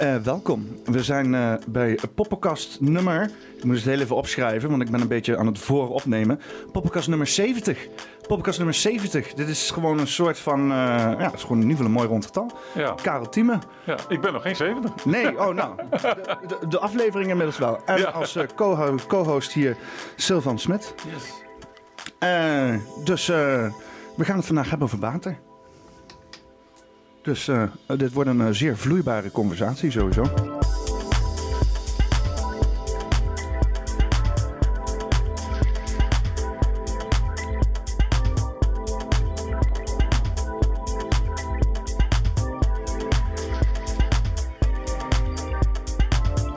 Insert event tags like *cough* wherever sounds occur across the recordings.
Uh, welkom. We zijn uh, bij Poppenkast nummer. Ik moet het heel even opschrijven, want ik ben een beetje aan het vooropnemen. Poppenkast nummer 70. Poppenkast nummer 70. Dit is gewoon een soort van. Uh, ja, het is gewoon in ieder geval een mooi rond getal. Ja. Karel Thieme. Ja, ik ben nog geen 70. Nee, oh nou. *laughs* De, de, de aflevering inmiddels wel. En ja. als co-host hier Sylvan Smit. Yes. dus we gaan het vandaag hebben over water. Dus uh, dit wordt een uh, zeer vloeibare conversatie sowieso.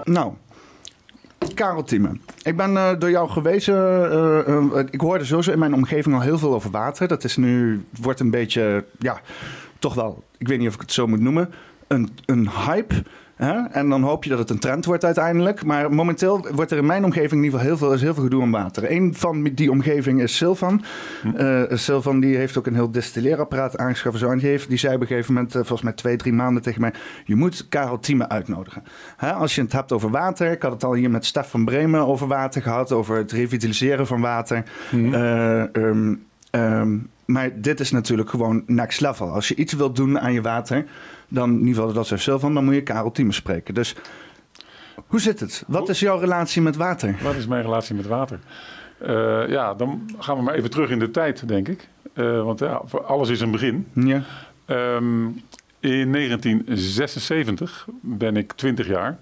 Nou, Karel Thieme. Ik ben uh, door jou gewezen. Ik hoorde sowieso in mijn omgeving al heel veel over water. Dat is nu, wordt een beetje, ja, toch wel, ik weet niet of ik het zo moet noemen, een, een hype. Hè? En dan hoop je dat het een trend wordt uiteindelijk. Maar momenteel wordt er in mijn omgeving in ieder geval heel veel, is heel veel gedoe om water. Een van die omgeving is Silvan. Hm. Uh, Silvan die heeft ook een heel distilleerapparaat aangeschaft. Zo. En die, heeft, die zei op een gegeven moment, uh, volgens mij twee, drie maanden tegen mij... je moet Karel Thieme uitnodigen. Hè? Als je het hebt over water... ik had het al hier met Stef van Bremen over water gehad... over het revitaliseren van water... Hm. Uh, um, um, maar dit is natuurlijk gewoon next level. Als je iets wilt doen aan je water, dan in ieder geval dat ze zelf van, dan moet je Karel Thieme spreken. Dus hoe zit het? Wat is jouw relatie met water? Wat is mijn relatie met water? Uh, ja, dan gaan we maar even terug in de tijd, denk ik. Uh, want ja, voor alles is een begin. Ja. Um, in 1976 ben ik 20 jaar.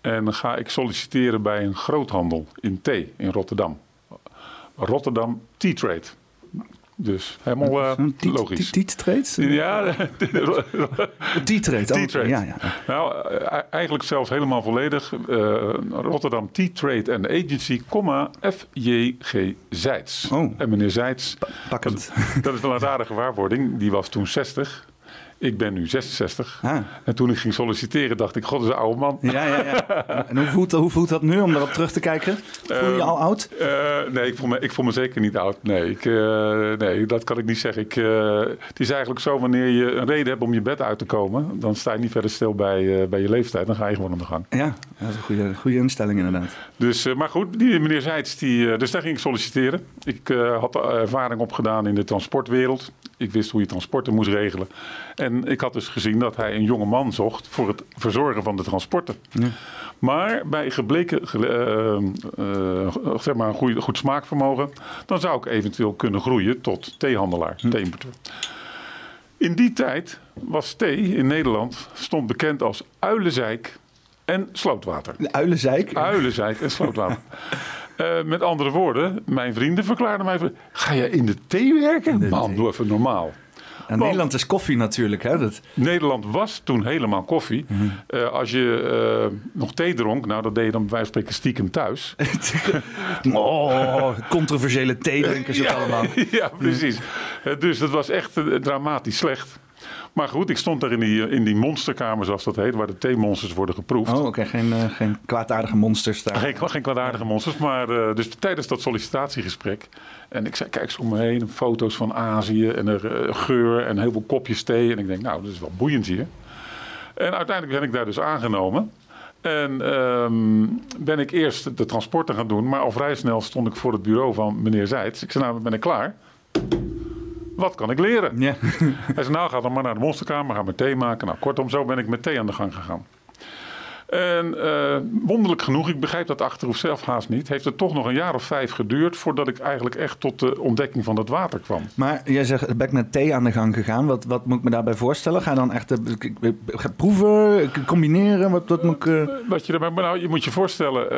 En ga ik solliciteren bij een groothandel in thee in Rotterdam. Rotterdam Tea Trade. Dus helemaal uh, logisch. *laughs* T-trade? Ja, T-trade. T-trade. Ja, ja. Nou, eigenlijk zelfs helemaal volledig. Uh, Rotterdam T-Trade and Agency, FJG Zijds. Oh. En meneer. Dat, dat is wel een *laughs* aardige gewaarwording. Die was toen 60. Ik ben nu 66. Ah. En toen ik ging solliciteren, dacht ik: God, is een oude man. Ja, ja, ja. *laughs* En hoe voelt, hoe voelt dat nu om erop terug te kijken? Voel je je al oud? Uh, nee, ik voel, me, ik voel me zeker niet oud. Nee, ik, uh, nee dat kan ik niet zeggen. Ik, uh, het is eigenlijk zo: wanneer je een reden hebt om je bed uit te komen, dan sta je niet verder stil bij, bij je leeftijd. Dan ga je gewoon aan de gang. Ja, dat is een goede, goede instelling inderdaad. Dus, maar goed, die meneer Zeits, die, dus daar ging ik solliciteren. Ik had ervaring opgedaan in de transportwereld. Ik wist hoe je transporten moest regelen. En ik had dus gezien dat hij een jonge man zocht voor het verzorgen van de transporten. Ja. Maar bij gebleken uh, uh, zeg maar een goed, goed, smaakvermogen, dan zou ik eventueel kunnen groeien tot theehandelaar, hm. theeimporteur. In die tijd was thee in Nederland stond bekend als uilenzijk en slootwater. Uilenzijk? Uilenzijk en slootwater. *laughs* Uh, met andere woorden, mijn vrienden verklaarden mij: ga je in de thee werken? De Man, thee. doe even normaal. Nederland is koffie natuurlijk. Hè? Dat... Nederland was toen helemaal koffie. Mm -hmm. uh, als je uh, nog thee dronk, nou dat deed je dan bij wijze van spreken stiekem thuis. *laughs* oh, controversiële theedrinkers ja, allemaal. *laughs* ja, precies. Uh, dus dat was echt dramatisch slecht. Maar goed, ik stond daar in die, in die monsterkamer, zoals dat heet, waar de theemonsters worden geproefd. Oh, oké, okay. geen, uh, geen kwaadaardige monsters daar. Geen, geen kwaadaardige monsters, maar uh, dus tijdens dat sollicitatiegesprek. En ik zei, kijk eens om me heen, foto's van Azië en er uh, geur en heel veel kopjes thee. En ik denk, nou, dat is wel boeiend hier. En uiteindelijk ben ik daar dus aangenomen. En um, ben ik eerst de transporten gaan doen, maar al vrij snel stond ik voor het bureau van meneer Zijts. Ik zei, nou, ben ik klaar? Wat kan ik leren? Ja. Hij zei, nou ga dan maar naar de monsterkamer, ga maar thee maken. Nou, kortom, zo ben ik met thee aan de gang gegaan. En uh, wonderlijk genoeg, ik begrijp dat Achterhoef zelf haast niet, heeft het toch nog een jaar of vijf geduurd voordat ik eigenlijk echt tot de ontdekking van het water kwam. Maar jij zegt, ben ik met thee aan de gang gegaan. Wat, wat moet ik me daarbij voorstellen? Ga je dan echt uh, proeven, combineren? Wat, wat moet ik, uh... Wat je, daarbij, nou, je moet je voorstellen,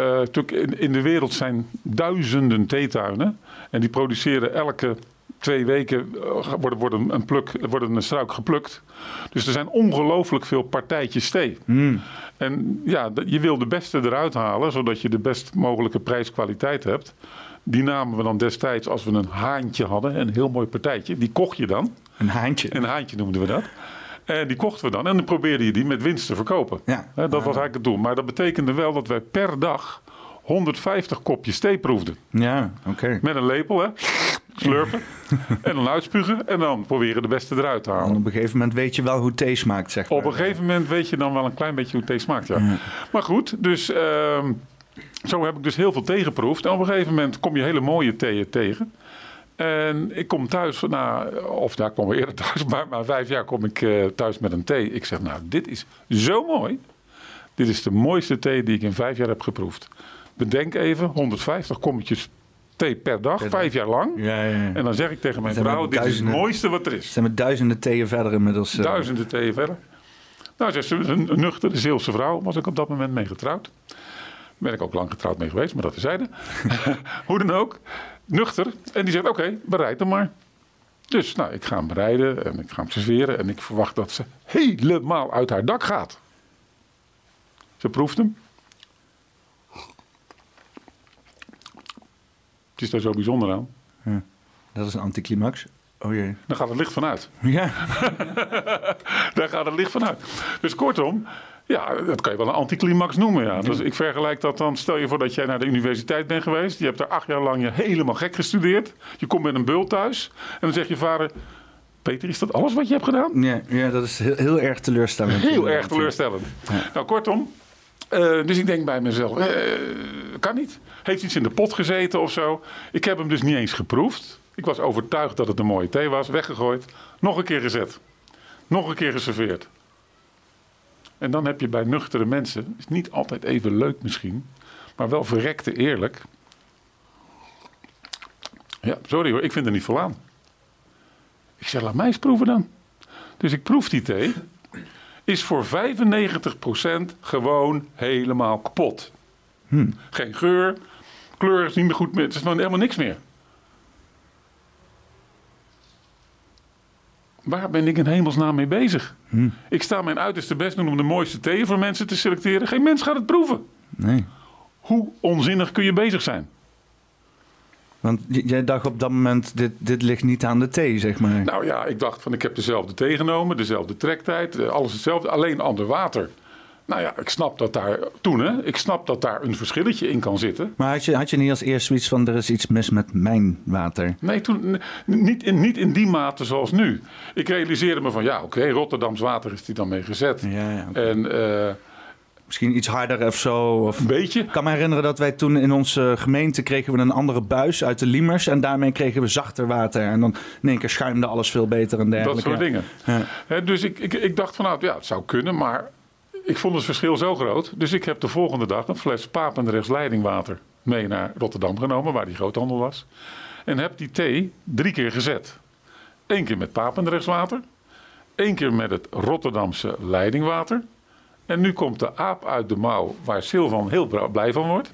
in, in de wereld zijn duizenden theetuinen en die produceren elke twee weken wordt, wordt, een, pluk, wordt een struik geplukt. Dus er zijn ongelooflijk veel partijtjes thee. Mm. En ja, je wil de beste eruit halen, zodat je de best mogelijke prijskwaliteit hebt. Die namen we dan destijds, als we een haantje hadden, een heel mooi partijtje. Die kocht je dan. Een haantje? Een haantje noemden we dat. En die kochten we dan. En dan probeerde je die met winst te verkopen. Ja. dat was eigenlijk het doel. Maar dat betekende wel dat wij per dag 150 kopjes thee proefden. Ja, oké. Okay. Met een lepel, hè. Slurpen en dan uitspugen en dan proberen de beste eruit te En halen. op een gegeven moment weet je wel hoe thee smaakt, zeg maar. Op een gegeven moment weet je dan wel een klein beetje hoe thee smaakt. Ja. Maar goed, dus ehm, zo heb ik dus heel veel thee geproefd. En op een gegeven moment kom je hele mooie theeën tegen. En ik kom thuis, of daar kwam ik eerder *laughs* thuis, maar na vijf jaar kom ik eh, thuis met een thee. Ik zeg, nou, dit is zo mooi. Dit is de mooiste thee die ik in vijf jaar heb geproefd. Bedenk even, 150 kommetjes thee per dag, Per dag. vijf jaar lang. Ja, ja, ja. En dan zeg ik tegen mijn vrouw, dit is het mooiste wat er is. Zijn we duizenden theeën verder inmiddels. eh. Duizenden theeën verder. Nou, ze, een, een nuchtere Zeelse vrouw was ik op dat moment mee getrouwd. Ben ik ook lang getrouwd mee geweest, maar dat terzijde. *laughs* Hoe dan ook. Nuchter. En die zegt, oké, bereid hem maar. Dus nou, ik ga hem bereiden en ik ga hem serveren. En ik verwacht dat ze helemaal uit haar dak gaat. Ze proeft hem. Het is daar zo bijzonder aan. Dat is een anticlimax. Oh jee. Dan gaat het licht vanuit. Ja. *laughs* Daar gaat het licht vanuit. Dus kortom, ja, dat kan je wel een anticlimax noemen. Ja. Dus ik vergelijk dat dan, stel je voor dat jij naar de universiteit bent geweest. Je hebt daar acht jaar lang je helemaal gek gestudeerd. Je komt met een bult thuis. En dan zegt je vader, Peter, is dat alles wat je hebt gedaan? Ja, ja dat is heel, heel erg teleurstellend. Heel erg teleurstellend. Nou, kortom. Eh, dus ik denk bij mezelf, eh, kan niet. Heeft iets in de pot gezeten of zo. Ik heb hem dus niet eens geproefd. Ik was overtuigd dat het een mooie thee was. Weggegooid. Nog een keer gezet. Nog een keer geserveerd. En dan heb je bij nuchtere mensen, is niet altijd even leuk misschien, maar wel verrekte eerlijk. Ja, sorry hoor, ik vind er niet vol aan. Ik zeg, laat mij eens proeven dan. Dus ik proef die thee. Is voor 95% gewoon helemaal kapot. Geen geur, kleur is niet meer goed meer. Het is gewoon helemaal niks meer. Waar ben ik in hemelsnaam mee bezig? Ik sta mijn uiterste best doen om de mooiste thee voor mensen te selecteren. Geen mens gaat het proeven. Nee. Hoe onzinnig kun je bezig zijn? Want jij dacht op dat moment, dit, dit ligt niet aan de thee, zeg maar. Nou ja, ik dacht van ik heb dezelfde thee genomen, dezelfde trektijd, eh, alles hetzelfde, alleen ander water. Nou ja, ik snap dat daar, toen hè, ik snap dat daar een verschilletje in kan zitten. Maar had je, had je niet als eerst zoiets van, er is iets mis met mijn water? Nee, toen, niet, in, niet in die mate zoals nu. Ik realiseerde me van, ja oké, Rotterdams water is die dan mee gezet. Ja, ja. En eh, Misschien iets harder of zo. Of... een beetje. Ik kan me herinneren dat wij toen in onze gemeente kregen we een andere buis uit de Liemers. En daarmee kregen we zachter water. En dan in één keer schuimde alles veel beter en Dat dergelijke. soort dingen. Ja. Dus ik, ik, ik dacht van, nou ja, het zou kunnen, maar ik vond het verschil zo groot. Dus ik heb de volgende dag een fles Papendrechts leidingwater mee naar Rotterdam genomen, waar die groothandel was. En heb die thee drie keer gezet. Eén keer met Papendrechts water, één keer met het Rotterdamse leidingwater. En nu komt de aap uit de mouw waar Silvan heel blij van wordt.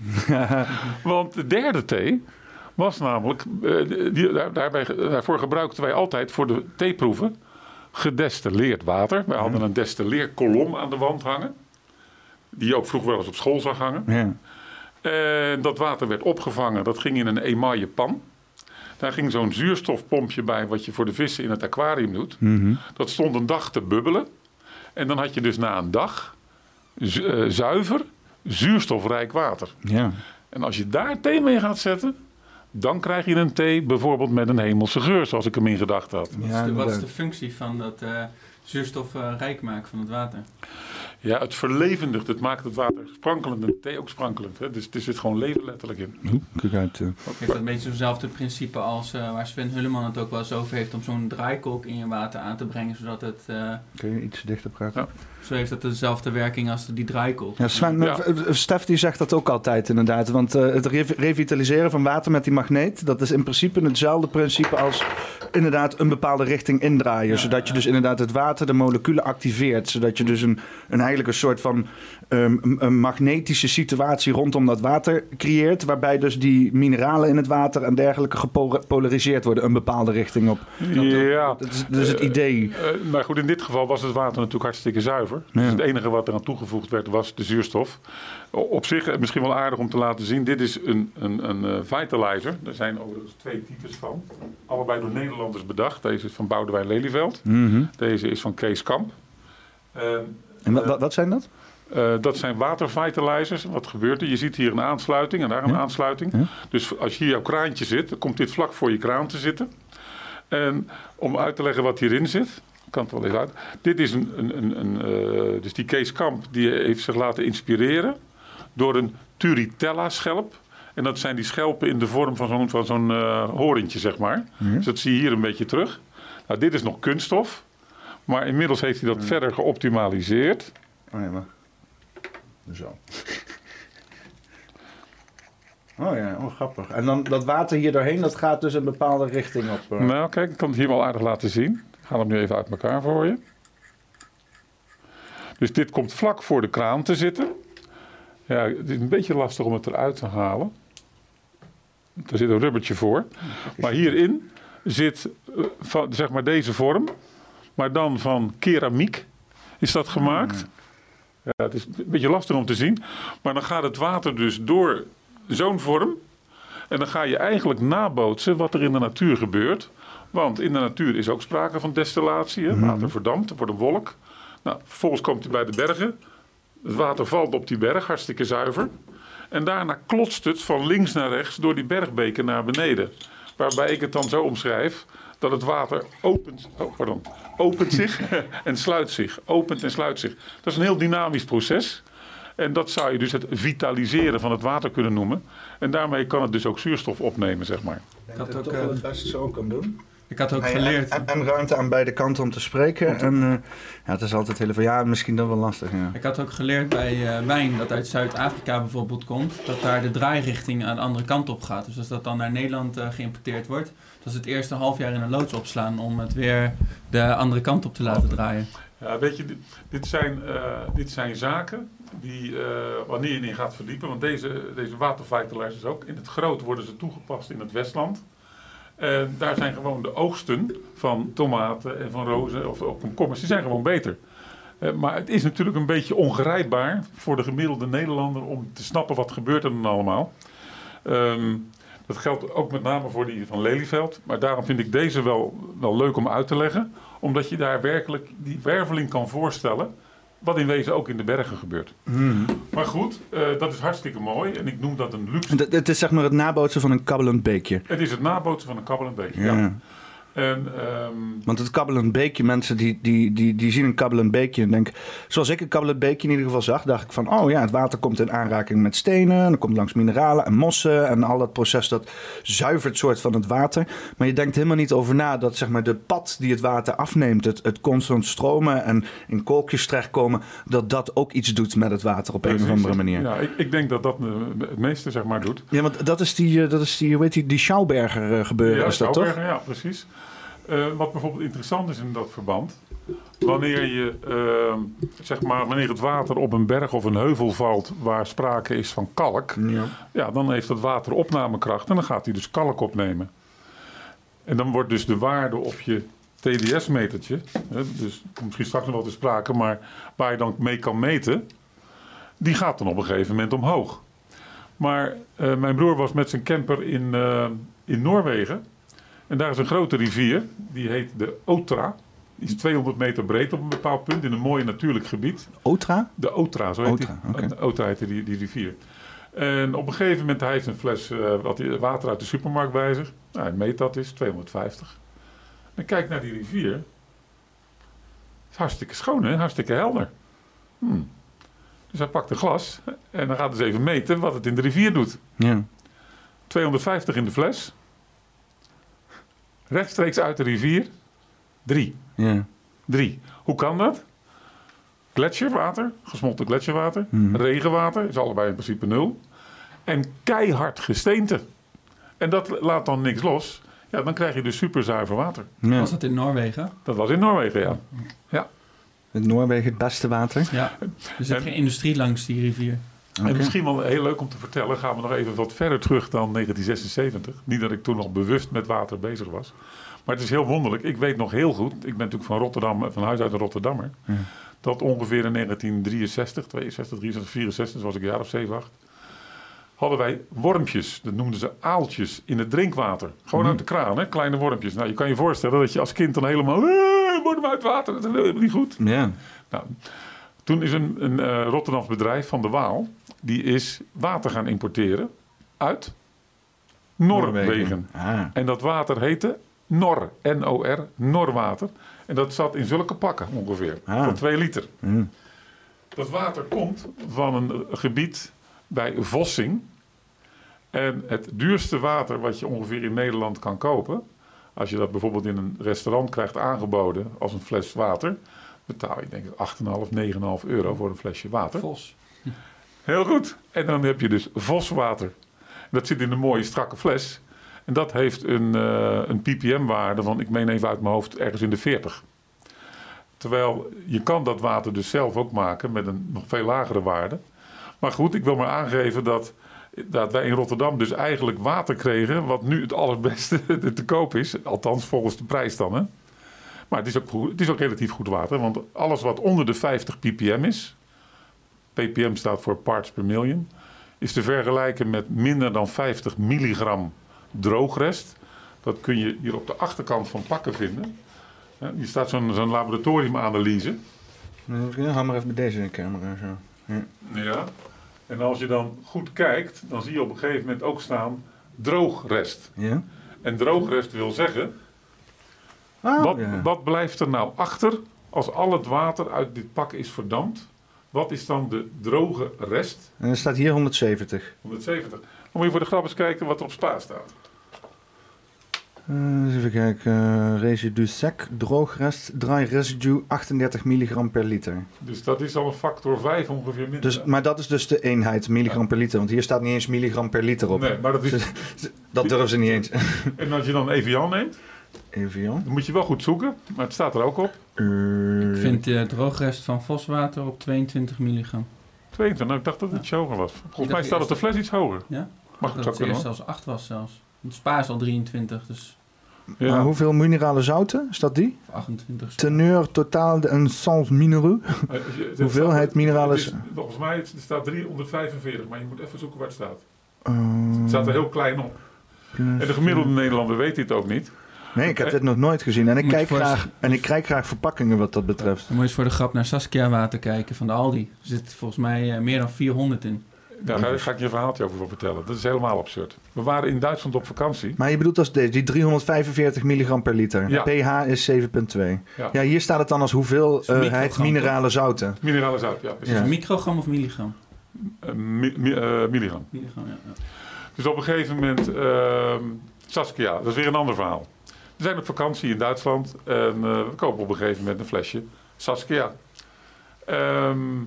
*laughs* Want de derde thee was namelijk, eh, die, daar, daarbij, daarvoor gebruikten wij altijd voor de theeproeven gedestilleerd water. Wij hadden een destilleerkolom aan de wand hangen. Die je ook vroeger wel eens op school zag hangen. Ja. En dat water werd opgevangen. Dat ging in een emaille pan. Daar ging zo'n zuurstofpompje bij, wat je voor de vissen in het aquarium doet. Dat stond een dag te bubbelen. En dan had je dus na een dag zu- eh, zuiver, zuurstofrijk water. Ja. En als je daar thee mee gaat zetten, dan krijg je een thee bijvoorbeeld met een hemelse geur, zoals ik hem in gedachten had. Wat, Ja, is de, wat is de functie van dat eh, zuurstof eh, maken van het water? Ja, het verlevendigt, het maakt het water sprankelend en de thee ook sprankelend. Hè? Dus er zit gewoon leven letterlijk in. Kijk uit. Heeft dat een beetje zo'nzelfde principe als eh, waar Sven Hulleman het ook wel eens over heeft om zo'n draaikolk in je water aan te brengen, zodat het, eh, Kun je iets dichter praten? Ja. Zo heeft dat dezelfde werking als die draaikolk. Ja, Sven, Ja. eh, eh, Stef die zegt dat ook altijd inderdaad. Want eh, het re- revitaliseren van water met die magneet... dat is in principe hetzelfde principe als inderdaad een bepaalde richting indraaien. Ja, zodat je dus inderdaad het water, de moleculen activeert. Zodat je dus een, een eigenlijk een soort van ehm, een- magnetische situatie rondom dat water creëert. Waarbij dus die mineralen in het water en dergelijke gepolariseerd worden een bepaalde richting op. Ja, Dat is het idee. Eh, maar goed, in dit geval was het water natuurlijk hartstikke zuiver. Ja. Dus het enige wat eraan toegevoegd werd was de zuurstof. Op zich eh, misschien wel aardig om te laten zien. Dit is een, een, een eh, vitalizer. Er zijn overigens twee types van. Allebei door Nederlanders bedacht. Deze is van Boudewijn Lelyveld. Mhm. Deze is van Kees Kamp. Eh, En wat zijn dat? Eh, dat zijn watervitalizers. Wat gebeurt er? Je ziet hier een aansluiting en daar een Ja. aansluiting. Ja. Dus als hier jouw kraantje zit, dan komt dit vlak voor je kraan te zitten. En om uit te leggen wat hierin zit, kan het wel even uit. Dit is een, een, een, een eh, dus die Kees Kamp, die heeft zich laten inspireren door een Turritella schelp. En dat zijn die schelpen in de vorm van zo'n van zo'n eh, horentje, zeg maar. Dus dat zie je hier een beetje terug. Nou, dit is nog kunststof. Maar inmiddels heeft hij dat verder geoptimaliseerd. Oh ja, maar. Zo. *laughs* Oh ja, oh, grappig. En dan dat water hier doorheen, dat gaat dus een bepaalde richting op. eh. Nou, kijk, ik kan het hier wel aardig laten zien. Ik ga hem nu even uit elkaar voor je. Dus dit komt vlak voor de kraan te zitten. Ja, het is een beetje lastig om het eruit te halen. Er zit een rubbertje voor. Maar hierin zit eh, van, zeg maar deze vorm. Maar dan van keramiek is dat gemaakt. Ja, het is een beetje lastig om te zien. Maar dan gaat het water dus door zo'n vorm. En dan ga je eigenlijk nabootsen wat er in de natuur gebeurt. Want in de natuur is ook sprake van destillatie. Hè? Water verdampt, er wordt een wolk. Nou, vervolgens komt hij bij de bergen. Het water valt op die berg, hartstikke zuiver. En daarna klotst het van links naar rechts door die bergbeken naar beneden. Waarbij ik het dan zo omschrijf dat het water opent, oh, pardon, opent zich *laughs* en sluit zich. Opent en sluit zich. Dat is een heel dynamisch proces. En dat zou je dus het vitaliseren van het water kunnen noemen. En daarmee kan het dus ook zuurstof opnemen, zeg maar. Ik had ook, eh, wel het beste zo kan doen. Ik had ook En, geleerd. en, en ruimte aan beide kanten om te spreken. En eh, ja, het is altijd heel veel. Ja, misschien dan wel lastig. Ja. Ik had ook geleerd bij eh, wijn dat uit Zuid-Afrika bijvoorbeeld komt, dat daar de draairichting aan de andere kant op gaat. Dus als dat dan naar Nederland geïmporteerd wordt, dat ze het eerste half jaar in een loods opslaan om het weer de andere kant op te laten draaien. Ja, weet je, dit, dit zijn, eh, dit zijn zaken die, eh, wanneer je in gaat verdiepen, want deze, deze watervitalizers ook, in het groot worden ze toegepast in het Westland. En daar zijn gewoon de oogsten van tomaten en van rozen of, of komkommers, die zijn gewoon beter. Eh, maar het is natuurlijk een beetje ongrijpbaar voor de gemiddelde Nederlander om te snappen wat gebeurt er dan allemaal. Ehm, dat geldt ook met name voor die van Lelyveld. Maar daarom vind ik deze wel, wel leuk om uit te leggen. Omdat je daar werkelijk die werveling kan voorstellen. Wat in wezen ook in de bergen gebeurt. Maar goed, eh, dat is hartstikke mooi. En ik noem dat een luxe. Het is zeg maar het nabootsen van een kabbelend beekje. Het is het nabootsen van een kabbelend beekje. Ja. Ja. En ehm, Want het kabbelend beekje, mensen die, die, die, die zien een kabbelend beekje en denken... Zoals ik een kabbelend beekje in ieder geval zag, dacht ik van... Oh ja, het water komt in aanraking met stenen. En dan komt langs mineralen en mossen. En al dat proces dat zuivert soort van het water. Maar je denkt helemaal niet over na dat zeg maar, de pad die het water afneemt... Het, het constant stromen en in kolkjes terechtkomen... dat dat ook iets doet met het water op een of andere manier. Ja, ik, ik denk dat dat het meeste zeg maar doet. Ja, want dat is die, eh, dat is die, hoe heet die, Schauberger eh, gebeuren, Ja, is dat toch? Ja, precies. Eh, wat bijvoorbeeld interessant is in dat verband. Wanneer, je, ehm, zeg maar, wanneer het water op een berg of een heuvel valt waar sprake is van kalk. Ja. Ja, dan heeft het water opnamekracht en dan gaat hij dus kalk opnemen. En dan wordt dus de waarde op je TDS-metertje, dus misschien straks nog wel te sprake, maar waar je dan mee kan meten, die gaat dan op een gegeven moment omhoog. Maar eh, mijn broer was met zijn camper in, eh, in Noorwegen. En daar is een grote rivier, die heet de Otra. Die is 200 meter breed op een bepaald punt in een mooi natuurlijk gebied. Otra? De Otra, zo heet Otra, die. Otra heette die, die rivier. En op een gegeven moment, hij heeft een fles eh, wat, water uit de supermarkt bij zich. Nou, hij meet dat is 250. En kijk naar die rivier. is hartstikke schoon, hè? Hartstikke helder. Hmm. Dus hij pakt een glas en dan gaat hij eens even meten wat het in de rivier doet. Ja. 250 in de fles. Rechtstreeks uit de rivier. 3. Ja. 3. Hoe kan dat? Gletsjerwater, gesmolten gletsjerwater, Mhm. regenwater, is allebei in principe nul. En keihard gesteente. En dat laat dan niks los. Ja, dan krijg je dus superzuiver water. ja. Was dat in Noorwegen? Dat was in Noorwegen, ja. In Noorwegen het beste water. Ja. Er zit En- geen industrie langs die rivier. En misschien wel heel leuk om te vertellen, gaan we nog even wat verder terug dan 1976. Niet dat ik toen nog bewust met water bezig was. Maar het is heel wonderlijk. Ik weet nog heel goed, ik ben natuurlijk van Rotterdam, van huis uit een Rotterdammer. Ja. Dat ongeveer in 1963, 62, 63, 64, dus was ik een jaar of 7, 8. Hadden wij wormpjes, dat noemden ze aaltjes, in het drinkwater. Gewoon uit de kraan, hè? kleine wormpjes. Nou, je kan je voorstellen dat je als kind dan helemaal... "Eh, word hem uit water, dat is helemaal niet goed. Ja. Nou, Toen is een, een eh, Rotterdams bedrijf van de Waal, die is water gaan importeren uit Noorwegen. Ah. En dat water heette Nor, N-O-R, Norwater. En dat zat in zulke pakken ongeveer, Ah. van 2 liter. Mm. Dat water komt van een gebied bij Vossing. En het duurste water wat je ongeveer in Nederland kan kopen, als je dat bijvoorbeeld in een restaurant krijgt aangeboden als een fles water, betaal je denk ik 8,5, 9,5 euro voor een flesje water. Vos. Heel goed. En dan heb je dus Voswater. Dat zit in een mooie strakke fles. En dat heeft een, eh, een ppm-waarde van, ik meen even uit mijn hoofd, ergens in de 40. Terwijl je kan dat water dus zelf ook maken met een nog veel lagere waarde. Maar goed, ik wil maar aangeven dat, dat wij in Rotterdam dus eigenlijk water kregen... wat nu het allerbeste *laughs* te koop is. Althans, volgens de prijs dan. Hè? Maar het is, ook het is ook relatief goed water. Want alles wat onder de 50 ppm is... ppm staat voor parts per million... is te vergelijken met minder dan 50 milligram droogrest. Dat kun je hier op de achterkant van pakken vinden. Hier staat zo'n zo'n laboratoriumanalyse. Hou maar even met deze camera. Zo. Ja. En als je dan goed kijkt, dan zie je op een gegeven moment ook staan droogrest. Ja? En droogrest wil zeggen, Oh, wat, ja. wat blijft er nou achter als al het water uit dit pak is verdampt? Wat is dan de droge rest? En er staat hier 170. 170. Dan moet je voor de grap eens kijken wat er op spa staat. Eens even kijken. eh, residu sec, droogrest, dry residue, 38 milligram per liter. Dus dat is al een factor 5 ongeveer minder. Dus, maar dat is dus de eenheid, milligram per liter. Want hier staat niet eens milligram per liter op. nee, maar dat is... *laughs* Dat durven ze niet eens. En als je dan Evian neemt, Even Jan. dan moet je wel goed zoeken. Maar het staat er ook op. Ik vind de droogrest van Voswater op 22 milligram. 22. Nou, ik dacht dat het iets hoger was. Volgens mij staat op de fles iets hoger. Ja? Mag het dat het eerst zelfs 8 was zelfs. Het spa is al 23, dus Maar Ja. hoeveel minerale zouten? Is dat die? of 28. Teneur totaal de een sans minéraux. Eh, *laughs* Hoeveelheid mineralen Volgens mij het staat 345, maar je moet even zoeken waar het staat. Uh, Het staat er heel klein op. En de gemiddelde Nederlander weet dit ook niet. Nee, ik heb dit nog nooit gezien. En ik, Moet kijk graag, en ik kijk graag verpakkingen wat dat betreft. Dan moet je eens voor de grap naar Saskia water kijken van de Aldi. Er zit volgens mij eh, meer dan 400 in. Daar ga, ga ik je een verhaaltje over vertellen. Dat is helemaal absurd. We waren in Duitsland op vakantie. Maar je bedoelt als deze, die 345 milligram per liter. Ja. pH is 7,2. Ja. Ja, hier staat het dan als hoeveelheid microgram, minerale zouten. Minerale zout, ja. Is Ja. het microgram of milligram? Eh, mi- mi- eh, milligram. Milligram, ja. ja. Dus op een gegeven moment, ehm, Saskia, dat is weer een ander verhaal. We zijn op vakantie in Duitsland en eh, we kopen op een gegeven moment een flesje Saskia. Ehm,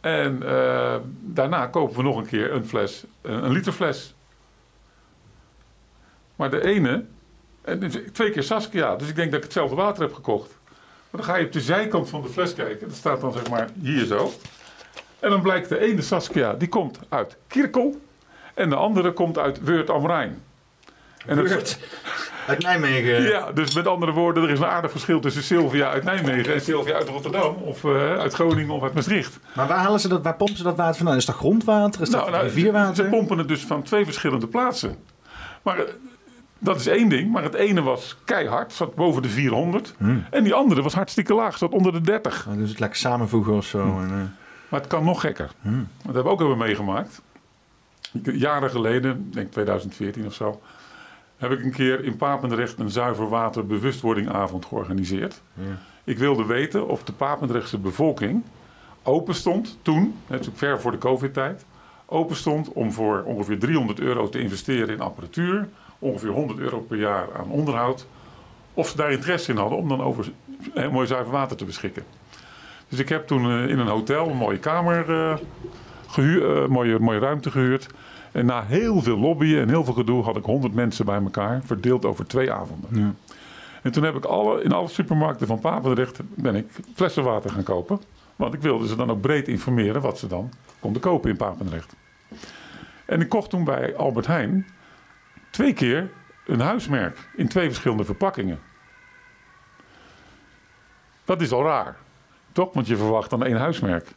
en eh, daarna kopen we nog een keer een fles, een, een liter fles. Maar de ene, en dus twee keer Saskia, dus ik denk dat ik hetzelfde water heb gekocht. Maar dan ga je op de zijkant van de fles kijken, dat staat dan zeg maar hier zo. En dan blijkt de ene Saskia, die komt uit Kirkel. En de andere komt uit Weurt am Rijn. En het- Uit Nijmegen. ja, dus met andere woorden, er is een aardig verschil tussen Sylvia uit Nijmegen en Sylvia uit Rotterdam. Of eh, uit Groningen of uit Maastricht. Maar waar, halen ze dat, waar pompen ze dat water vandaan? Is dat grondwater? Is dat Nou, nou, rivierwater? Ze pompen het dus van twee verschillende plaatsen. Maar eh, dat is één ding. Maar het ene was keihard, zat boven de 400. Hmm. En die andere was hartstikke laag, zat onder de 30. Oh, dus het lekker samenvoegen of zo. En, eh, Maar het kan nog gekker. Hmm. Dat hebben we ook hebben meegemaakt. Jaren geleden, ik denk 2014 of zo, heb ik een keer in Papendrecht een zuiver water bewustwordingavond georganiseerd. Ja. Ik wilde weten of de Papendrechtse bevolking open stond toen, net zo ver voor de COVID-tijd, open stond om voor ongeveer 300 euro te investeren in apparatuur, ongeveer 100 euro per jaar aan onderhoud, of ze daar interesse in hadden om dan over mooi zuiver water te beschikken. Dus ik heb toen eh, in een hotel een mooie kamer, eh gehuur, eh, mooie, mooie ruimte gehuurd. En na heel veel lobbyen en heel veel gedoe had ik 100 mensen bij elkaar, verdeeld over twee avonden. Ja. En toen heb ik alle, in alle supermarkten van Papendrecht ben ik flessen water gaan kopen. Want ik wilde ze dan ook breed informeren wat ze dan konden kopen in Papendrecht. En ik kocht toen bij Albert Heijn twee keer een huismerk in twee verschillende verpakkingen. Dat is al raar, toch? Want je verwacht dan één huismerk.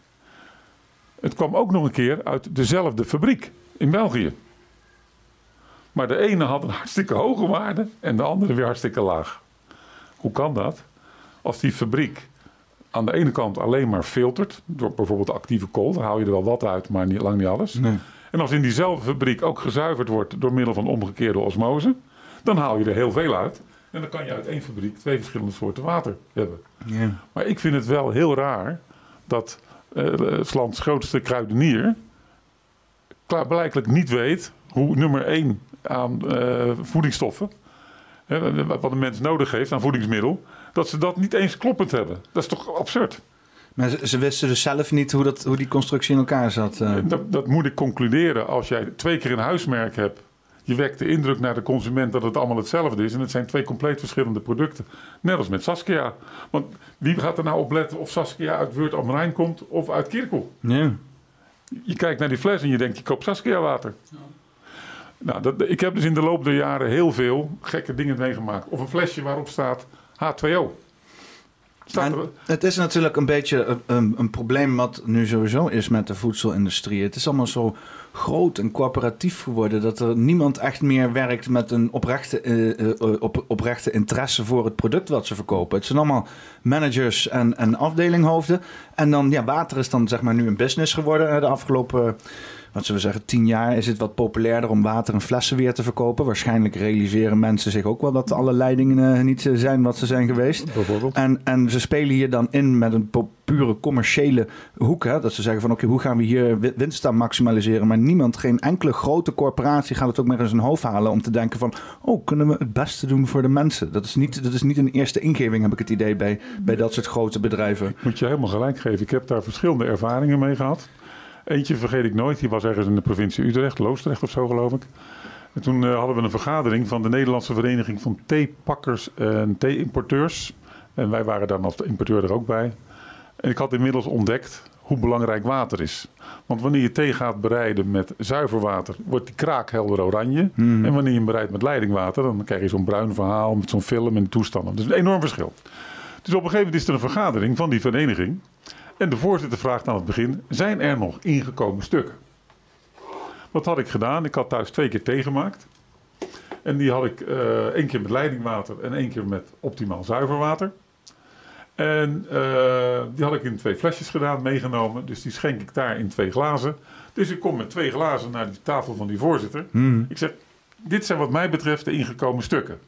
Het kwam ook nog een keer uit dezelfde fabriek in België. Maar de ene had een hartstikke hoge waarde en de andere weer hartstikke laag. Hoe kan dat? Als die fabriek aan de ene kant alleen maar filtert, door bijvoorbeeld actieve kool, daar haal je er wel wat uit, maar niet, lang niet alles. Nee. En als in diezelfde fabriek ook gezuiverd wordt door middel van omgekeerde osmose, dan haal je er heel veel uit. En dan kan je uit één fabriek twee verschillende soorten water hebben. Ja. Maar ik vind het wel heel raar dat eh, het lands grootste kruidenier klaarblijkelijk niet weet hoe nummer één aan eh, voedingsstoffen, hè, wat een mens nodig heeft aan voedingsmiddel, dat ze dat niet eens kloppend hebben. Dat is toch absurd? Maar ze, ze wisten dus zelf niet hoe, dat, hoe die constructie in elkaar zat. eh. Dat, dat moet ik concluderen als jij twee keer een huismerk hebt. Je wekt de indruk naar de consument dat het allemaal hetzelfde is. En het zijn twee compleet verschillende producten. Net als met Saskia. Want wie gaat er nou op letten of Saskia uit Wurt am Rijn komt of uit Kirkel? Ja. Je kijkt naar die fles en je denkt, je koopt Saskia water. Nou, dat, ik heb dus in de loop der jaren heel veel gekke dingen meegemaakt. Of een flesje waarop staat H2O. Staat En er, het is natuurlijk een beetje een, een, een probleem wat nu sowieso is met de voedselindustrie. Het is allemaal zo groot en coöperatief geworden dat er niemand echt meer werkt met een oprechte, eh, eh, op, oprechte interesse voor het product wat ze verkopen. Het zijn allemaal managers en, en afdelinghoofden. En dan, ja, water is dan zeg maar nu een business geworden eh, de afgelopen wat zullen we zeggen, tien jaar is het wat populairder om water in flessen weer te verkopen. Waarschijnlijk realiseren mensen zich ook wel dat alle leidingen eh, niet eh, zijn wat ze zijn geweest. bijvoorbeeld. En, en ze spelen hier dan in met een pure commerciële hoek. Hè? Dat ze zeggen van oké, hoe gaan we hier wi- winst aan maximaliseren? Maar niemand, geen enkele grote corporatie gaat het ook meer in zijn hoofd halen om te denken van oh, kunnen we het beste doen voor de mensen? Dat is niet, dat is niet een eerste ingeving, heb ik het idee, bij, bij dat soort grote bedrijven. Moet je helemaal gelijk geven. Ik heb daar verschillende ervaringen mee gehad. Eentje vergeet ik nooit. Die was ergens in de provincie Utrecht, Loosdrecht of zo geloof ik. En toen eh, hadden we een vergadering van de Nederlandse Vereniging van Theepakkers en Thee-importeurs. En wij waren dan als importeur er ook bij. En ik had inmiddels ontdekt hoe belangrijk water is. Want wanneer je thee gaat bereiden met zuiver water, wordt die kraak helder oranje. En wanneer je hem bereidt met leidingwater, dan krijg je zo'n bruin verhaal met zo'n film en toestanden. Dus een enorm verschil. Dus op een gegeven moment is er een vergadering van die vereniging. En de voorzitter vraagt aan het begin: zijn er nog ingekomen stukken? Wat had ik gedaan? Ik had thuis twee keer thee gemaakt. En die had ik eh één keer met leidingwater en één keer met optimaal zuiver water. En eh, die had ik in twee flesjes gedaan, meegenomen. Dus die schenk ik daar in twee glazen. Dus ik kom met twee glazen naar die tafel van die voorzitter. Ik zeg, dit zijn wat mij betreft de ingekomen stukken.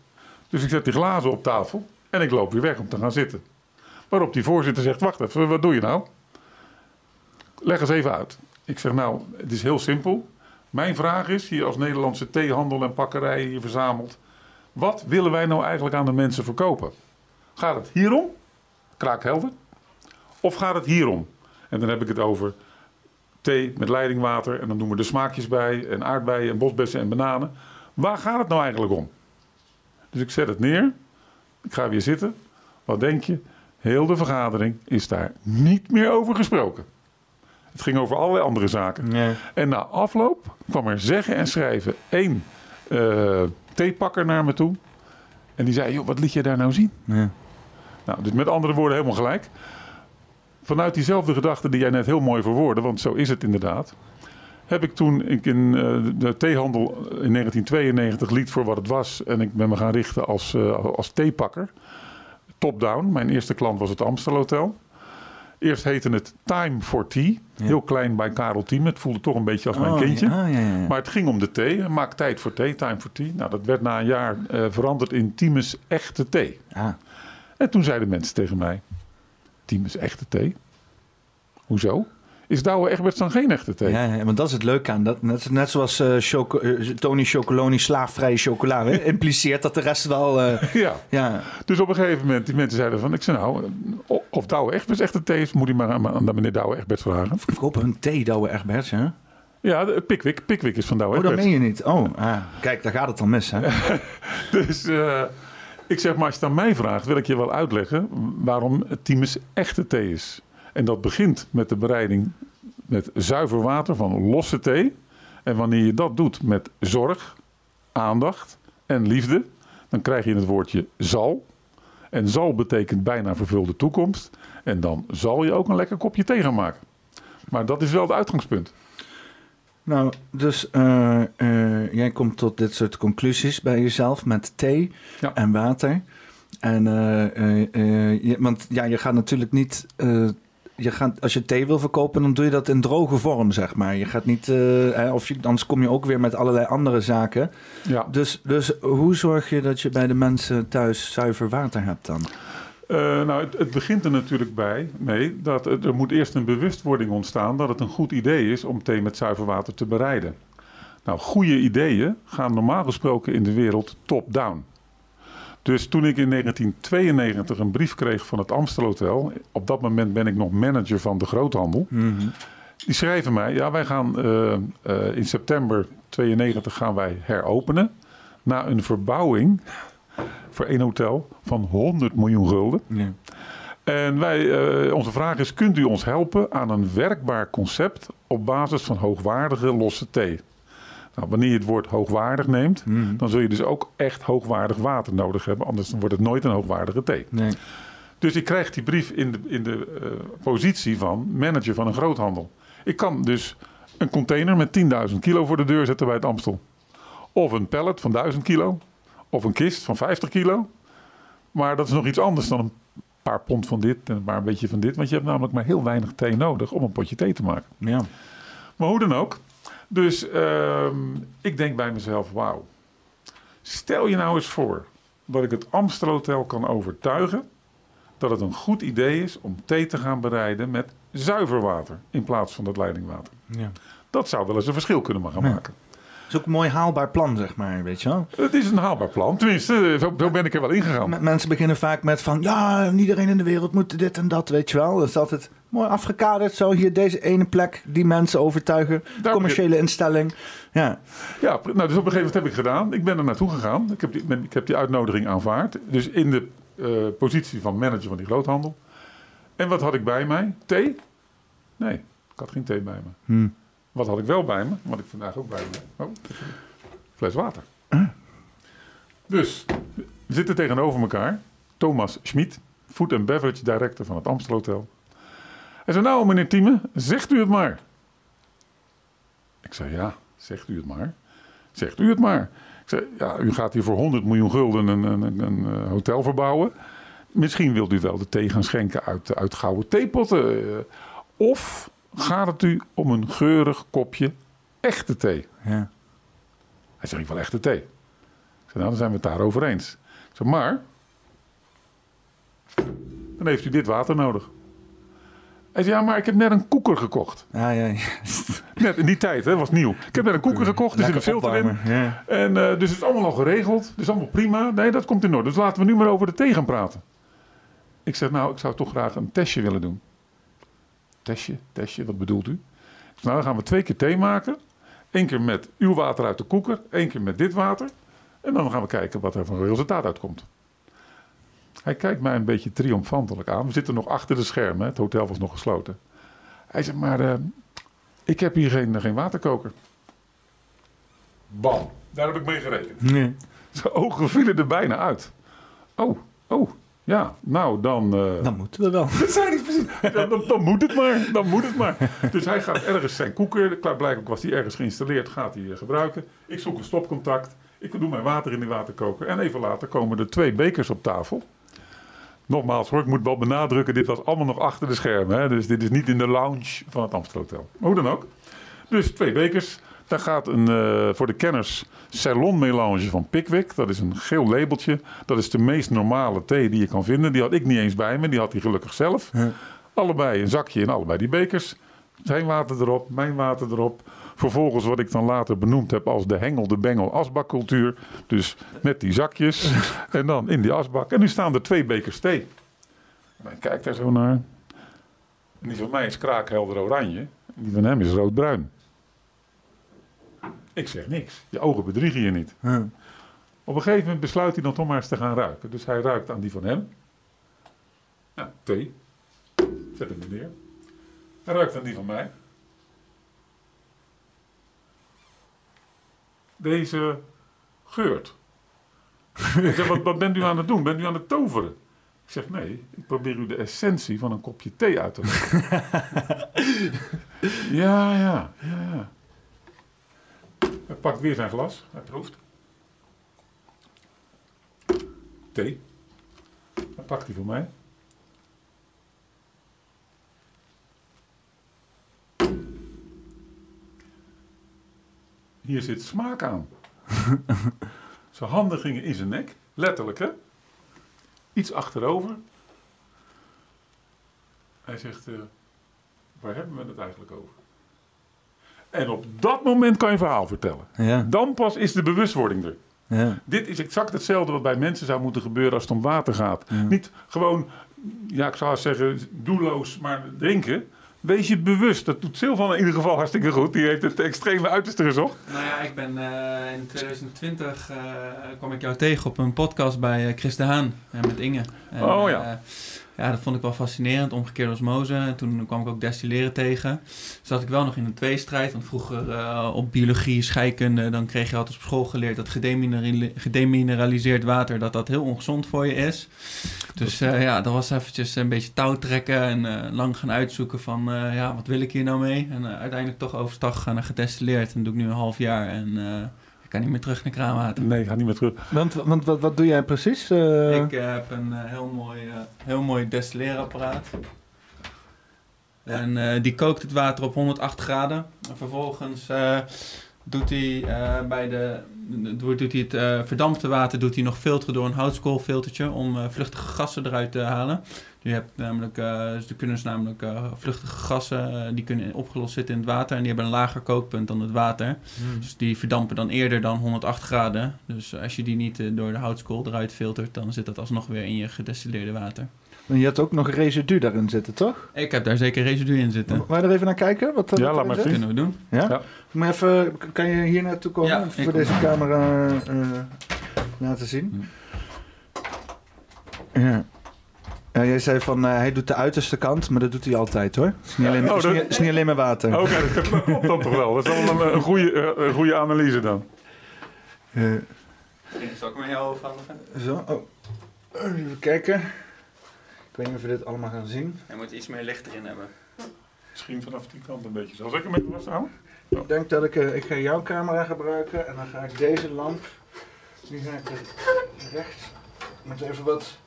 Dus ik zet die glazen op tafel en ik loop weer weg om te gaan zitten. Waarop die voorzitter zegt, wacht even, wat doe je nou? Leg eens even uit. Ik zeg, nou, het is heel simpel. Mijn vraag is, hier als Nederlandse theehandel en pakkerij hier verzameld. Wat willen wij nou eigenlijk aan de mensen verkopen? Gaat het hierom? Kraakhelder. Of gaat het hierom? En dan heb ik het over thee met leidingwater. En dan doen we de smaakjes bij. En aardbeien en bosbessen en bananen. Waar gaat het nou eigenlijk om? Dus ik zet het neer. Ik ga weer zitten. Wat denk je? Heel de vergadering is daar niet meer over gesproken. Het ging over allerlei andere zaken. En na afloop kwam er zeggen en schrijven één eh, theepakker naar me toe. En die zei, joh, wat liet je daar nou zien? Nou, dus met andere woorden helemaal gelijk. Vanuit diezelfde gedachte die jij net heel mooi verwoordde, want zo is het inderdaad. Heb ik toen ik in eh, de theehandel in 1992 liet voor wat het was. En ik ben me gaan richten als, eh, als theepakker. Top-down. Mijn eerste klant was het Amstel Hotel. Eerst heette het Time for Tea. Heel klein bij Karel Thiem. Het voelde toch een beetje als mijn Oh, kindje. ja, ja, ja. Maar het ging om de thee. Maak tijd voor thee, time for tea. Nou, dat werd na een jaar eh, veranderd in Timus Echte Thee. Ah. En toen zeiden mensen tegen mij: Timus Echte Thee? Hoezo? Is Douwe Egberts dan geen echte thee? Ja, ja, want dat is het leuke aan. Dat, net, net zoals eh, choco- eh, Tony Chocoloni slaafvrije chocolade. hè, *laughs* impliceert dat de rest wel... eh, Ja. ja, Dus op een gegeven moment, die mensen zeiden van... Ik zei nou, of Douwe Egberts echte thee is... moet hij maar aan, aan meneer Douwe Egberts vragen. verkopen hun thee, Douwe Egberts, hè? Ja, Pickwick. Pickwick is van Douwe Oh, dat Egberts. meen je niet. Oh, ah, kijk, daar gaat het dan mis, hè? *laughs* Dus ik zeg maar, als je het aan mij vraagt... wil ik je wel uitleggen waarom Timus echte thee is. En dat begint met de bereiding met zuiver water van losse thee. En wanneer je dat doet met zorg, aandacht en liefde... dan krijg je het woordje zal. En zal betekent bijna vervulde toekomst. En dan zal je ook een lekker kopje thee gaan maken. Maar dat is wel het uitgangspunt. Nou, dus eh, eh, jij komt tot dit soort conclusies bij jezelf met thee Ja. en water. En, eh, je- want ja, je gaat natuurlijk niet. Je gaat, als je thee wil verkopen, dan doe je dat in droge vorm, zeg maar. Je gaat niet. hè, of je, anders kom je ook weer met allerlei andere zaken. Ja. Dus, dus hoe zorg je dat je bij de mensen thuis zuiver water hebt dan? Eh, nou, het, het begint er natuurlijk bij mee dat er moet eerst een bewustwording ontstaan dat het een goed idee is om thee met zuiver water te bereiden. Nou, goede ideeën gaan normaal gesproken in de wereld top-down. Dus toen ik in 1992 een brief kreeg van het Amstelhotel, op dat moment ben ik nog manager van de groothandel. Die schrijven mij, ja, wij gaan eh, eh, in september 92 gaan wij heropenen na een verbouwing voor één hotel van 100 miljoen gulden. Ja. En wij, eh, onze vraag is: kunt u ons helpen aan een werkbaar concept op basis van hoogwaardige losse thee? Nou, wanneer je het woord hoogwaardig neemt, dan zul je dus ook echt hoogwaardig water nodig hebben, anders wordt het nooit een hoogwaardige thee. Nee. Dus ik krijg die brief in de, in de eh, positie van manager van een groothandel. Ik kan dus een container met 10.000 kilo voor de deur zetten bij het Amstel. Of een pallet van 1000 kilo. Of een kist van 50 kilo. Maar dat is nog iets anders dan een paar pond van dit en een paar beetje van dit. Want je hebt namelijk maar heel weinig thee nodig om een potje thee te maken. Ja. Maar hoe dan ook. Dus ehm, ik denk bij mezelf, wauw. Stel je nou eens voor dat ik het Amstelhotel kan overtuigen dat het een goed idee is om thee te gaan bereiden met zuiver water in plaats van dat leidingwater. ja. Dat zou wel eens een verschil kunnen gaan maken. Is ook een mooi haalbaar plan, zeg maar, weet je wel. Het is een haalbaar plan. Tenminste, zo, zo ben ik er wel ingegaan. M- Mensen beginnen vaak met van, ja, iedereen in de wereld moet dit en dat, weet je wel. Dat is altijd mooi afgekaderd, zo hier deze ene plek, die mensen overtuigen, Daar commerciële instelling. Ja, Ja, nou, dus op een gegeven moment heb ik gedaan. Ik ben er naartoe gegaan. Ik heb die, ben- ik heb die uitnodiging aanvaard. Dus in de eh, positie van manager van die groothandel. En wat had ik bij mij? Thee? Nee, ik had geen thee bij me. Hm. Wat had ik wel bij me? Wat ik vandaag ook bij me heb. Oh, fles water. Dus, we zitten tegenover elkaar. Thomas Schmid, Food and Beverage Director van het Amstelhotel. Hij zei, nou meneer Thieme, zegt u het maar. Ik zei, ja, zegt u het maar. Zegt u het maar. Ik zei, ja, u gaat hier voor 100 miljoen gulden een, een, een, een eh, hotel verbouwen. Misschien wilt u wel de thee gaan schenken uit, uit gouden theepotten. eh, Of gaat het u om een geurig kopje echte thee? ja. Hij zegt, ik wil echte thee. Ik zei, nou, dan zijn we het daarover eens. Ik zei, maar... Dan heeft u dit water nodig. Hij zei, ja, maar ik heb net een koeker gekocht. Ja, ja, ja. Net in die tijd, hè, was nieuw. Ik heb net een koeker gekocht, er zit een filter in. Ja. En eh, dus het is allemaal al geregeld. Dus allemaal prima. Nee, dat komt in orde. Dus laten we nu maar over de thee gaan praten. Ik zeg, nou, ik zou toch graag een testje willen doen. Testje, testje, wat bedoelt u? Nou, dan gaan we twee keer thee maken. Eén keer met uw water uit de koeker. één keer met dit water. En dan gaan we kijken wat er van resultaat uitkomt. Hij kijkt mij een beetje triomfantelijk aan. We zitten nog achter de schermen. Het hotel was nog gesloten. Hij zegt, maar eh, ik heb hier geen, geen waterkoker. Bam. Daar heb ik mee gerekend. Nee. Zijn ogen vielen er bijna uit. Oh, oh, ja, nou dan... eh, Dan moeten we wel. *laughs* dat precies. Dan, dan, dan moet het maar, dan moet het maar. Dus hij gaat ergens zijn koeker, klaarblijkelijk was die ergens geïnstalleerd, gaat hij eh, gebruiken. Ik zoek een stopcontact, ik doe mijn water in die waterkoker. En even later komen er twee bekers op tafel. Nogmaals hoor, ik moet wel benadrukken, dit was allemaal nog achter de schermen. Hè? Dus dit is niet in de lounge van het Amstelhotel. Maar hoe dan ook. Dus twee bekers. Daar gaat een, eh, voor de kenners, Ceylon Melange van Pickwick. Dat is een geel labeltje. Dat is de meest normale thee die je kan vinden. Die had ik niet eens bij me, die had hij gelukkig zelf. Ja. Allebei een zakje in allebei die bekers. Zijn water erop, mijn water erop. Vervolgens wat ik dan later benoemd heb als de hengel, de bengel, asbakcultuur. Dus met die zakjes *laughs* en dan in die asbak. En nu staan er twee bekers thee. En ik kijk daar zo naar. En die van mij is kraakhelder oranje. En die van hem is roodbruin. Ik zeg niks. Je ogen bedriegen je niet. Op een gegeven moment besluit hij dan toch maar eens te gaan ruiken. Dus hij ruikt aan die van hem. Ja, thee. Zet hem er neer. Hij ruikt aan die van mij. Deze geurt. Ik zeg, wat, wat bent u aan het doen? Bent u aan het toveren? Ik zeg, nee, ik probeer u de essentie van een kopje thee uit te leggen. *laughs* ja, ja, ja, ja. Hij pakt weer zijn glas. Hij proeft. Thee. pak die voor mij. Hier zit smaak aan. *laughs* zijn handen gingen in zijn nek, letterlijk hè. Iets achterover. Hij zegt, eh, waar hebben we het eigenlijk over? En op dat moment kan je een verhaal vertellen. Ja, Dan pas is de bewustwording er. ja. Dit is exact hetzelfde wat bij mensen zou moeten gebeuren als het om water gaat. Ja. Niet gewoon, ja, ik zou zeggen, doelloos maar drinken. Wees je bewust. Dat doet Silvan in ieder geval hartstikke goed. Die heeft het extreme uiterste gezocht. Nou ja, ik ben eh, in 2020 eh, kwam ik jou tegen op een podcast bij eh, Chris de Haan en met Inge. En, Oh ja. Ja, dat vond ik wel fascinerend, omgekeerde osmose. En toen kwam ik ook destilleren tegen. Zat ik wel nog in een tweestrijd, want vroeger eh, op biologie, scheikunde, dan kreeg je altijd op school geleerd dat gedeminerali- gedemineraliseerd water, dat dat heel ongezond voor je is. Dus eh, ja, dat was eventjes een beetje touw trekken en eh, lang gaan uitzoeken van, ja, wat wil ik hier nou mee? En uiteindelijk toch overstag gegaan naar gedestilleerd. En dat doe ik nu een half jaar en ik kan niet meer terug naar kraanwater. Nee, ga niet meer terug. Want, want wat, wat doe jij precies? Eh, Ik heb een eh, heel, mooi, eh, heel mooi destilleerapparaat. En eh, die kookt het water op 108 graden. En vervolgens eh, doet hij eh, bij de doet hij het eh, verdampte water doet hij nog filteren door een houtskoolfiltertje om eh, vluchtige gassen eruit te halen. Je hebt namelijk, eh er kunnen dus namelijk eh, vluchtige gassen eh, die kunnen opgelost zitten in het water en die hebben een lager kookpunt dan het water. Dus die verdampen dan eerder dan 108 graden. Dus als je die niet door de houtskool eruit filtert, dan zit dat alsnog weer in je gedestilleerde water. Maar je had ook nog residu daarin zitten, toch? Ik heb daar zeker residu in zitten. Wil je er even naar kijken? Wat, Ja, laat maar zien. Kunnen we doen. Ja? Ja. Maar even, kan je hier naartoe komen Ja, voor kom. deze camera eh, laten zien? Ja. ja. Jij zei van eh, hij doet de uiterste kant, maar dat doet hij altijd hoor. Het is niet alleen, Oh, het is dat- niet, is niet alleen maar water. Oké, dat *laughs* klopt dan toch wel. Dat is wel een, een, goede, eh, een goede analyse dan. Eh, Zal ik met jou overhandigen? zo, oh. Even kijken. Ik weet niet of we dit allemaal gaan zien. Je moet iets meer licht erin hebben. Misschien vanaf die kant een beetje. Zal ik hem even vasthouden? Ik denk dat ik, eh, ik ga jouw camera gebruiken en dan ga ik deze lamp, die ga ik er recht, met even wat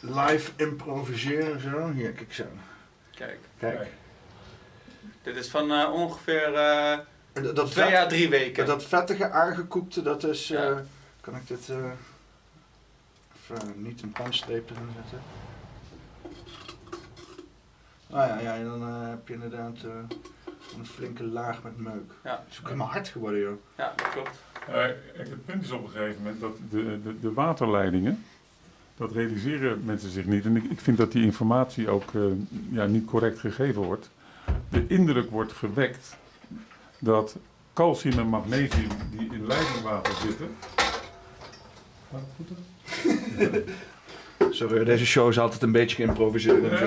live improviseren zo. Hier, kijk zo. Kijk, Kijk. dit is van eh, ongeveer eh, Dat, dat, twee vet, à drie weken. dat vettige aangekoekte, dat is, eh, kan ik dit eh, even niet een pannenstreep erin zetten. Ah ja, ja en dan heb je inderdaad eh, een flinke laag met meuk. Ja. Het is ook helemaal hard geworden joh. Ja, dat klopt. Eh, het punt is op een gegeven moment dat de, de, de waterleidingen, dat realiseren mensen zich niet. En ik, ik vind dat die informatie ook eh, ja, niet correct gegeven wordt. De indruk wordt gewekt dat calcium en magnesium die in leidingwater zitten. Gaat het goed? *laughs* Sorry, deze show is altijd een beetje geïmproviseerd.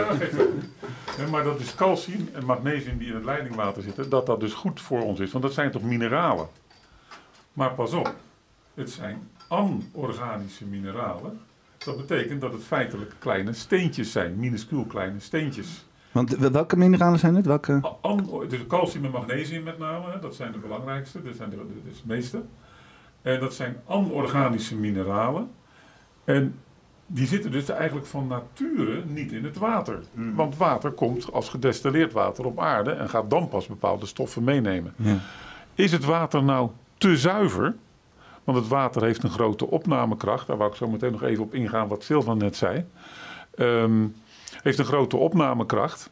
Ja, maar dat is calcium en magnesium die in het leidingwater zitten, dat dat dus goed voor ons is. Want dat zijn toch mineralen? Maar pas op, het zijn anorganische mineralen. Dat betekent dat het feitelijk kleine steentjes zijn, minuscuul kleine steentjes. Want welke mineralen zijn het? Welke? Dus calcium en magnesium met name, dat zijn de belangrijkste, dat zijn de, de, dus de meeste. En dat zijn anorganische mineralen. En die zitten dus eigenlijk van nature niet in het water. Hmm. Want water komt als gedestilleerd water op aarde en gaat dan pas bepaalde stoffen meenemen. Ja. Is het water nou te zuiver? Want het water heeft een grote opnamekracht. Daar wou ik zo meteen nog even op ingaan wat Silvan net zei. Ehm, heeft een grote opnamekracht.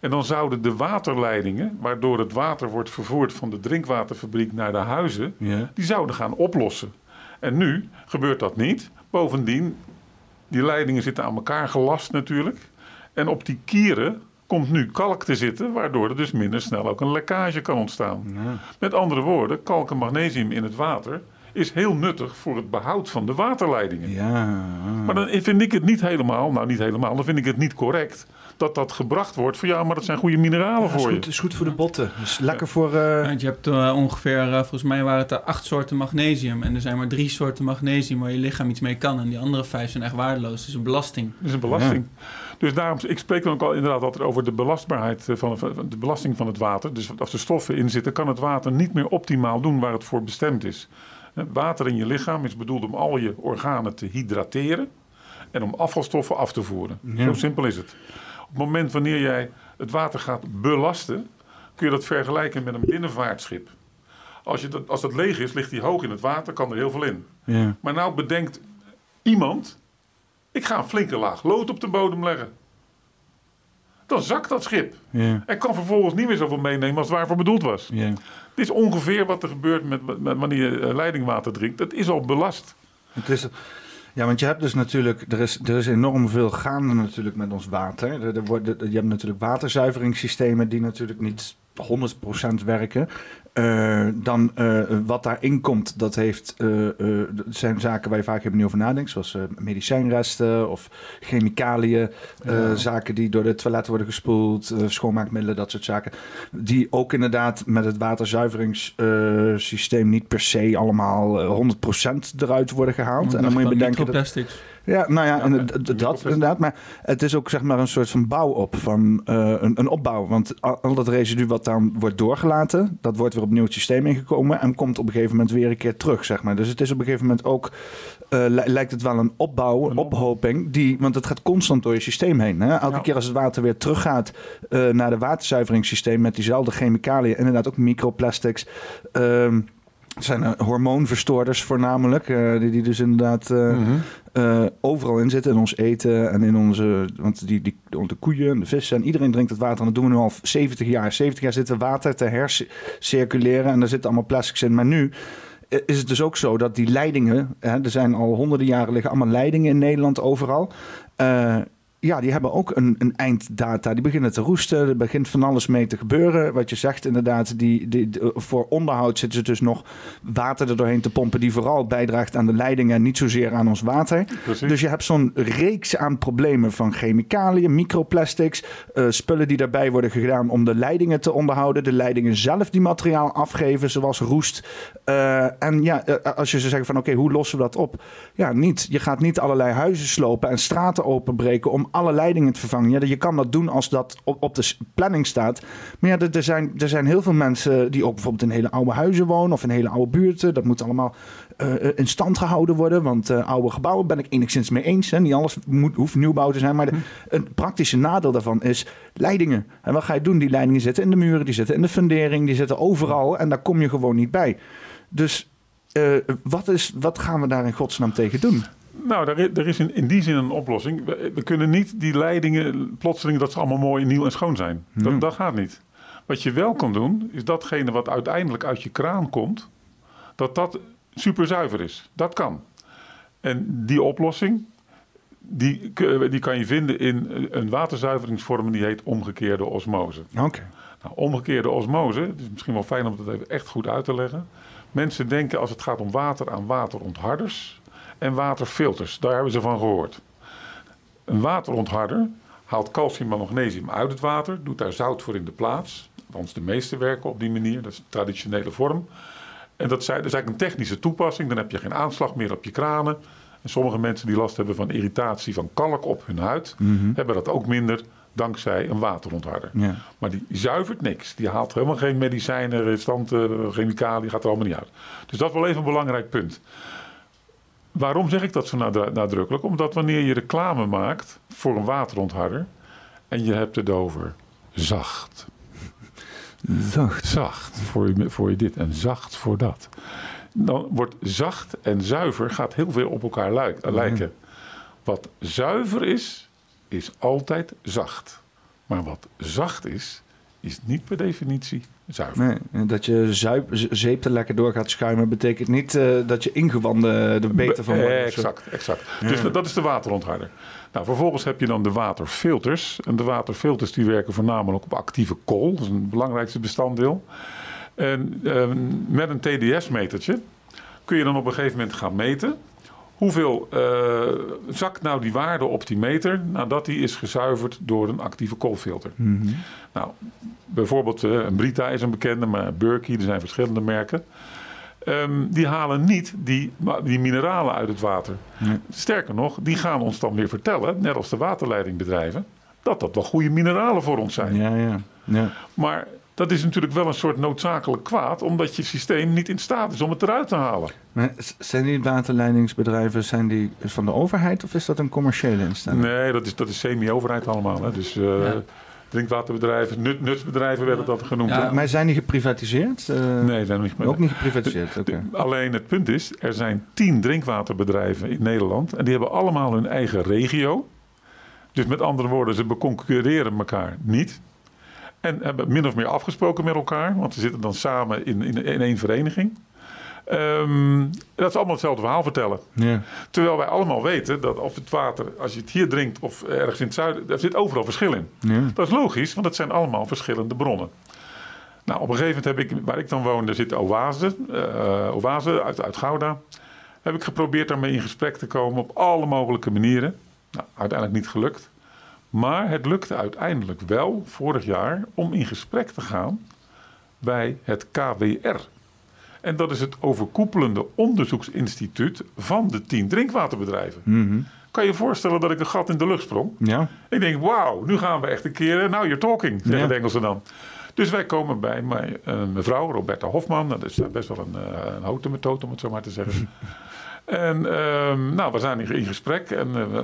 En dan zouden de waterleidingen, waardoor het water wordt vervoerd van de drinkwaterfabriek naar de huizen, Ja. die zouden gaan oplossen. En nu gebeurt dat niet. Bovendien, die leidingen zitten aan elkaar gelast natuurlijk. En op die kieren komt nu kalk te zitten, waardoor er dus minder snel ook een lekkage kan ontstaan. Ja. Met andere woorden, kalk en magnesium in het water is heel nuttig voor het behoud van de waterleidingen. Ja. Maar dan vind ik het niet helemaal, nou niet helemaal, dan vind ik het niet correct dat dat gebracht wordt van ja, maar dat zijn goede mineralen voor goed, je. is goed voor de botten. Is lekker voor. eh, Want je hebt eh, ongeveer, eh, volgens mij waren het er acht soorten magnesium. En er zijn maar drie soorten magnesium waar je lichaam iets mee kan. En die andere vijf zijn echt waardeloos. Het is een belasting. Dat is een belasting. Dus daarom, ik spreek dan ook al inderdaad altijd over de belastbaarheid van, van de belasting van het water. Dus als er stoffen in zitten, kan het water niet meer optimaal doen waar het voor bestemd is. Water in je lichaam is bedoeld om al je organen te hydrateren. en om afvalstoffen af te voeren. Ja. Zo simpel is het. Op het moment wanneer jij het water gaat belasten, kun je dat vergelijken met een binnenvaartschip. Als, je dat, als dat leeg is, ligt die hoog in het water, kan er heel veel in. Ja. Maar nou bedenkt iemand, ik ga een flinke laag lood op de bodem leggen. Dan zakt dat schip. Ja. En kan vervolgens niet meer zoveel meenemen als het waarvoor bedoeld was. Ja. Is ongeveer wat er gebeurt met, met wanneer je eh, leidingwater drinkt. Dat is al belast. Het is, ja, want je hebt dus natuurlijk, er is, er is enorm veel gaande natuurlijk met ons water. Er, er er- je hebt natuurlijk waterzuiveringssystemen die natuurlijk niet 100% werken. Eh, dan eh, wat daarin komt, dat heeft, eh, zijn zaken waar je vaak niet over nadenkt. Zoals medicijnresten of chemicaliën. Ja. Zaken die door de toilet worden gespoeld. schoonmaakmiddelen, dat soort zaken. Die ook inderdaad met het waterzuiveringssysteem niet per se allemaal eh, 100% eruit worden gehaald. En dan moet je bedenken... Dat. Ja, nou ja, en dat inderdaad. Maar het is ook zeg maar een soort van bouw op, van eh, een, een opbouw. Want al, al dat residu wat dan wordt doorgelaten, dat wordt weer opnieuw het systeem ingekomen en komt op een gegeven moment weer een keer terug, zeg maar. Dus het is op een gegeven moment ook, eh, li- lijkt het wel een opbouw, Een ophoping, die, want het gaat constant door je systeem heen. Hè? Elke Ja. keer als het water weer teruggaat eh, naar de waterzuiveringssysteem met diezelfde chemicaliën, inderdaad ook microplastics. ehm, het zijn eh, hormoonverstoorders voornamelijk, eh, die, die dus inderdaad eh, Mhm. overal in zitten. In ons eten en in onze... Want die, die, de koeien en de vissen en iedereen drinkt het water. En dat doen we nu al 70 jaar. 70 jaar zit er water te hercirculeren en daar zitten allemaal plastics in. Maar nu is het dus ook zo dat die leidingen... Hè, er zijn al honderden jaren liggen allemaal leidingen in Nederland overal... Eh, ja, die hebben ook een, een einddata. Die beginnen te roesten. Er begint van alles mee te gebeuren. Wat je zegt inderdaad, die, die, de- voor onderhoud zitten ze dus nog water er doorheen te pompen... die vooral bijdraagt aan de leidingen en niet zozeer aan ons water. Precies. Dus je hebt zo'n reeks aan problemen van chemicaliën, microplastics, eh, spullen die daarbij worden gedaan om de leidingen te onderhouden, de leidingen zelf die materiaal afgeven, zoals roest. Eh, en ja, eh, als je ze zeggen van oké, hoe lossen we dat op? Ja, niet. Je gaat niet allerlei huizen slopen en straten openbreken om alle leidingen te vervangen. Ja, je kan dat doen als dat op, op de planning staat. Maar ja, er, er zijn, er zijn heel veel mensen die ook bijvoorbeeld in hele oude huizen wonen of in hele oude buurten. Dat moet allemaal eh, in stand gehouden worden. Want eh, oude gebouwen ben ik enigszins mee eens. Hè. Niet alles moet, hoeft nieuwbouw te zijn. Maar de, een praktische nadeel daarvan is leidingen. En wat ga je doen? Die leidingen zitten in de muren, die zitten in de fundering, die zitten overal. En daar kom je gewoon niet bij. Dus eh, wat, is, wat gaan we daar in godsnaam tegen doen? Nou, er is, er is in, in die zin een oplossing. We, we kunnen niet die leidingen plotseling dat ze allemaal mooi, nieuw en schoon zijn. Dat, Hmm. dat gaat niet. Wat je wel kan doen, is datgene wat uiteindelijk uit je kraan komt, dat dat super zuiver is. Dat kan. En die oplossing, die, die kan je vinden in een waterzuiveringsvorm die heet omgekeerde osmose. Oké. Nou, omgekeerde osmose, het is misschien wel fijn om dat even echt goed uit te leggen. Mensen denken als het gaat om water aan waterontharders en waterfilters. Daar hebben ze van gehoord. Een waterontharder haalt calcium en magnesium uit het water, doet daar zout voor in de plaats. Althans, de meeste werken op die manier, dat is de traditionele vorm. En dat is, eigenlijk een technische toepassing. Dan heb je geen aanslag meer op je kranen. En sommige mensen die last hebben van irritatie van kalk op hun huid, hebben dat ook minder dankzij een waterontharder. Ja. Maar die zuivert niks. Die haalt helemaal geen medicijnen, restanten, chemicaliën, gaat er allemaal niet uit. Dus dat is wel even een belangrijk punt. Waarom zeg ik dat zo nadru- nadrukkelijk? Omdat wanneer je reclame maakt voor een waterontharder en je hebt het over zacht, Zacht. zacht voor je, voor je dit en zacht voor dat. Dan wordt zacht en zuiver gaat heel veel op elkaar lijk- lijken. Wat zuiver is, is altijd zacht. Maar wat zacht is, is niet per definitie zuiver. Nee, dat je zuip, zeep er lekker door gaat schuimen, betekent niet eh, dat je ingewanden er beter van worden. Eh, exact, exact. Dus dat- dat is de waterontharder. Nou, vervolgens heb je dan de waterfilters. En de waterfilters die werken voornamelijk op actieve kool. Dat is een belangrijkste bestanddeel. En ehm, met een TDS-metertje kun je dan op een gegeven moment gaan meten. Hoeveel eh, zakt nou die waarde op die meter nadat die is gezuiverd door een actieve koolfilter? Mhm. Nou, bijvoorbeeld eh, een Brita is een bekende, maar Berkey, er zijn verschillende merken. Ehm, die halen niet die, die mineralen uit het water. Nee. Sterker nog, die gaan ons dan weer vertellen, net als de waterleidingbedrijven, dat dat wel goede mineralen voor ons zijn. Ja, ja. Ja. Maar dat is natuurlijk wel een soort noodzakelijk kwaad, omdat je systeem niet in staat is om het eruit te halen. Maar zijn die waterleidingsbedrijven zijn die van de overheid of is dat een commerciële instelling? Nee, dat is, dat is semi-overheid allemaal. Hè. Dus eh, Ja. drinkwaterbedrijven, nut, nutsbedrijven werden dat genoemd. Ja. Maar zijn die geprivatiseerd? Eh, Nee, zijn niet. Ook niet geprivatiseerd, oké. Alleen het punt is, er zijn tien drinkwaterbedrijven in Nederland en die hebben allemaal hun eigen regio. Dus met andere woorden, ze beconcurreren elkaar niet. En hebben min of meer afgesproken met elkaar, want ze zitten dan samen in, in, in één vereniging. Ehm, dat ze allemaal hetzelfde verhaal vertellen. Ja. Terwijl wij allemaal weten dat of het water, als je het hier drinkt of ergens in het zuiden, daar zit overal verschil in. Ja. Dat is logisch, want het zijn allemaal verschillende bronnen. Nou, op een gegeven moment heb ik, waar ik dan woonde, zit Oase, Oase uit, uit Gouda. Heb ik geprobeerd daarmee in gesprek te komen op alle mogelijke manieren. Nou, uiteindelijk niet gelukt. Maar het lukte uiteindelijk wel vorig jaar om in gesprek te gaan bij het KWR. En dat is het overkoepelende onderzoeksinstituut van de tien drinkwaterbedrijven. Mhm. Kan je je voorstellen dat ik een gat in de lucht sprong? ja. Ik denk, wauw, nu gaan we echt een keer, now you're talking, zeggen Ja. de Engelsen dan. Dus wij komen bij mij, een mevrouw, Roberta Hofman. Dat is best wel een, eh, een houten methode, om het zo maar te zeggen. *laughs* en ehm, nou, we zijn in, in gesprek. En eh,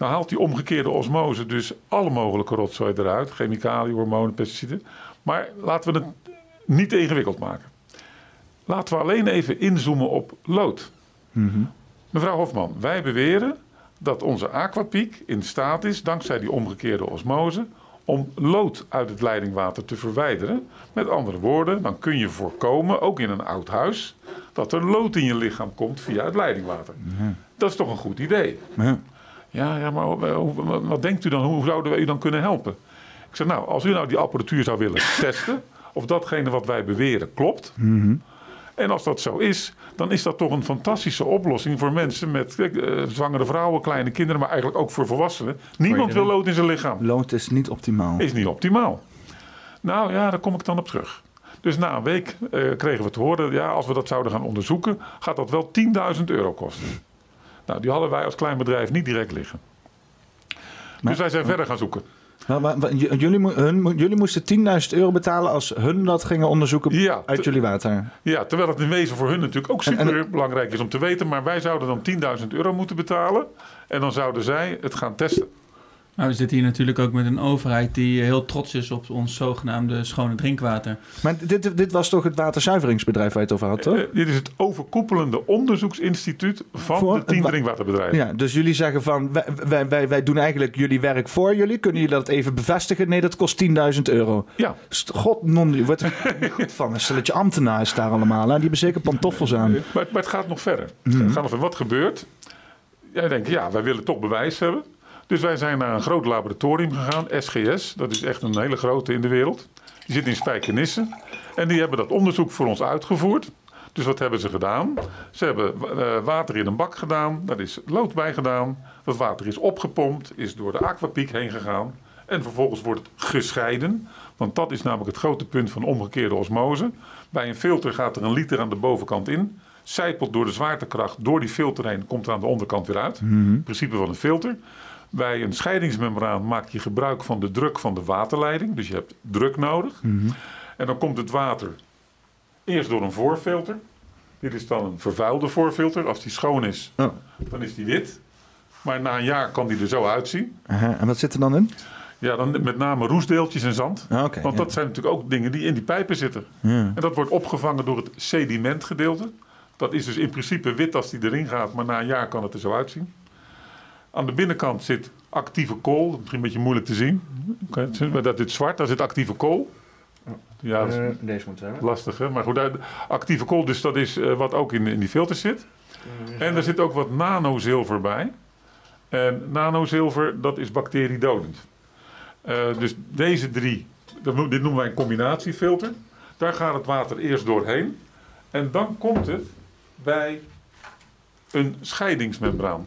nou haalt die omgekeerde osmose dus alle mogelijke rotzooi eruit. Chemicaliën, hormonen, pesticiden. Maar laten we het niet ingewikkeld maken. Laten we alleen even inzoomen op lood. Mhm. Mevrouw Hofman, wij beweren dat onze aquapiek in staat is, dankzij die omgekeerde osmose, om lood uit het leidingwater te verwijderen. Met andere woorden, dan kun je voorkomen, ook in een oud huis, dat er lood in je lichaam komt via het leidingwater. Dat is toch een goed idee? Ja. Ja, ja maar wat denkt u dan? Hoe zouden we u dan kunnen helpen? Ik zeg, nou, als u nou die apparatuur zou willen *laughs* testen, of datgene wat wij beweren klopt. En als dat zo is, dan is dat toch een fantastische oplossing voor mensen met eh, zwangere vrouwen, kleine kinderen, maar eigenlijk ook voor volwassenen. Niemand wil lood in zijn lichaam. Lood is niet optimaal. Is niet optimaal. Nou ja, daar kom ik dan op terug. Dus na een week eh, kregen we te horen, ja, als we dat zouden gaan onderzoeken, gaat dat wel 10.000 euro kosten. Nou, die hadden wij als klein bedrijf niet direct liggen. Maar- dus wij zijn verder gaan zoeken. Maar, maar- maar j- jullie, hun, jullie moesten 10.000 euro betalen als hun dat gingen onderzoeken Ja, uit te- jullie water. Ja, terwijl het in wezen voor hun natuurlijk ook En- en- super belangrijk is om te weten. Maar wij zouden dan 10.000 euro moeten betalen. En dan zouden zij het gaan testen. Maar we zitten hier natuurlijk ook met een overheid die heel trots is op ons zogenaamde schone drinkwater. Maar dit, dit was toch het waterzuiveringsbedrijf waar je het over had, toch? Eh, dit is het overkoepelende onderzoeksinstituut van Voor de het tien wa- drinkwaterbedrijven. Ja, dus jullie zeggen van, wij, wij, wij, wij doen eigenlijk jullie werk voor jullie. Kunnen jullie dat even bevestigen? Nee, dat kost 10.000 euro. Ja, God, non, je wordt er niet *laughs* goed van. Een stelletje ambtenaren is daar allemaal. Hè? Die hebben zeker pantoffels aan. maar, maar het gaat nog verder. Mhm. Het gaat nog verder. Wat gebeurt? Jij denkt, ja, wij willen toch bewijs hebben. Dus wij zijn naar een groot laboratorium gegaan, SGS. Dat is echt een hele grote in de wereld. Die zit in Spijkenisse. En die hebben dat onderzoek voor ons uitgevoerd. Dus wat hebben ze gedaan? Ze hebben eh, water in een bak gedaan. Daar is lood bij gedaan. Dat water is opgepompt, is door de aquapiek heen gegaan. En vervolgens wordt het gescheiden. Want dat is namelijk het grote punt van omgekeerde osmose. Bij een filter gaat er een liter aan de bovenkant in. Zijpelt door de zwaartekracht door die filter heen. Komt er aan de onderkant weer uit. Het principe van een filter. Bij een scheidingsmembraan maak je gebruik van de druk van de waterleiding. Dus je hebt druk nodig. En dan komt het water eerst door een voorfilter. Dit is dan een vervuilde voorfilter. Als die schoon is, Oh. dan is die wit. Maar na een jaar kan die er zo uitzien. En wat zit er dan in? Ja, dan met name roestdeeltjes en zand. Ah. Want ja. dat zijn natuurlijk ook dingen die in die pijpen zitten. Ja. En dat wordt opgevangen door het sedimentgedeelte. Dat is dus in principe wit als die erin gaat, maar na een jaar kan het er zo uitzien. Aan de binnenkant zit actieve kool. Misschien een beetje moeilijk te zien. Maar dat is zwart, daar zit actieve kool. Ja, dat is Eh, deze moet hebben. lastig hè. Maar goed, actieve kool, dus dat is eh, wat ook in, in die filters zit. En er zit ook wat nanozilver bij. En nanozilver, dat is bacteriedodend. Eh, dus deze drie, dat dit noemen wij een combinatiefilter. Daar gaat het water eerst doorheen. En dan komt het bij een scheidingsmembraan.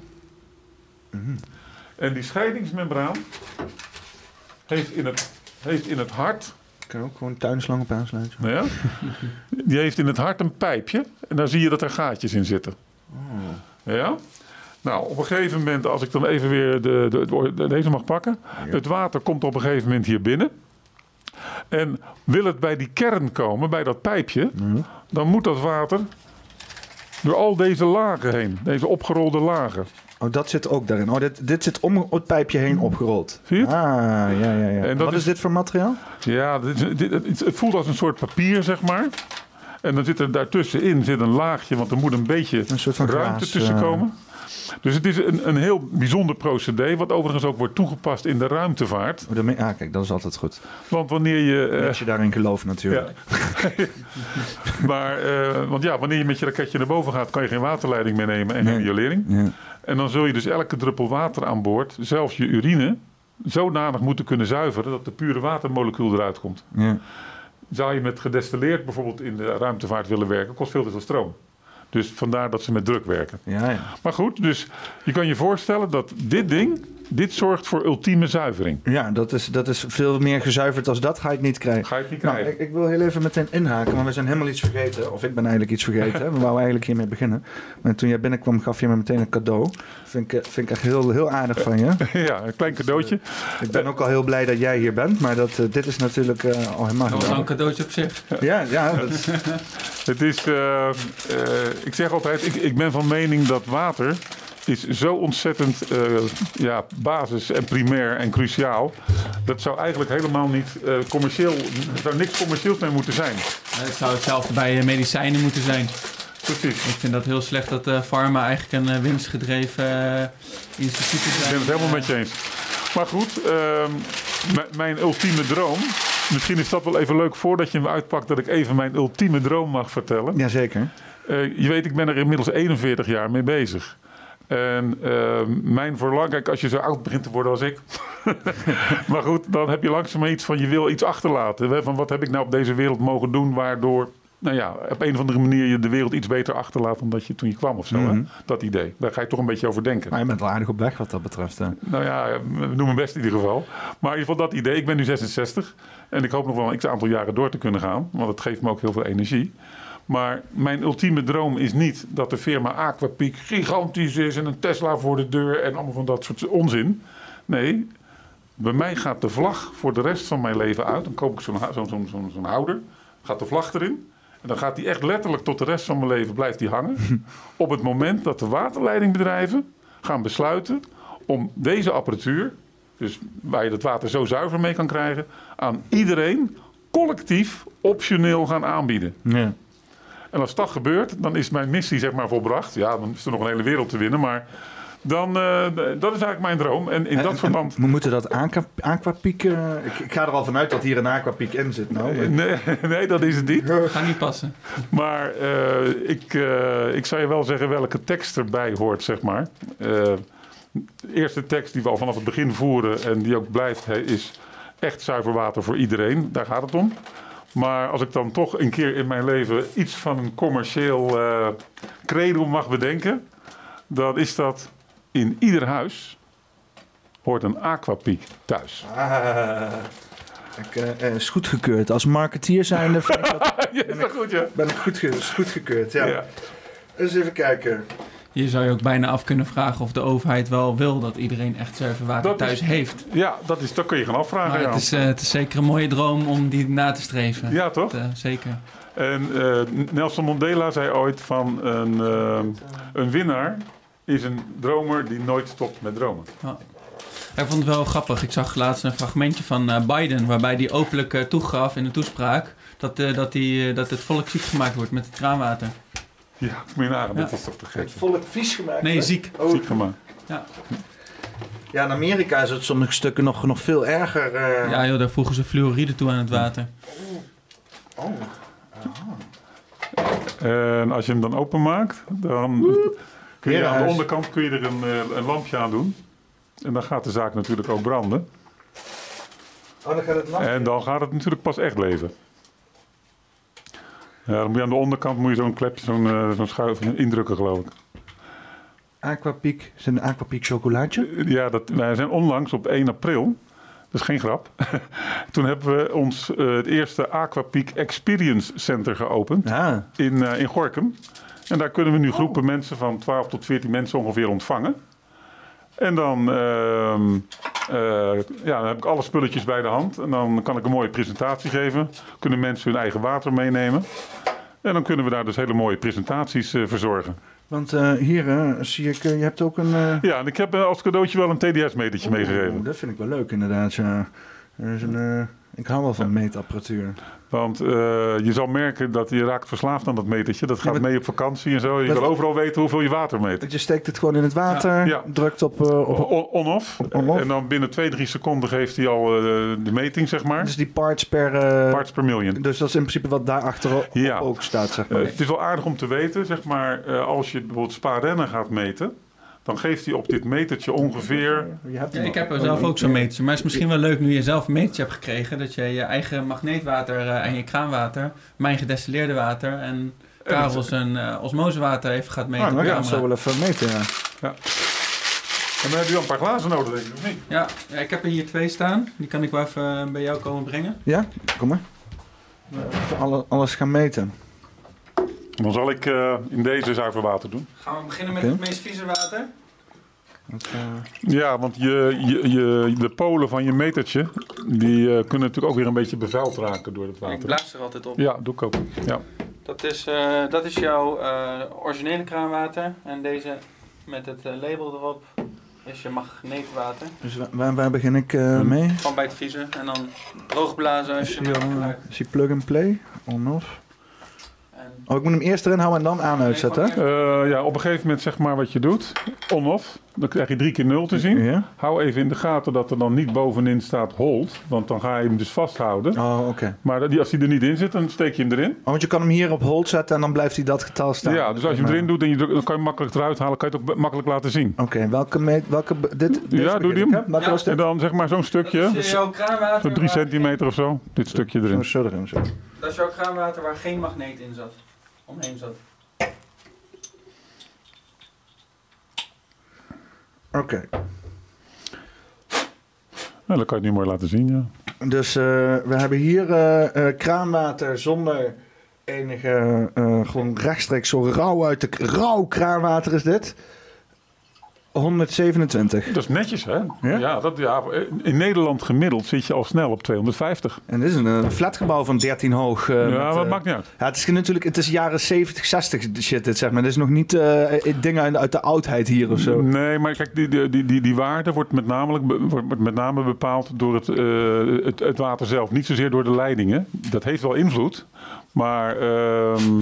En die scheidingsmembraan heeft in het, heeft in het hart Ik kan ook gewoon tuinslang op aansluiten. nou ja, die heeft in het hart een pijpje en daar zie je dat er gaatjes in zitten. Ja? Nou, op een gegeven moment, als ik dan even weer de, de, de- deze mag pakken. Het water komt op een gegeven moment hier binnen. En wil het bij die kern komen, bij dat pijpje, dan moet dat water door al deze lagen heen, deze opgerolde lagen. Oh, dat zit ook daarin. Oh, dit, dit zit om het pijpje heen opgerold. Zie je het? Ah, ja, ja, ja. En dat Wat is is- dit voor materiaal? Ja, dit, dit- het, voelt als een soort papier, zeg maar. En dan zit er daartussenin zit een laagje, want er moet een beetje Een soort van ruimte graas, tussen eh. komen. Dus het is een, een heel bijzonder procedé, wat overigens ook wordt toegepast in de ruimtevaart. Oh, daarmee- ah, kijk, dat is altijd goed. Want wanneer je. eh, Als je daarin gelooft natuurlijk. ja. *laughs* maar, eh, want ja, wanneer je met je raketje naar boven gaat, kan je geen waterleiding meenemen en geen Nee. riolering. Ja. En dan zul je dus elke druppel water aan boord, zelfs je urine, zodanig moeten kunnen zuiveren dat de pure watermolecuul eruit komt. Ja. Zou je met gedestilleerd bijvoorbeeld in de ruimtevaart willen werken, kost veel te veel stroom. Dus vandaar dat ze met druk werken. Ja, ja. Maar goed, dus je kan je voorstellen dat dit ding, dit zorgt voor ultieme zuivering. ja dat, is, dat is veel meer gezuiverd als dat ga ik niet krijgen. Ga je het niet Nou, krijgen? ik, ik wil heel even meteen inhaken, want we zijn helemaal iets vergeten. Of ik ben eigenlijk iets vergeten. we wouden eigenlijk hiermee beginnen. Maar toen jij binnenkwam, gaf je me meteen een cadeau. Vind ik, vind ik echt heel, heel aardig van je. *laughs* ja, een klein cadeautje. Ik ben ook al heel blij dat jij hier bent. Maar dat, eh, dit is natuurlijk eh, al helemaal Dat was al een cadeautje op zich. *laughs* Ja, ja. Dat, *laughs* Het is, eh, eh, ik zeg altijd, ik, ik ben van mening dat water is zo ontzettend eh, ja, basis en primair en cruciaal. Dat zou eigenlijk helemaal niet eh, commercieel, er zou niks commercieels mee moeten zijn. Het zou hetzelfde bij eh, medicijnen moeten zijn. Precies. Ik vind dat heel slecht dat eh pharma eigenlijk een winstgedreven instituut is. Ik ben het helemaal met je eens. Maar goed, ehm, mijn ultieme droom. Misschien is dat wel even leuk voordat je hem uitpakt, dat ik even mijn ultieme droom mag vertellen. Jazeker. Eh, je weet, ik ben er inmiddels 41 jaar mee bezig. En ehm, mijn verlangen, kijk, als je zo oud begint te worden als ik. *laughs* maar goed, dan heb je langzaam iets van je wil iets achterlaten. Hè? Van wat heb ik nou op deze wereld mogen doen, waardoor, nou ja, op een of andere manier je de wereld iets beter achterlaat dan dat je toen je kwam of zo. hè? Mhm. Dat idee. Daar ga je toch een beetje over denken. Maar je bent wel aardig op weg wat dat betreft. hè. Nou ja, we doen mijn best in ieder geval. Maar in ieder geval dat idee. Ik ben nu 66 en ik hoop nog wel een x-aantal jaren door te kunnen gaan. Want het geeft me ook heel veel energie. Maar mijn ultieme droom is niet dat de firma Aquapiek gigantisch is en een Tesla voor de deur en allemaal van dat soort onzin. Nee, bij mij gaat de vlag voor de rest van mijn leven uit. Dan koop ik zo'n zo'n zo'n houder, gaat de vlag erin. En dan gaat die echt letterlijk tot de rest van mijn leven blijft die hangen. *laughs* Op het moment dat de waterleidingbedrijven gaan besluiten om deze apparatuur, dus waar je het water zo zuiver mee kan krijgen, aan iedereen collectief optioneel gaan aanbieden. Ja. En als dat gebeurt, dan is mijn missie zeg maar volbracht. Ja, dan is er nog een hele wereld te winnen, maar dan, eh, dat is eigenlijk mijn droom. En in En- dat verband... We moeten dat aqua, aquapiek... eh, ik, ik ga er al vanuit dat hier een aquapiek in zit. Nou. Nee, *laughs* nee, dat is het niet. Ga niet passen. Maar eh, ik, eh, ik zou je wel zeggen welke tekst erbij hoort, zeg maar. Eh, de eerste tekst die we al vanaf het begin voeren en die ook blijft, hè, is echt zuiver water voor iedereen. Daar gaat het om. Maar als ik dan toch een keer in mijn leven iets van een commercieel eh credo mag bedenken, dan is dat in ieder huis hoort een aquapiek thuis. Ah, ik, eh, is goedgekeurd. Als marketeer zijnde vind ik dat- *laughs* ja, is dat goed, ja? ben ik goed, is goedgekeurd. Ja. even kijken. Hier zou je ook bijna af kunnen vragen of de overheid wel wil dat iedereen echt zuiver water Dat is- thuis heeft. Ja, dat, is, dat kun je gaan afvragen. Maar ja. het, is, eh, het is zeker een mooie droom om die na te streven. ja, toch? Dat, eh, zeker. En eh, Nelson Mandela zei ooit van een, een winnaar is een dromer die nooit stopt met dromen. Ja, ik vond het wel grappig. Ik zag laatst een fragmentje van Biden waarbij hij openlijk toegaf in de toespraak dat, dat, die, dat het volk ziek gemaakt wordt met het kraanwater. Ja, moet je nagaan, Ja. dat is toch te gek. Het volk vies gemaakt. Nee, hè? ziek. Oh, Ziek gemaakt. ja, in Amerika is het sommige stukken nog, nog veel erger. eh. Ja joh, daar voegen ze fluoride toe aan het water. Oh. En als je hem dan openmaakt, dan kun je aan de onderkant kun je er een, eh, een lampje aan doen. En dan gaat de zaak natuurlijk ook branden. oh, dan gaat het lang. En dan gaat het natuurlijk pas echt leven. Ja, dan moet je aan de onderkant moet je zo'n klepje, zo'n zo'n schuif indrukken, geloof ik. Aquapiek. Is het een Aquapiek chocolaatje? Ja, dat, wij zijn onlangs op 1 april, dat is geen grap. *laughs* Toen hebben we ons eh, het eerste Aquapeak Experience Center geopend Ja. in, eh, in Gorkum. En daar kunnen we nu groepen mensen van 12 tot 14 mensen ongeveer ontvangen. En dan, ehm, eh, ja, dan heb ik alle spulletjes bij de hand. En dan kan ik een mooie presentatie geven. Kunnen mensen hun eigen water meenemen. En dan kunnen we daar dus hele mooie presentaties eh, verzorgen. Want eh, hier eh, zie ik, eh, je hebt ook een... eh, Ja, en ik heb eh, als cadeautje wel een TDS-metertje meegegeven. Oeh, dat vind ik wel leuk inderdaad, ja. Er is een, eh, ik hou wel van meetapparatuur. Want eh, je zal merken dat je raakt verslaafd aan dat metertje. Dat gaat mee op vakantie en zo. Je wil overal weten hoeveel je water meet. Dat je steekt het gewoon in het water, Ja. drukt op... eh, op On- On-off. En dan binnen 2, 3 seconden geeft hij al eh, de meting, zeg maar. dus die parts per... Parts per million. Dus dat is in principe wat daarachter Ja. ook staat, zeg maar. het is wel aardig om te weten, zeg maar, als je bijvoorbeeld Spa-rennen gaat meten, dan geeft hij op dit metertje ongeveer. Ja, ik al. heb er zelf ook zo'n metertje. Maar het is misschien wel leuk nu je zelf een metertje hebt gekregen. Dat je je eigen magneetwater eh, en je kraanwater, mijn gedestilleerde water en Karel zijn eh, osmosewater even gaat meten. Ah, op dan gaan we camera. zo wel even meten, ja. En dan heb je wel een paar glazen nodig, denk ik, of niet? Ja, ja, ik heb er hier twee staan. Die kan ik wel even eh, bij jou komen brengen. Ja, kom maar. Even alle, alles gaan meten. Dan zal ik eh, in deze zuiver water doen. Gaan we beginnen met het meest vieze water? Dat, eh, Ja, want je, je, je, de polen van je metertje, die eh, kunnen natuurlijk ook weer een beetje bevuild raken door het Ik water. blaas er altijd op. Ja, doe ik ook. Ja. Dat is, eh, dat is jouw eh, originele kraanwater. En deze met het label erop is je magneetwater. dus waar, waar, begin ik eh, Hm. mee? Gewoon bij het vriezen. En dan droogblazen als je zie je plug and play? On-off? Oh, ik moet hem eerst erin houden en dan aan uitzetten? Eh, ja, op een gegeven moment zeg maar wat je doet, on-off, dan krijg je drie keer nul te zien. Ja? Hou even in de gaten dat er dan niet bovenin staat hold, want dan ga je hem dus vasthouden. Oh, oké. Maar dat- die- als hij er niet in zit, dan steek je hem erin. Oh, want je kan hem hier op hold zetten en dan blijft hij dat getal staan. Ja, dus als je hem erin doet, en je drukt- dan kan je hem makkelijk eruit halen, kan je het ook makkelijk laten zien. Oké, welke. Welke... Dit, Ja, doe die hem. Ja. En dan zeg maar zo'n stukje, Dat is jouw kraanwater. zo'n drie centimeter of zo, dit stukje Zo, erin. zo erin, zo. Dat is jouw kraanwater waar geen magneet in zat. Omheen zat. Oké. Nou, dan kan je het nu mooi laten zien, ja. Dus eh, we hebben hier eh, eh, kraanwater zonder enige... eh, gewoon rechtstreeks zo rauw uit de... Rauw kraanwater is dit. 127. Dat is netjes, hè? Ja? Ja? dat, ja, in Nederland gemiddeld zit je al snel op 250. En dit is een eh, flatgebouw van 13 hoog. eh, ja, met, maar eh, dat maakt niet uit. Ja, het is natuurlijk, het is jaren 70, 60 shit dit zeg maar. Dit is nog niet dingen uit, de oudheid hier of zo. Nee, maar kijk, die, die, die, die, die waarde wordt met, wordt met name bepaald door het, het, het water zelf. Niet zozeer door de leidingen. Dat heeft wel invloed. Maar, ehm,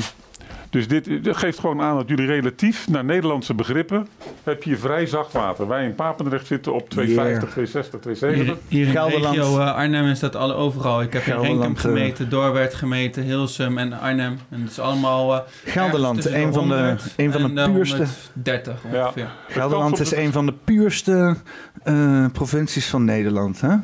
dus dit, geeft gewoon aan dat jullie relatief naar Nederlandse begrippen... heb je vrij zacht water. Wij in Papendrecht zitten op 250, 260, 270. Hier, hier in Gelderland. de regio eh, Arnhem is dat alle overal. Ik heb in Renkum gemeten, Doorwerth gemeten, Hilsum en Arnhem. En het is allemaal... eh, Gelderland, een van de, 100 een van de puurste. 130 Ja. ongeveer. Gelderland is een van de puurste eh, provincies van Nederland. Hè?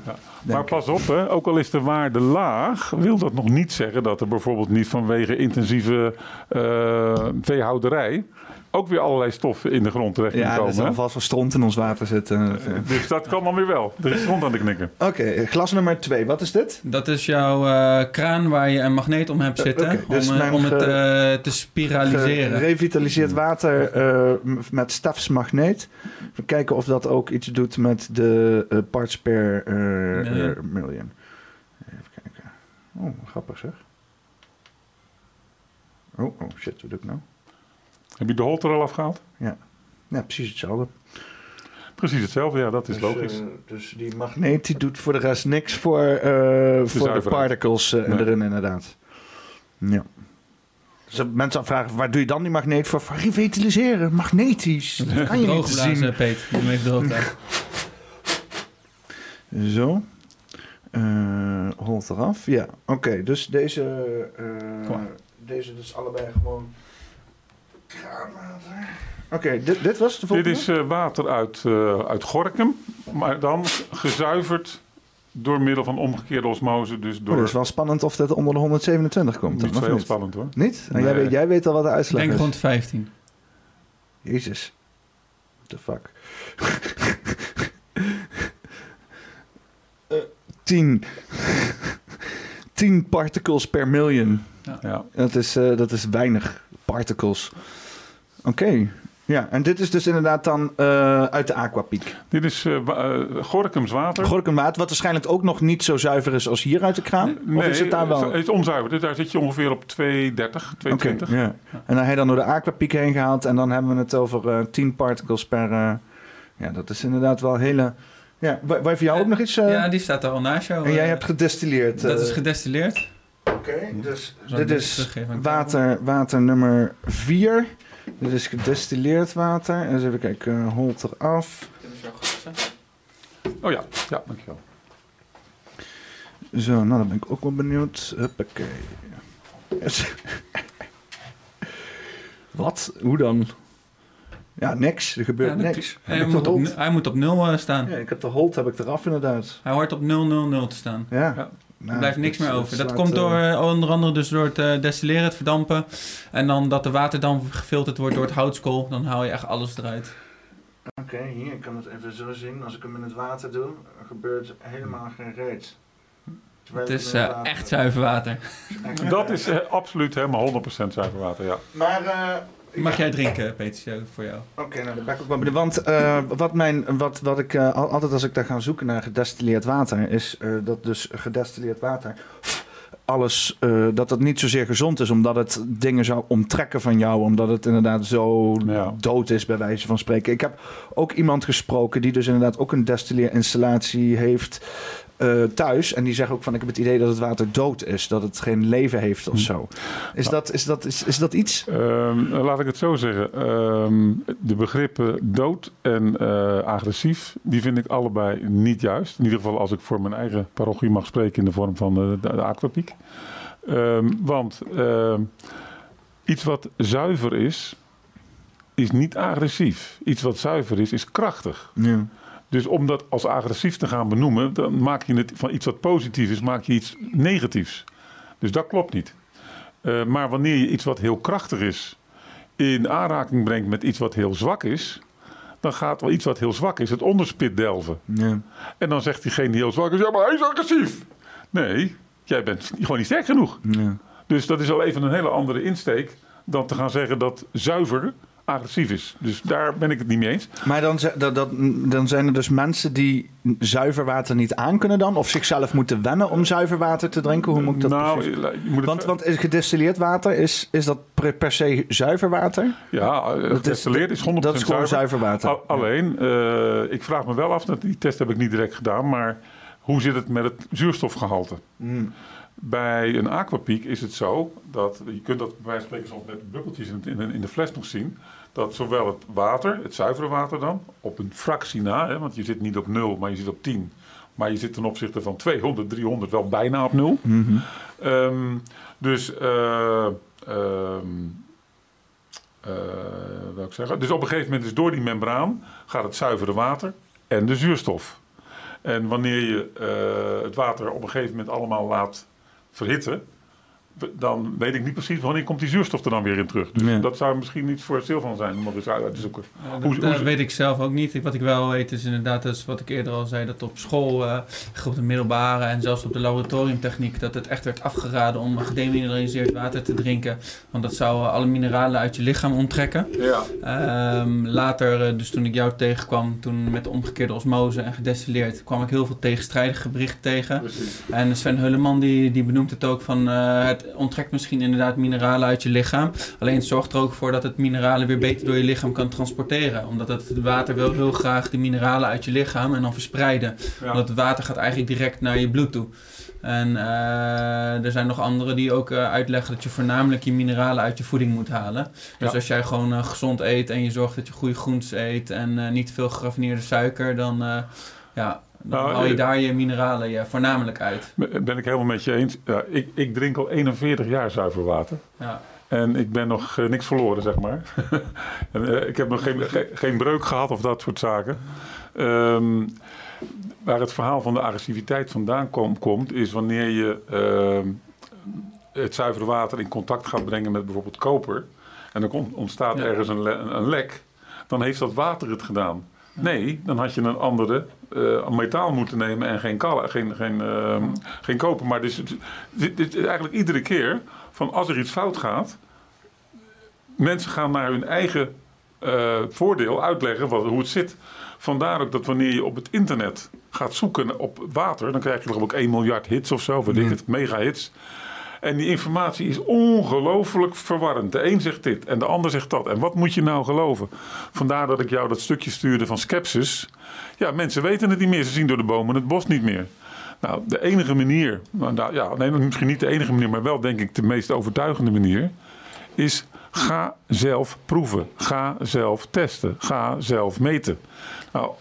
Maar pas op, hè, ook al is de waarde laag, wil dat nog niet zeggen dat er bijvoorbeeld niet vanwege intensieve eh, veehouderij ook weer allerlei stoffen in de grond terecht Ja, er komen. zal hè? vast wel stront in ons water zitten. Dus dat kan dan weer wel. Er is grond aan de knikken. Oké, glas nummer twee. Wat is dit? Dat is jouw eh, kraan waar je een magneet om hebt zitten. oké, dus om eh, het eh, te spiraliseren. Gerevitaliseerd water eh, m- met stafsmagneet. We kijken of dat ook iets doet met de eh, parts per eh, Million. eh, million. Even kijken. Oh, grappig zeg. Oh, oh shit, wat doe ik nou? Heb je de holte er al afgehaald? Ja, precies hetzelfde. Precies hetzelfde, ja, dat is Dus, logisch. eh, dus die magneet die doet voor de rest niks voor, eh, voor de particles eh, Nee. erin inderdaad. Ja. Dus als mensen afvragen, waar doe je dan die magneet voor? Voor revitaliseren, magnetisch. Dat *laughs* kan je niet zien. Peet. Even droogblazen. *laughs* Zo. Eh holt eraf. Ja, oké. dus deze, eh, Kom maar. deze dus allebei gewoon Oké, dit, dit was de Dit volgende? is eh, water uit, eh, uit Gorkum, maar dan gezuiverd door middel van omgekeerde osmose. Dus Oh, door... dat is wel spannend of dat onder de 127 komt. Dan, niet of zo heel niet? spannend hoor. Niet? Jij, weet, jij weet al wat de Ik uitslag denk is. rond 15. Jezus. What the fuck? Eh, 10. 10 particles per million. Ja. Dat is, eh, dat is weinig particles. Oké. Ja, en dit is dus inderdaad dan eh, uit de Aquapiek. Dit is uh, uh, Gorkums water. Gorkum water, wat waarschijnlijk ook nog niet zo zuiver is als hier uit de kraan? Nee, of is het daar wel? het is onzuiver. Daar zit je ongeveer op 2,30, 2,20. Okay, ja. En dan heb je dan door de Aquapiek heen gehaald. En dan hebben we het over 10 particles per... ja, dat is inderdaad wel hele... Ja, waar voor jou ook nog iets... ja, die staat er al naast jou. En jij hebt gedestilleerd. Dat is gedestilleerd. Oké, okay, dus dit is water, water nummer 4. Dit is gedestilleerd water. En eens even kijken, uh, holt eraf. Oh ja, ja, dankjewel. Zo, nou dan ben ik ook wel benieuwd. Huppakee. *laughs* Wat? Hoe dan? Ja, niks. Er gebeurt ja, niks. Hij, moet op, hij moet op nul uh, staan. Ja, ik heb de hold heb ik eraf inderdaad. Hij hoort op 000 te staan. Ja. ja. Nou, er blijft niks meer over. Dat komt door, uh, onder andere dus door het uh, destilleren, het verdampen. En dan dat de waterdamp gefilterd wordt door het houtskool. Dan haal je echt alles eruit. Oké, okay, hier ik kan het even zo zien. Als ik hem in het water doe, gebeurt helemaal geen reet. Het is uh, echt zuiver water. Dat is absoluut helemaal 100% zuiver water, ja. Maar Mag jij drinken, Peter, voor jou? Oké, okay, nou, daar ben ik ook wel benieuwd. Want uh, wat, mijn, wat, wat ik uh, altijd als ik daar ga zoeken naar gedestilleerd water, is uh, dat dus gedestilleerd water alles, dat het niet zozeer gezond is, omdat het dingen zou omtrekken van jou, omdat het inderdaad zo ja. dood is, bij wijze van spreken. Ik heb ook iemand gesproken die dus inderdaad ook een destilleerinstallatie heeft uh, thuis. En die zeggen ook van ik heb het idee dat het water dood is. Dat het geen leven heeft of hm. zo. Is, dat, is, dat, is, is dat iets? Um, laat ik het zo zeggen. Um, de begrippen dood en uh, agressief, die vind ik allebei niet juist. In ieder geval als ik voor mijn eigen parochie mag spreken in de vorm van de, de, de aquapiek. Um, want iets wat zuiver is, is niet agressief. Iets wat zuiver is, is krachtig. Ja. Dus om dat als agressief te gaan benoemen, dan maak je het van iets wat positief is, maak je iets negatiefs. Dus dat klopt niet. Uh, maar wanneer je iets wat heel krachtig is, in aanraking brengt met iets wat heel zwak is, dan gaat wel iets wat heel zwak is het onderspit delven. Ja. En dan zegt diegene die heel zwak is, ja maar hij is agressief. Nee, jij bent gewoon niet sterk genoeg. Ja. Dus dat is al even een hele andere insteek dan te gaan zeggen dat zuiver agressief is. Dus daar ben ik het niet mee eens. Maar dan, dat, dat, dan zijn er dus mensen die zuiver water niet aan kunnen dan? Of zichzelf moeten wennen om zuiver water te drinken? Hoe moet ik dat nou, je moet want, want gedestilleerd water, is, is dat per se zuiver water? Ja, gedestilleerd is, is 100% Dat is gewoon zuiver, water. alleen, uh, ik vraag me wel af, die test heb ik niet direct gedaan, maar hoe zit het met het zuurstofgehalte? Mm. Bij een aquapiek is het zo dat je kunt dat bij wijze van spreken soms met bubbeltjes in de fles nog zien dat zowel het water, het zuivere water dan, op een fractie na, hè, want je zit niet op 0, maar je zit op 10. Maar je zit ten opzichte van 200, 300 wel bijna op 0. Mm -hmm. um, dus, uh, um, uh, wil ik zeggen. dus op een gegeven moment is door die membraan gaat het zuivere water en de zuurstof. En wanneer je uh, het water op een gegeven moment allemaal laat verhitten, dan weet ik niet precies wanneer komt die zuurstof er dan weer in terug. Dus ja. dat zou misschien niet voor stil van zijn om dat eens uit te zoeken. Ja, dat, hoe, hoe, weet ik zelf ook niet. Wat ik wel weet is inderdaad, dat is wat ik eerder al zei, dat op school, uh, op de middelbare en zelfs op de laboratoriumtechniek, dat het echt werd afgeraden om gedemineraliseerd water te drinken. Want dat zou uh, alle mineralen uit je lichaam onttrekken. Ja. Um, later, uh, dus toen ik jou tegenkwam, toen met de omgekeerde osmose en gedestilleerd, kwam ik heel veel tegenstrijdige berichten tegen. Precies. En Sven Hulleman die, die benoemt het ook van het onttrekt misschien inderdaad mineralen uit je lichaam. Alleen het zorgt er ook voor dat het mineralen weer beter door je lichaam kan transporteren. Omdat het water wil heel graag de mineralen uit je lichaam en dan verspreiden. Ja. Omdat het water gaat eigenlijk direct naar je bloed toe. En uh, er zijn nog anderen die ook uh, uitleggen dat je voornamelijk je mineralen uit je voeding moet halen. Dus Ja. als jij gewoon uh, gezond eet en je zorgt dat je goede groentes eet en niet veel geraffineerde suiker, dan, ja, dan Nou, haal je eh, daar je mineralen ja, voornamelijk uit. Ben ik helemaal met je eens. Ja, ik, ik drink al 41 jaar zuiver water. Ja. En ik ben nog eh, niks verloren, zeg maar. *laughs* en, eh, ik heb nog geen, ge- geen breuk gehad of dat soort zaken. Ehm, waar het verhaal van de agressiviteit vandaan kom- komt, is wanneer je ehm, het zuivere water in contact gaat brengen met bijvoorbeeld koper. En er komt- ontstaat Ja. ergens een, le- een lek. Dan heeft dat water het gedaan. Nee, dan had je een andere eh, metaal moeten nemen en geen, kala, geen, geen, ehm, geen koper. Maar dus, dit, dit is eigenlijk iedere keer van als er iets fout gaat, mensen gaan naar hun eigen eh, voordeel uitleggen wat, hoe het zit. Vandaar ook dat wanneer je op het internet gaat zoeken op water, dan krijg je geloof ik 1 miljard hits of zo, weet ik Ja. het, mega hits. En die informatie is ongelooflijk verwarrend. De een zegt dit en de ander zegt dat. En wat moet je nou geloven? Vandaar dat ik jou dat stukje stuurde van Skepsis. Ja, mensen weten het niet meer. Ze zien door de bomen het bos niet meer. Nou, de enige manier, nou, nou, ja, nee, misschien niet de enige manier, maar wel denk ik de meest overtuigende manier, is ga zelf proeven. Ga zelf testen. Ga zelf meten. Nou,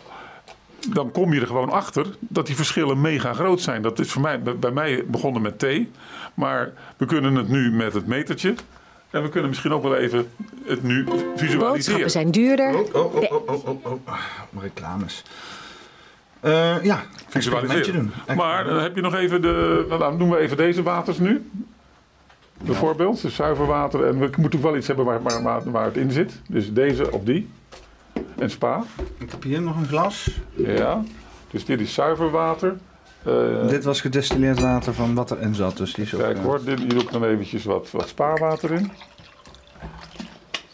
dan kom je er gewoon achter dat die verschillen mega groot zijn. Dat is voor mij, bij- mij begonnen met thee. Maar we kunnen het nu met het metertje. En we kunnen misschien ook wel even het nu Boodschappen visualiseren. zijn duurder. Oh, oh, oh, oh, oh, oh, oh. Ah, reclames. Eh ja, experimentje doen. Maar dan heb je nog even de. Nou, dan doen we even deze waters nu. Bijvoorbeeld, dus zuiver water. En we moeten wel iets hebben waar, waar, waar, waar het in zit. Dus deze of die. En spa. Ik heb hier nog een glas. Ja. Dus dit is zuiver water. Eh, Dit was gedestilleerd water van wat erin zat. Dus die is ook, Kijk eh, hoor, dit, hier doe ik dan eventjes wat, wat spaarwater in.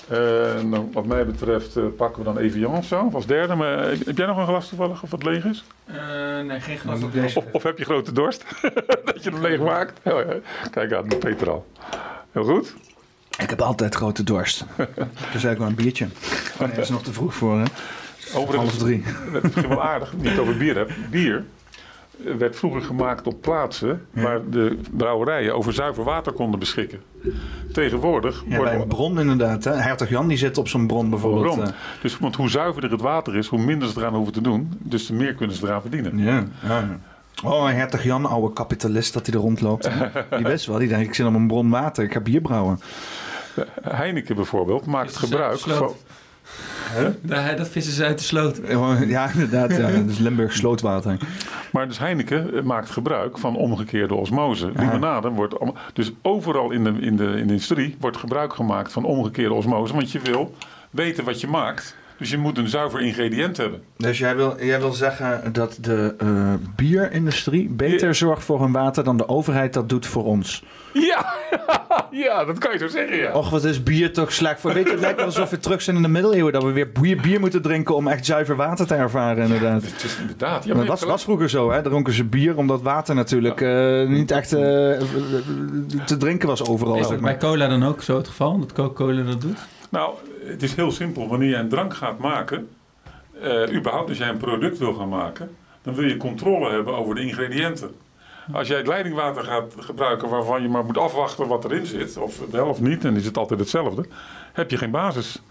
En dan, wat mij betreft eh, pakken we dan Evian of zo, als derde. Maar, eh, heb jij nog een glas toevallig of wat leeg is? Eh, nee, geen glas. Op Of, of heb je grote dorst? *laughs* dat je hem leeg maakt? Oh, ja. Kijk aan, Peter al. Heel goed. Ik heb altijd grote dorst. *laughs* dus eigenlijk wel een biertje. Oh nee, dat is nog te vroeg voor, hè? Half Overigens, drie. *laughs* dat is misschien wel aardig, niet over bier heb. Bier werd vroeger gemaakt op plaatsen waar de brouwerijen over zuiver water konden beschikken. Tegenwoordig Ja, wordt bij een bron inderdaad. Hè? Hertog Jan die zit op zo'n bron bijvoorbeeld. Waarom? eh. Dus, want hoe zuiverder het water is, hoe minder ze eraan hoeven te doen. Dus te meer kunnen ze eraan verdienen. ja. ja, Oh, Hertog Jan, oude kapitalist dat hij er rondloopt. Die wist wel, die denkt ik zit op een bron water, ik ga bier brouwen. Heineken bijvoorbeeld maakt gebruik van... Daar, dat vissen ze uit de sloot. Ja, inderdaad. Ja. Dat is *laughs* Limburg slootwater. Maar dus Heineken eh, maakt gebruik van omgekeerde osmose. Limonade wordt... allemaal- Dus overal in de, in, de, in de industrie wordt gebruik gemaakt van omgekeerde osmose. Want je wil weten wat je maakt. Dus je moet een zuiver ingrediënt hebben. Dus jij wil, jij wil zeggen dat de eh, bierindustrie beter Ja. zorgt voor hun water dan de overheid dat doet voor ons? Ja, *laughs* ja dat kan je zo zeggen, ja. Och, wat is bier toch slecht voor? Weet je, het lijkt wel alsof we terug zijn in de middeleeuwen. Dat we weer bier, bier moeten drinken om echt zuiver water te ervaren, inderdaad. Het is inderdaad... Ja, Maar dat was, was vroeger zo, hè? Dronken ze bier omdat water natuurlijk eh, niet echt eh, te drinken was overal. Is dat bij cola dan ook zo het geval? Dat Coca-Cola dat doet? Nou, het is heel simpel. Wanneer je een drank gaat maken, eh, überhaupt als jij een product wil gaan maken, dan wil je controle hebben over de ingrediënten. Als jij het leidingwater gaat gebruiken waarvan je maar moet afwachten wat erin zit, of wel of niet, en is het altijd hetzelfde, heb je geen basis.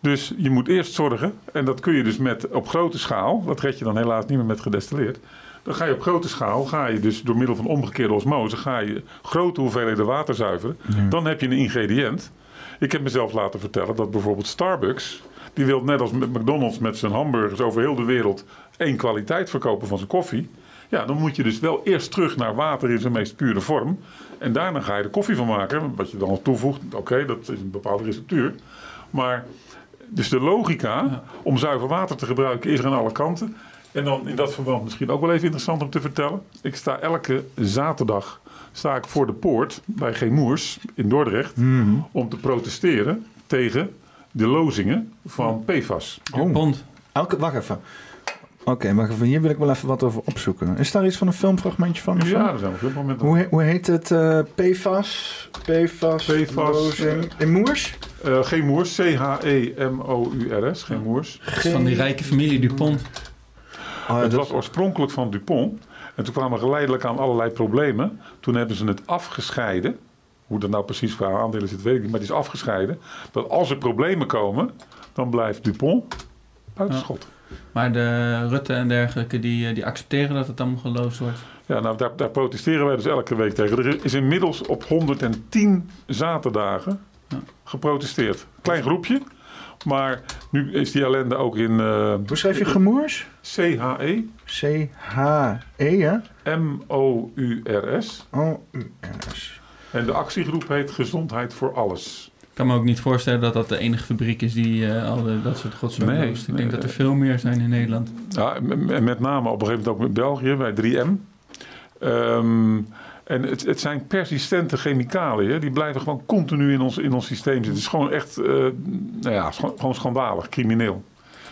Dus je moet eerst zorgen, en dat kun je dus met op grote schaal, dat red je dan helaas niet meer met gedestilleerd. Dan ga je op grote schaal, ga je dus door middel van omgekeerde osmose, ga je grote hoeveelheden water zuiveren. Dan heb je een ingrediënt. Ik heb mezelf laten vertellen dat bijvoorbeeld Starbucks, die wil net als McDonald's met zijn hamburgers over heel de wereld één kwaliteit verkopen van zijn koffie. Ja, dan moet je dus wel eerst terug naar water in zijn meest pure vorm. En daarna ga je er koffie van maken. Wat je dan toevoegt, oké, dat is een bepaalde receptuur. Maar dus de logica om zuiver water te gebruiken is er aan alle kanten. En dan in dat verband misschien ook wel even interessant om te vertellen. Ik sta elke zaterdag sta ik voor de poort bij Gemoers in Dordrecht om te protesteren tegen de lozingen van PFAS. Oh. Elke, wacht even. Oké, wacht even. Hier wil ik wel even wat over opzoeken. Is daar iets van een filmfragmentje van? zo? Ja, er zijn veel momenten. Hoe, he- hoe heet het? eh PFAS? PFAS? PFAS, lozing. In Moers? Eh Gemoers, C-H-E-M-O-U-R-S, Gemoers. Dat is van die rijke familie Dupont. Oh, Het dat- was oorspronkelijk van Dupont. En toen kwamen geleidelijk aan allerlei problemen. Toen hebben ze het afgescheiden. Hoe dat nou precies qua aandelen zit, weet ik niet. Maar het is afgescheiden. Dat als er problemen komen, dan blijft Dupont buitenschot. Maar de Rutte en dergelijke, die, eh, die accepteren dat het allemaal geloosd wordt. Ja, nou, daar, daar protesteren wij dus elke week tegen. Er is inmiddels op 110 zaterdagen Ja. geprotesteerd. Klein groepje. Maar nu is die ellende ook in eh, Hoe schrijf je Gemoers? C-H-E C-H-E, hè? M-O-U-R-S. O-U-R-S. En de actiegroep heet Gezondheid voor Alles. Ik kan me ook niet voorstellen dat dat de enige fabriek is die eh, al de- dat soort godsdienst Nee. Ik nee, denk dat er nee. veel meer zijn in Nederland. Ja, en met name op een gegeven moment ook met België, bij 3M. Ehm, En het, het zijn persistente chemicaliën. Die blijven gewoon continu in ons, in ons systeem zitten. Het is gewoon echt, uh, nou ja, gewoon schandalig, crimineel.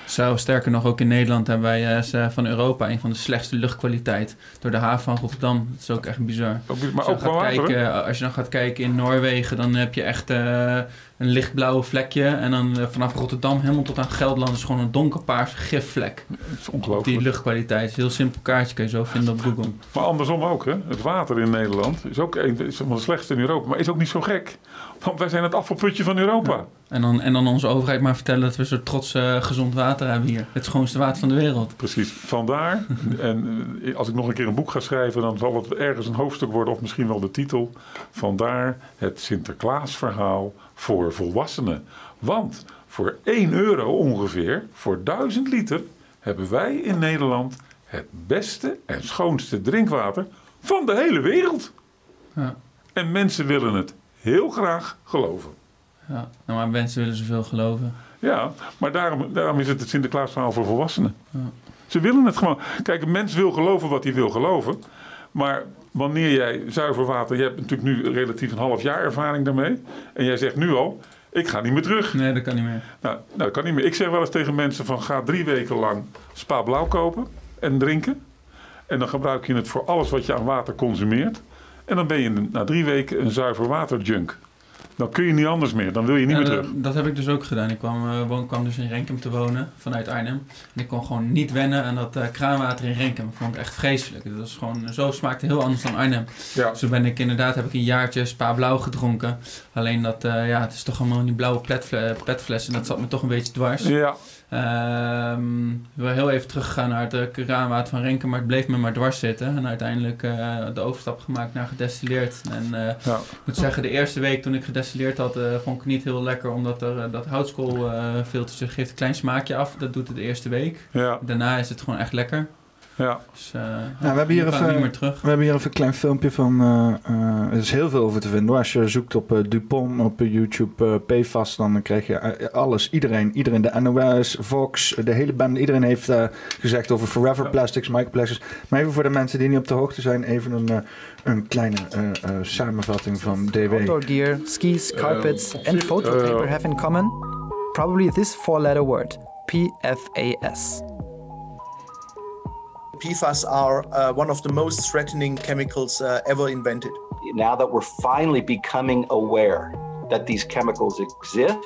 Zo, sterker nog, ook in Nederland hebben wij uh, van Europa een van de slechtste luchtkwaliteit. Door de haven van Rotterdam. Dat is ook echt bizar. maar ook gaat kijken, Als je dan gaat kijken in Noorwegen, dan heb je echt uh, een lichtblauwe vlekje. En dan uh, vanaf Rotterdam helemaal tot aan Gelderland is gewoon een donkerpaars gifvlek. Dat is ongelooflijk. Die luchtkwaliteit een heel simpel kaartje, kun je zo vinden op Google. Maar andersom ook, hè. Het water in Nederland is ook een van de slechtste in Europa. Maar is ook niet zo gek. Want wij zijn het afvalputje van Europa. En, dan, en dan onze overheid maar vertellen dat we zo trots uh, gezond water hebben hier. Het schoonste water van de wereld. Precies. Vandaar, *laughs* en eh, als ik nog een keer een boek ga schrijven, dan zal het ergens een hoofdstuk worden, of misschien wel de titel. Vandaar het Sinterklaasverhaal voor volwassenen. Want voor 1 euro ongeveer, voor 1000 liter, hebben wij in Nederland het beste en schoonste drinkwater van de hele wereld. Ja. En mensen willen het heel graag geloven. Ja, nou, maar mensen willen zoveel geloven. Ja, maar daarom, daarom is het het Sinterklaasverhaal voor volwassenen. Ja. Ze willen het gewoon. Kijk, een mens wil geloven wat hij wil geloven. Maar wanneer jij zuiver water... Je hebt natuurlijk nu relatief een half jaar ervaring daarmee. En jij zegt nu al, ik ga niet meer terug. Nee, dat kan niet meer. Nou, nou dat kan niet meer. Ik zeg wel eens tegen mensen van... ga drie weken lang spa blauw kopen en drinken. En dan gebruik je het voor alles wat je aan water consumeert. En dan ben je na drie weken een zuiver waterjunk. Dan kun je niet anders meer. Dan wil je niet meer terug. Dat, heb ik dus ook gedaan. Ik kwam, uh, kwam dus in Renkum te wonen vanuit Arnhem. En ik kon gewoon niet wennen aan dat uh, kraanwater in Renkum. Dat vond ik echt vreselijk. Dat was gewoon, zo smaakte heel anders dan Arnhem. Ja. Dus toen ben ik inderdaad, heb ik een jaartje spa blauw gedronken. Alleen dat, uh, ja, het is toch allemaal die blauwe petfles. En dat zat me toch een beetje dwars. Ja. Um, we heel even teruggegaan naar het kraanwater van Renken, maar het bleef me maar dwars zitten. En uiteindelijk uh, de overstap gemaakt naar gedestilleerd. En uh, ja. ik moet zeggen, de eerste week toen ik gedestilleerd had, uh, vond ik niet heel lekker, omdat er dat houtskoolfilter geeft een klein smaakje af. Dat doet het de eerste week. Ja. Daarna is het gewoon echt lekker. Ja. Dus, uh, we, hebben hier even, niet meer terug. we hebben hier even een klein filmpje van. Uh, uh, er is heel veel over te vinden. Als je zoekt op Dupont op YouTube PFAS, dan krijg je alles. Iedereen, iedereen, de NOS, Fox, de hele band. Iedereen heeft gezegd over Forever Plastics, Microplastics. Maar even voor de mensen die niet op de hoogte zijn, even een, een kleine samenvatting van DW. Outdoor gear, skis, carpets and photo paper have in common probably this four-letter word: PFAS. PFAS are uh, one of the most threatening chemicals uh, ever invented. Now that we're finally becoming aware that these chemicals exist,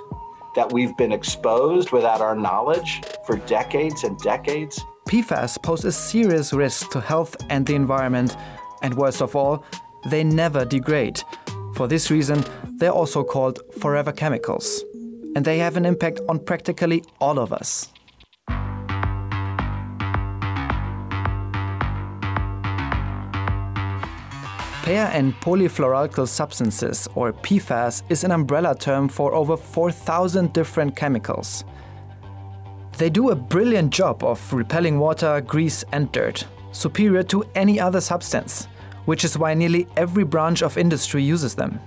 that we've been exposed without our knowledge for decades and decades. PFAS pose a serious risk to health and the environment, and worst of all, they never degrade. For this reason, they're also called forever chemicals, and they have an impact on practically all of us. Per and polyfluoroalkyl substances, or PFAS, is an umbrella term for over 4,000 different chemicals. They do a brilliant job of repelling water, grease, and dirt, superior to any other substance, which is why nearly every branch of industry uses them.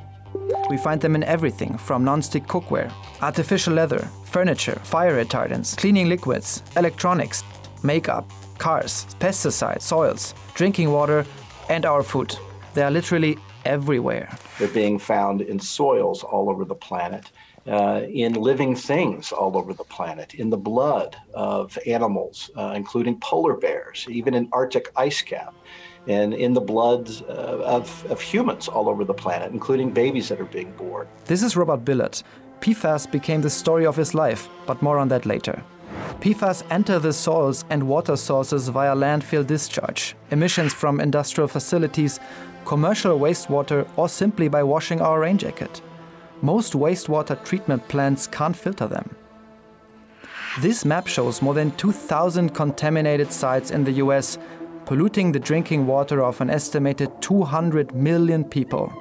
We find them in everything from non-stick cookware, artificial leather, furniture, fire retardants, cleaning liquids, electronics, makeup, cars, pesticides, soils, drinking water, and our food. They are literally everywhere. They're being found in soils all over the planet, uh, in living things all over the planet, in the blood of animals, uh, including polar bears, even in Arctic ice cap, and in the blood uh, of, of humans all over the planet, including babies that are being born. This is Robert Billett. PFAS became the story of his life, but more on that later. PFAS enter the soils and water sources via landfill discharge, emissions from industrial facilities, commercial wastewater, or simply by washing our rain jacket. Most wastewater treatment plants can't filter them. This map shows more than 2,000 contaminated sites in the US, polluting the drinking water of an estimated 200 million people.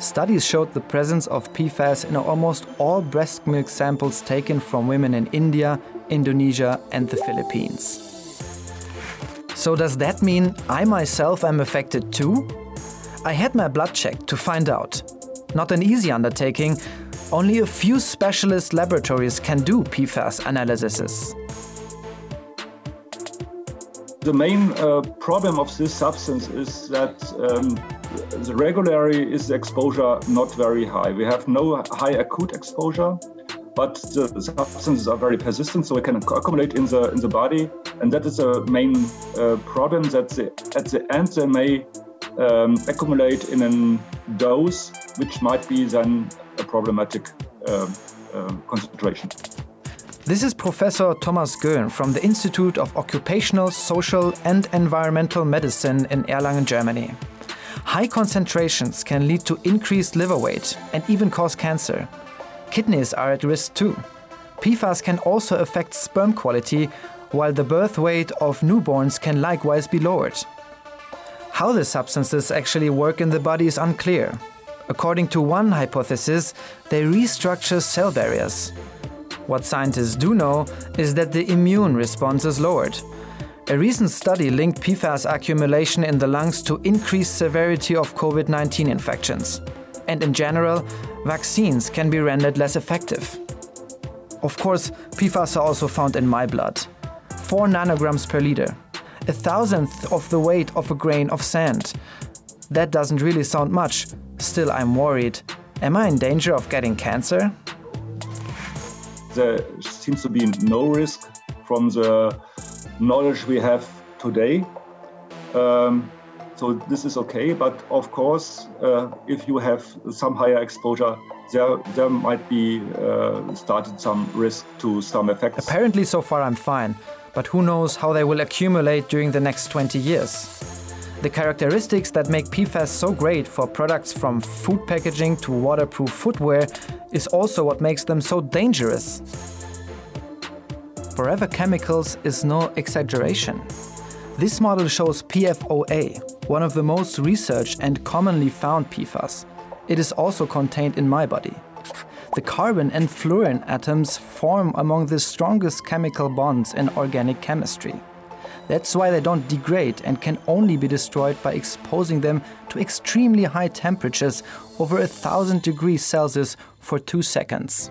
Studies showed the presence of PFAS in almost all breast milk samples taken from women in India, Indonesia, and the Philippines. So, does that mean I myself am affected too? I had my blood checked to find out. Not an easy undertaking, only a few specialist laboratories can do PFAS analyses. The main uh, problem of this substance is that um, the regularly is the exposure not very high. We have no high acute exposure, but the substances are very persistent, so it can accumulate in the in the body, and that is the main uh, problem. That the, at the end they may um, accumulate in a dose which might be then a problematic uh, uh, concentration. This is Professor Thomas Göhn from the Institute of Occupational, Social and Environmental Medicine in Erlangen, Germany. High concentrations can lead to increased liver weight and even cause cancer. Kidneys are at risk too. PFAS can also affect sperm quality, while the birth weight of newborns can likewise be lowered. How the substances actually work in the body is unclear. According to one hypothesis, they restructure cell barriers. What scientists do know is that the immune response is lowered. A recent study linked PFAS accumulation in the lungs to increased severity of COVID 19 infections. And in general, vaccines can be rendered less effective. Of course, PFAS are also found in my blood 4 nanograms per liter, a thousandth of the weight of a grain of sand. That doesn't really sound much, still, I'm worried. Am I in danger of getting cancer? there seems to be no risk from the knowledge we have today. Um, so this is okay, but of course, uh, if you have some higher exposure, there there might be uh, started some risk to some effects. Apparently, so far I'm fine, but who knows how they will accumulate during the next 20 years. The characteristics that make PFAS so great for products from food packaging to waterproof footwear is also what makes them so dangerous. Forever Chemicals is no exaggeration. This model shows PFOA, one of the most researched and commonly found PFAS. It is also contained in my body. The carbon and fluorine atoms form among the strongest chemical bonds in organic chemistry. That's why they don't degrade and can only be destroyed by exposing them to extremely high temperatures over a thousand degrees Celsius for two seconds.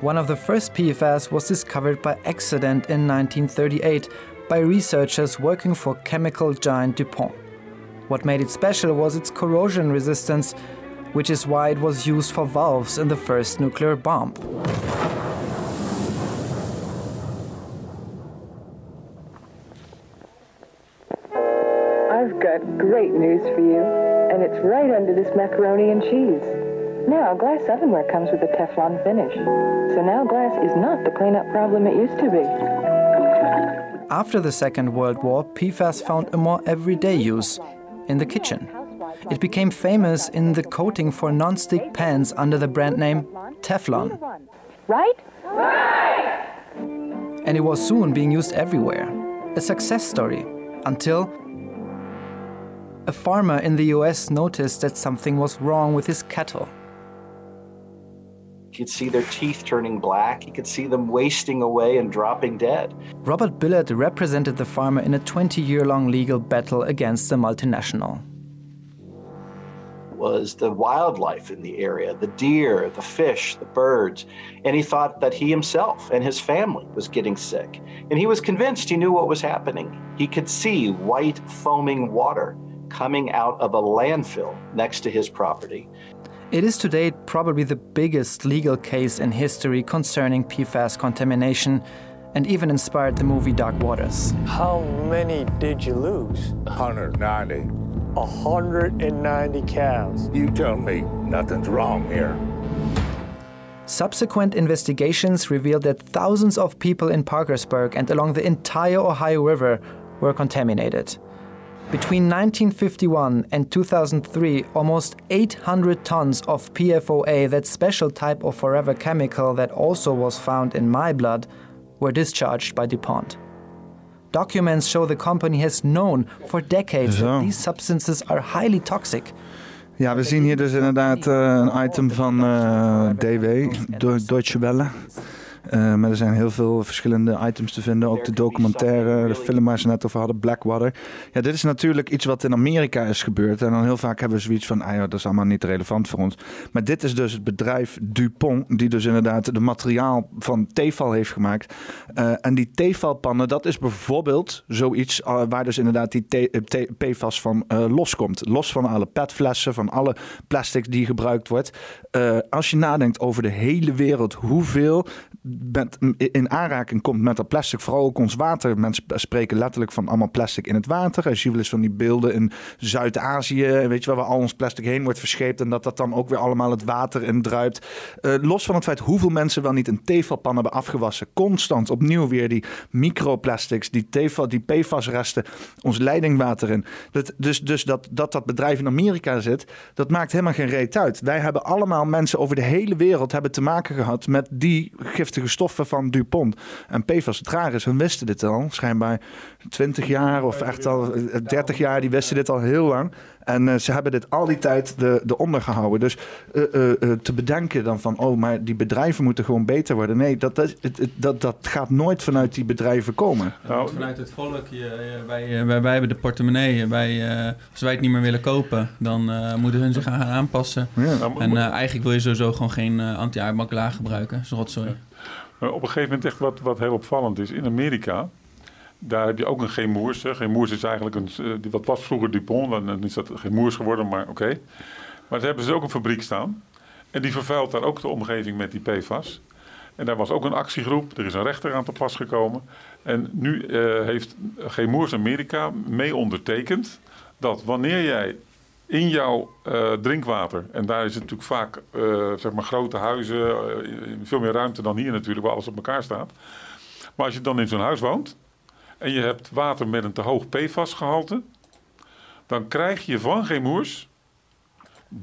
One of the first PFAS was discovered by accident in 1938 by researchers working for chemical giant DuPont. What made it special was its corrosion resistance, which is why it was used for valves in the first nuclear bomb. I've got great news for you, and it's right under this macaroni and cheese. Now, glass ovenware comes with a Teflon finish, so now glass is not the cleanup problem it used to be. After the Second World War, PFAS found a more everyday use in the kitchen. It became famous in the coating for non-stick pans under the brand name Teflon. Right? And it was soon being used everywhere. A success story. Until a farmer in the US noticed that something was wrong with his cattle. You could see their teeth turning black. You could see them wasting away and dropping dead. Robert Billard represented the farmer in a 20 year long legal battle against the multinational. Was the wildlife in the area, the deer, the fish, the birds. And he thought that he himself and his family was getting sick. And he was convinced he knew what was happening. He could see white foaming water coming out of a landfill next to his property. It is to date probably the biggest legal case in history concerning PFAS contamination and even inspired the movie Dark Waters. How many did you lose? 190. 190 cows. You tell me nothing's wrong here. Subsequent investigations revealed that thousands of people in Parkersburg and along the entire Ohio River were contaminated. Between 1951 and 2003, almost 800 tons of PFOA, that special type of forever chemical that also was found in my blood, were discharged by DuPont. Documents show the company has known for decades Zo. that these substances are highly toxic. Ja, we zien hier dus inderdaad eh, een item van eh, DW, Deutsche Welle. Eh, maar er zijn heel veel verschillende items te vinden. Ook de documentaire, de film waar ze net over hadden, Blackwater. Ja, dit is natuurlijk iets wat in Amerika is gebeurd. En dan heel vaak hebben we zoiets van, ah ja, dat is allemaal niet relevant voor ons. Maar dit is dus het bedrijf Dupont, die dus inderdaad de materiaal van Tefal heeft gemaakt. Eh, en die Tefal-pannen, dat is bijvoorbeeld zoiets uh, waar dus inderdaad die PFAS van loskomt. Los van alle petflessen, van alle plastic die gebruikt wordt. Als je nadenkt over de hele wereld, hoeveel met, in aanraking komt met dat plastic, vooral ook ons water. Mensen spreken letterlijk van allemaal plastic in het water. Als je wel eens van die beelden in Zuid-Azië, weet je wel, waar al ons plastic heen wordt verscheept en dat dat dan ook weer allemaal het water in druipt. Uh, los van het feit hoeveel mensen wel niet een tefalpan hebben afgewassen, constant opnieuw weer die microplastics, die, tefal, die PFAS-resten, ons leidingwater in. Dat, dus dus dat, dat dat bedrijf in Amerika zit, dat maakt helemaal geen reet uit. Wij hebben allemaal mensen over de hele wereld hebben te maken gehad met die giftige stoffen van DuPont. En PFAS, het raar is, hun wisten dit al, schijnbaar 20 jaar of echt al 30 jaar, die wisten dit al heel lang. En uh, ze hebben dit al die tijd de, de ondergehouden. Dus uh, uh, te bedenken dan van, oh, maar die bedrijven moeten gewoon beter worden. Nee, dat, dat, dat, dat gaat nooit vanuit die bedrijven komen. Nou, vanuit het volk. Je, wij, wij, wij hebben de portemonnee. Wij, als wij het niet meer willen kopen, dan moeten hun zich gaan aanpassen. Ja. En eigenlijk wil je sowieso gewoon geen anti-aardmakelaar gebruiken. Dat is rotzooi. Ja. Op een gegeven moment echt wat, wat heel opvallend is. In Amerika daar heb je ook een Gemoers. Gemoers is eigenlijk een. Wat was vroeger Dupont, dan is dat Gemoers geworden, maar oké. Maar ze hebben ze ook een fabriek staan. En die vervuilt daar ook de omgeving met die PFAS. En daar was ook een actiegroep. Er is een rechter aan te pas gekomen. En nu uh, heeft Gemoers Amerika mee ondertekend dat wanneer jij in jouw uh, drinkwater, en daar is het natuurlijk vaak uh, zeg maar grote huizen, veel meer ruimte dan hier natuurlijk, waar alles op elkaar staat. Maar als je dan in zo'n huis woont, en je hebt water met een te hoog PFAS-gehalte, dan krijg je van Gemoers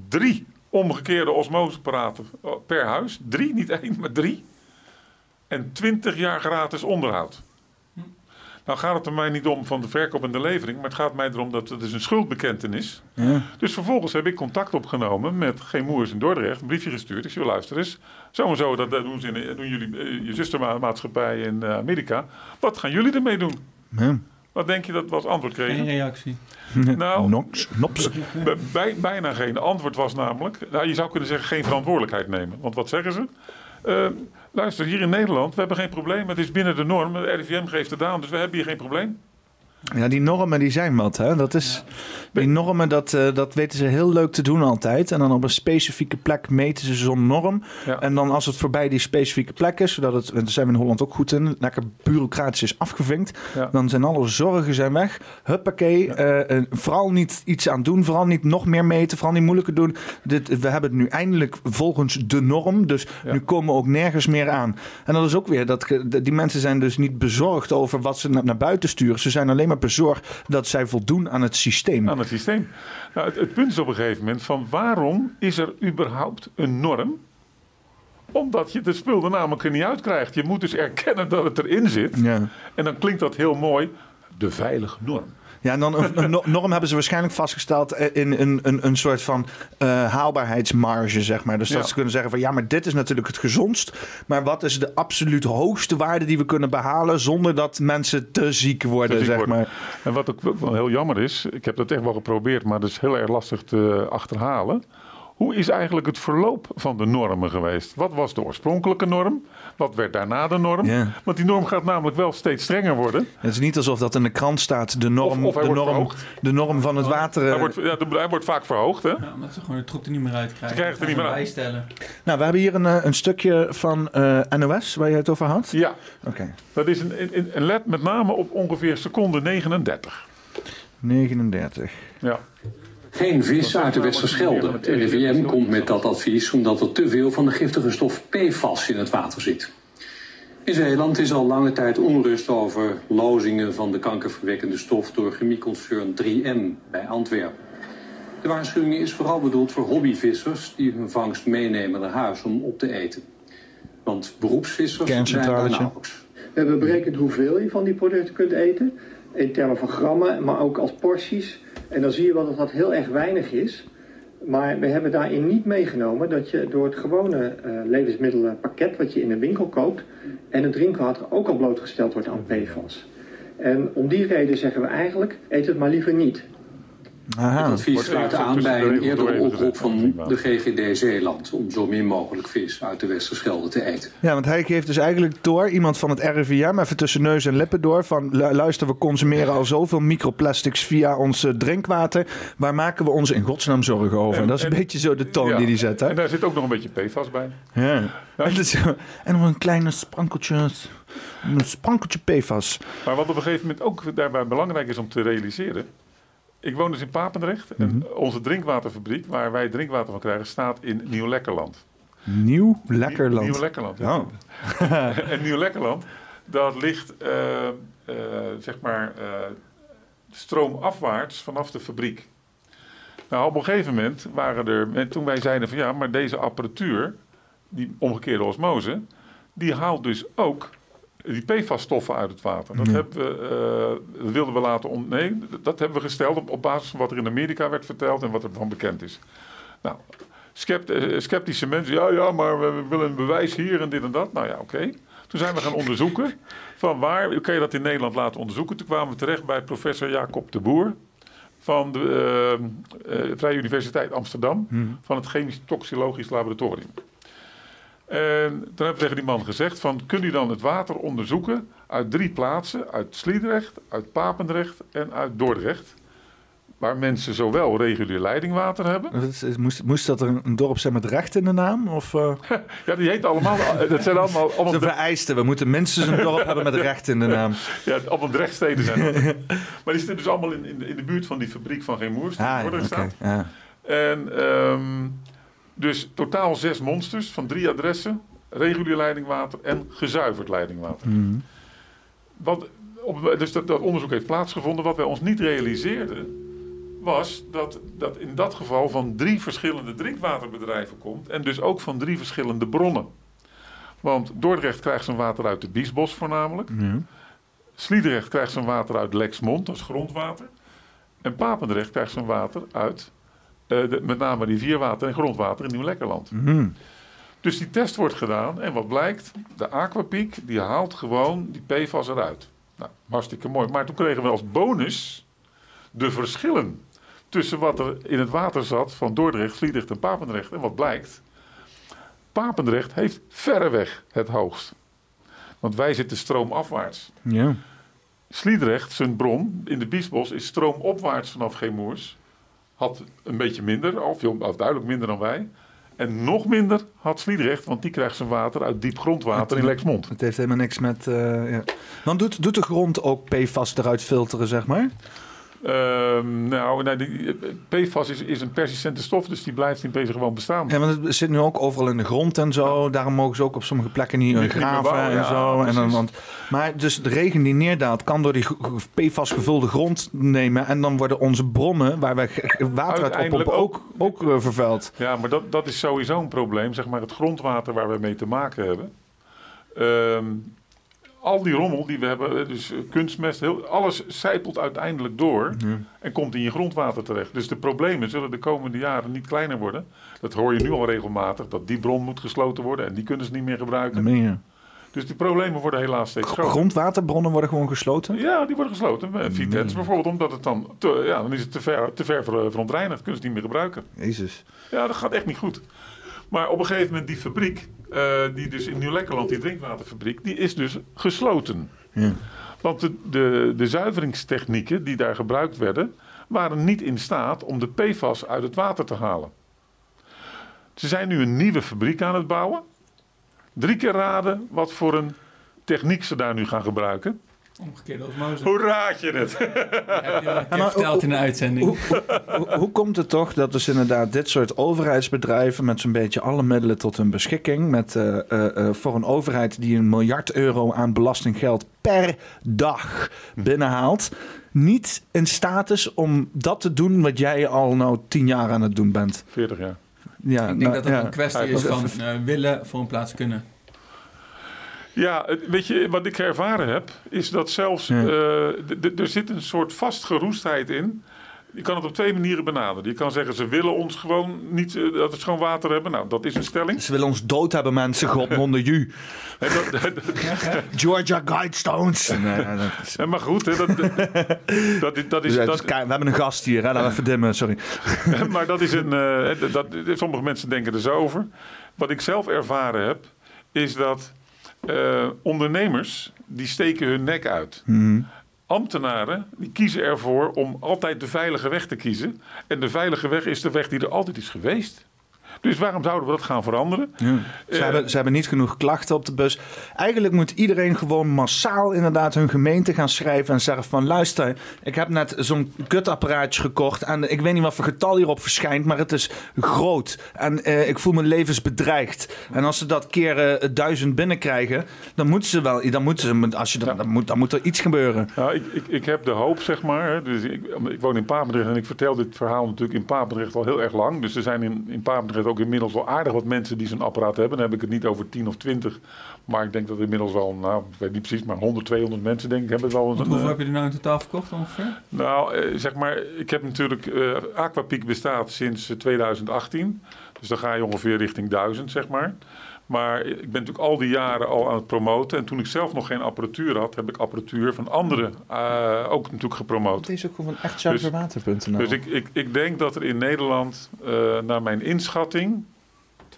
drie omgekeerde osmoseapparaten per huis. Drie, niet één, maar drie. En 20 jaar gratis onderhoud. Nou gaat het er mij niet om van de verkoop en de levering, maar het gaat mij erom dat het is een schuldbekentenis. Ja. Dus vervolgens heb ik contact opgenomen met Gemoers in Dordrecht, een briefje gestuurd. Ik zei, luister eens, zo en zo, dat doen, ze in, doen jullie, je zustermaatschappij in Amerika. Wat gaan jullie ermee doen? Ja. Wat denk je dat we als antwoord kregen? Geen reactie. Nou, *laughs* Nox, nops. *laughs* Bij, bijna geen. antwoord was namelijk, nou, je zou kunnen zeggen geen verantwoordelijkheid nemen. Want wat zeggen ze? Uh, luister, hier in Nederland, we hebben geen probleem. Het is binnen de norm. De RIVM geeft het aan, dus we hebben hier geen probleem. Ja, die normen die zijn wat. Hè? Dat is, ja. Die normen, dat, uh, dat weten ze heel leuk te doen altijd. En dan op een specifieke plek meten ze zo'n norm. Ja. En dan als het voorbij die specifieke plek is, zodat het, daar zijn we in Holland ook goed in, lekker bureaucratisch is afgevinkt. Ja. Dan zijn alle zorgen zijn weg. Huppakee. Uh, uh, vooral niet iets aan doen. Vooral niet nog meer meten. Vooral niet moeilijker doen. Dit, we hebben het nu eindelijk volgens de norm. Dus nu komen we ook nergens meer aan. En dat is ook weer, dat, die mensen zijn dus niet bezorgd over wat ze naar, naar buiten sturen. Ze zijn alleen maar bezorgd dat zij voldoen aan het systeem. Aan het systeem. Nou, het, het, punt is op een gegeven moment van waarom is er überhaupt een norm? Omdat je de spul er namelijk er niet uit krijgt. Je moet dus erkennen dat het erin zit. Ja. En dan klinkt dat heel mooi. De veilige norm. Ja, en dan *laughs* een, een norm hebben ze waarschijnlijk vastgesteld in een, een, een soort van uh, haalbaarheidsmarge, zeg maar. Dus dat ja. ze kunnen zeggen van ja, maar dit is natuurlijk het gezondst. Maar wat is de absoluut hoogste waarde die we kunnen behalen zonder dat mensen te ziek worden, te ziek zeg worden. maar. En wat ook wel heel jammer is, ik heb dat echt wel geprobeerd, maar dat is heel erg lastig te achterhalen. Hoe is eigenlijk het verloop van de normen geweest? Wat was de oorspronkelijke norm? Wat werd daarna de norm? Ja. Want die norm gaat namelijk wel steeds strenger worden. Het is niet alsof dat in de krant staat, de norm, of, of de norm, de norm van het water. Hij wordt, ja, hij wordt vaak verhoogd, hè? Ja, omdat ze gewoon de troep er niet meer uit krijgen. Ze krijgen er niet meer uit. Bijstellen. Nou, we hebben hier een, een stukje van uh, NOS waar je het over had. Ja. Oké. Okay. Dat is een, een, een let met name op ongeveer seconde 39. 39. Ja. Geen vis uit de Westerschelde. Het RIVM komt met dat advies omdat er te veel van de giftige stof PFAS in het water zit. In Zeeland is al lange tijd onrust over lozingen van de kankerverwekkende stof door chemieconcern 3M bij Antwerpen. De waarschuwing is vooral bedoeld voor hobbyvissers die hun vangst meenemen naar huis om op te eten. Want beroepsvissers zijn daar nauwelijks. We hebben berekend hoeveel je van die producten kunt eten. In termen van grammen, maar ook als porties. En dan zie je wel dat dat heel erg weinig is. Maar we hebben daarin niet meegenomen dat je door het gewone uh, levensmiddelenpakket wat je in de winkel koopt, en het drinkwater ook al blootgesteld wordt aan PFAS. En om die reden zeggen we eigenlijk, eet het maar liever niet. Het advies sluit aan bij de een eerdere oproep van de GGD Zeeland om zo min mogelijk vis uit de Westerschelde te eten. Ja, want hij geeft dus eigenlijk door, iemand van het RIVM, even tussen neus en lippen door, van lu- luister, we consumeren al zoveel microplastics via ons eh, drinkwater. Waar maken we ons in godsnaam zorgen over? En- dat is een en- beetje zo de toon Ja, die hij zet, hè? En daar zit ook nog een beetje PFAS bij. Ja. En, *laughs* is- en nog een kleine sprankeltje, een sprankeltje PFAS. Maar wat op een gegeven moment ook daarbij belangrijk is om te realiseren. Ik woon dus in Papendrecht. En onze drinkwaterfabriek, waar wij drinkwater van krijgen, staat in Nieuw-Lekkerland. Nieuw Lekkerland. Nieuw-Lekkerland, ja. Oh. *laughs* en Nieuw-Lekkerland, dat ligt eh, eh, zeg maar eh, stroomafwaarts vanaf de fabriek. Nou, op een gegeven moment waren er, en toen wij zeiden van ja, maar deze apparatuur, die omgekeerde osmose, die haalt dus ook die PFAS-stoffen uit het water. Dat Ja. hebben we, eh, wilden we laten nee, dat hebben we gesteld op, op basis van wat er in Amerika werd verteld en wat er van bekend is. Nou, scept- eh, sceptische mensen, ja, ja, maar we, we willen een bewijs hier en dit en dat. Nou ja, oké. Toen zijn we gaan onderzoeken van waar kun je dat in Nederland laten onderzoeken. Toen kwamen we terecht bij professor Jacob de Boer van de eh, Vrije Universiteit Amsterdam, van het Chemisch Toxicologisch Laboratorium. En toen hebben we tegen die man gezegd van, kun u dan het water onderzoeken uit drie plaatsen, uit Sliedrecht, uit Papendrecht en uit Dordrecht, waar mensen zowel regulier leidingwater hebben. Moest, moest dat een, een dorp zijn met recht in de naam? Of, eh? *laughs* Ja, die heet allemaal, dat zijn allemaal, *laughs* allemaal is een vereiste. We moeten minstens een dorp hebben met recht in de naam. *laughs* Ja, allemaal drechtsteden zijn dat. maar die zitten dus allemaal in, in, de, in de buurt van die fabriek van Geen Moers, Ah, ja. En ehm, dus totaal zes monsters van drie adressen. Regulier leidingwater en gezuiverd leidingwater. Mhm. Wat, op, dus dat, dat onderzoek heeft plaatsgevonden. Wat wij ons niet realiseerden was dat dat in dat geval van drie verschillende drinkwaterbedrijven komt. En dus ook van drie verschillende bronnen. Want Dordrecht krijgt zijn water uit de Biesbos voornamelijk. Sliedrecht krijgt zijn water uit Lexmond, dat is grondwater. En Papendrecht krijgt zijn water uit de- met name rivierwater en grondwater in Nieuw-Lekkerland. Mhm. Dus die test wordt gedaan en wat blijkt? De Aquapiek die haalt gewoon die PFAS eruit. Nou, hartstikke mooi. Maar toen kregen we als bonus de verschillen tussen wat er in het water zat van Dordrecht, Sliedrecht en Papendrecht. En wat blijkt? Papendrecht heeft verreweg het hoogst. Want wij zitten stroomafwaarts. Ja. Sliedrecht, zijn bron in de Biesbos, is stroomopwaarts vanaf Geemoers. Had een beetje minder, of, veel- of duidelijk minder dan wij. En nog minder had Sliedrecht, want die krijgt zijn water uit diep grondwater in Lexmond. Het heeft helemaal niks met... eh, ja. Dan doet, doet de grond ook PFAS eruit filteren, zeg maar? Ehm, nou, die, PFAS is, is een persistente stof, dus die blijft in deze gewoon bestaan. Ja, want het zit nu ook overal in de grond en zo. Daarom mogen ze ook op sommige plekken niet, graven bouwen, en ja, zo. En dan, want, maar dus de regen die neerdaalt kan door die PFAS gevulde grond nemen. En dan worden onze bronnen, waar ge- water uit oppompen, ook, ook, eh, vervuild. Ja, maar dat, dat is sowieso een probleem. Zeg maar het grondwater waar we mee te maken hebben. Ehm, al die rommel die we hebben, eh, dus eh, kunstmest, heel, alles zijpelt uiteindelijk door en komt in je grondwater terecht. Dus de problemen zullen de komende jaren niet kleiner worden. Dat hoor je nu al regelmatig, dat die bron moet gesloten worden en die kunnen ze niet meer gebruiken. meen je. Dus die problemen worden helaas steeds groter. Grondwaterbronnen worden gewoon gesloten? Ja, die worden gesloten. Eh, Vitens bijvoorbeeld, omdat het dan, te, ja, dan is het te ver, te ver ver- verontreinigd, kunnen ze het niet meer gebruiken. Jezus. Ja, dat gaat echt niet goed. Maar op een gegeven moment die fabriek, eh, die dus in Nieuw-Lekkerland, die drinkwaterfabriek, die is dus gesloten. Ja. Want de, de, de zuiveringstechnieken die daar gebruikt werden, waren niet in staat om de PFAS uit het water te halen. Ze zijn nu een nieuwe fabriek aan het bouwen. Drie keer raden wat voor een techniek ze daar nu gaan gebruiken. Omgekeerde osmose. Hoe raad je het? Heb je verteld in de uitzending. Hoe, hoe, hoe komt het toch dat dus inderdaad dit soort overheidsbedrijven met zo'n beetje alle middelen tot hun beschikking, met, eh, eh, eh, voor een overheid die een miljard euro aan belastinggeld per dag binnenhaalt, niet in staat is om dat te doen wat jij al nou tien jaar aan het doen bent? 40 jaar. Ja, Ik denk nou, dat het ja. een kwestie is van eh, willen voor een plaats kunnen. Ja, weet je, wat ik ervaren heb, is dat zelfs Ja. eh, er zit een soort vastgeroestheid in. Je kan het op twee manieren benaderen. Je kan zeggen, ze willen ons gewoon niet eh, dat we schoon water hebben. Nou, dat is een stelling. Ze willen ons dood hebben, mensen. God, *laughs* onder dat- *laughs* Georgia Guidestones. Nee, is- maar goed, hè, dat, dat, dat is... Dat, dus we hebben een gast hier. Hè? Laten we even dimmen, sorry. *laughs* maar dat is een. eh, dat, sommige mensen denken er zo over. Wat ik zelf ervaren heb, is dat eh, ondernemers die steken hun nek uit. Ambtenaren die kiezen ervoor om altijd de veilige weg te kiezen. En de veilige weg is de weg die er altijd is geweest. Dus waarom zouden we dat gaan veranderen? Ze, Eh, hebben, ze hebben niet genoeg klachten op de bus. Eigenlijk moet iedereen gewoon massaal inderdaad hun gemeente gaan schrijven en zeggen van luister, ik heb net zo'n kutapparaatje gekocht en ik weet niet wat voor getal hierop verschijnt, maar het is groot en eh, ik voel me levensbedreigd. En als ze dat keer eh, duizend binnenkrijgen, dan moeten ze wel, dan moeten ze, als je dan, dan, moet, dan moet er iets gebeuren. Nou, ik, ik, ik heb de hoop, zeg maar. Dus ik, ik woon in Papendrecht en ik vertel dit verhaal natuurlijk in Papendrecht al heel erg lang. Dus er zijn in, in Papendrecht ook inmiddels wel aardig wat mensen die zo'n apparaat hebben. Dan heb ik het niet over 10 of 20. Maar ik denk dat inmiddels wel, nou, ik weet niet precies, maar 100, 200 mensen denk ik hebben het wel een, hoeveel eh, heb je er nou in totaal verkocht ongeveer? nou, eh, zeg maar, ik heb natuurlijk. eh Aquapiek bestaat sinds eh, 2018. Dus dan ga je ongeveer richting 1000, zeg maar. Maar ik ben natuurlijk al die jaren al aan het promoten. En toen ik zelf nog geen apparatuur had, heb ik apparatuur van anderen eh, ook natuurlijk gepromoot. Deze ook gewoon echt Dus- zuiverwater.nl. Dus ik, ik, ik denk dat er in Nederland, eh, naar mijn inschatting.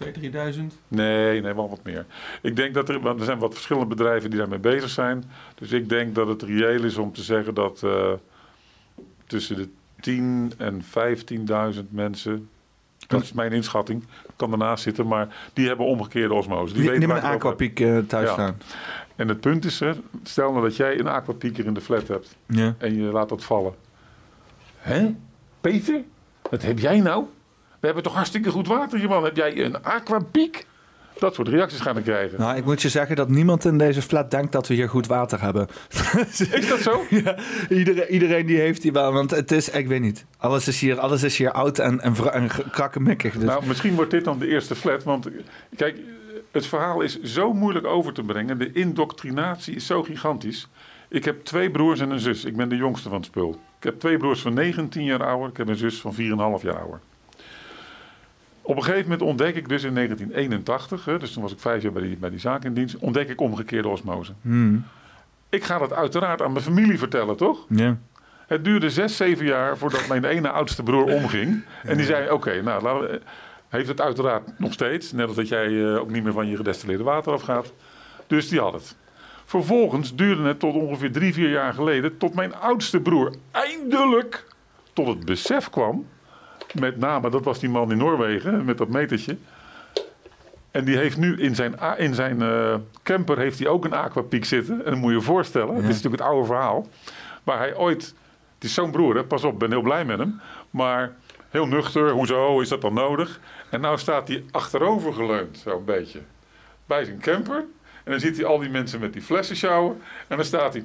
2.000, 3.000? Nee, nee, wel wat meer. Ik denk dat er, want er zijn wat verschillende bedrijven die daarmee bezig zijn. Dus ik denk dat het reëel is om te zeggen dat eh, tussen de 10 en 15.000 mensen. Dat is mijn inschatting. Kan ernaast zitten, maar die hebben omgekeerde osmose. Die, Die, weten waar met een aquapiek eh, thuis Ja. staan. En het punt is, hè, stel nou dat jij een aquapieker in de flat hebt. Ja. En je laat dat vallen. Hè? Peter? Wat heb jij nou? We hebben toch hartstikke goed water hier, man. Heb jij een aquapiek? Dat soort reacties gaan we krijgen. Nou, ik moet je zeggen dat niemand in deze flat denkt dat we hier goed water hebben. *laughs* Is dat zo? ja, iedereen, iedereen die heeft die wel, want het is, ik weet niet. Alles is hier, alles is hier oud en, en, en krakkemikkig. Dus. Nou, misschien wordt dit dan de eerste flat. Want kijk, het verhaal is zo moeilijk over te brengen. De indoctrinatie is zo gigantisch. Ik heb twee broers en een zus. Ik ben de jongste van het spul. Ik heb twee broers van 19 jaar ouder. Ik heb een zus van 4,5 jaar ouder. Op een gegeven moment ontdek ik dus in 1981, hè, dus toen was ik vijf jaar bij die, bij die zaak in dienst, ontdek ik omgekeerde osmose. Hmm. Ik ga dat uiteraard aan mijn familie vertellen, toch? Ja. Het duurde zes, zeven jaar voordat mijn ene oudste broer omging. En die zei, oké, nou, laten heeft het uiteraard nog steeds. Net als dat jij eh, ook niet meer van je gedestilleerde water afgaat. Dus die had het. Vervolgens duurde het tot ongeveer drie, vier jaar geleden... tot mijn oudste broer eindelijk tot het besef kwam... met name, dat was die man in Noorwegen met dat metertje... En die heeft nu in zijn, in zijn eh, camper heeft hij ook een aquapiek zitten. En dan moet je je voorstellen, het is natuurlijk het oude verhaal. Waar hij ooit, het is zo'n broer, hè, pas op, ben heel blij met hem. Maar heel nuchter, hoezo, is dat dan nodig? En nou staat hij achterover geleund, zo'n beetje. Bij zijn camper. En dan ziet hij al die mensen met die flessen sjouwen. En dan staat hij,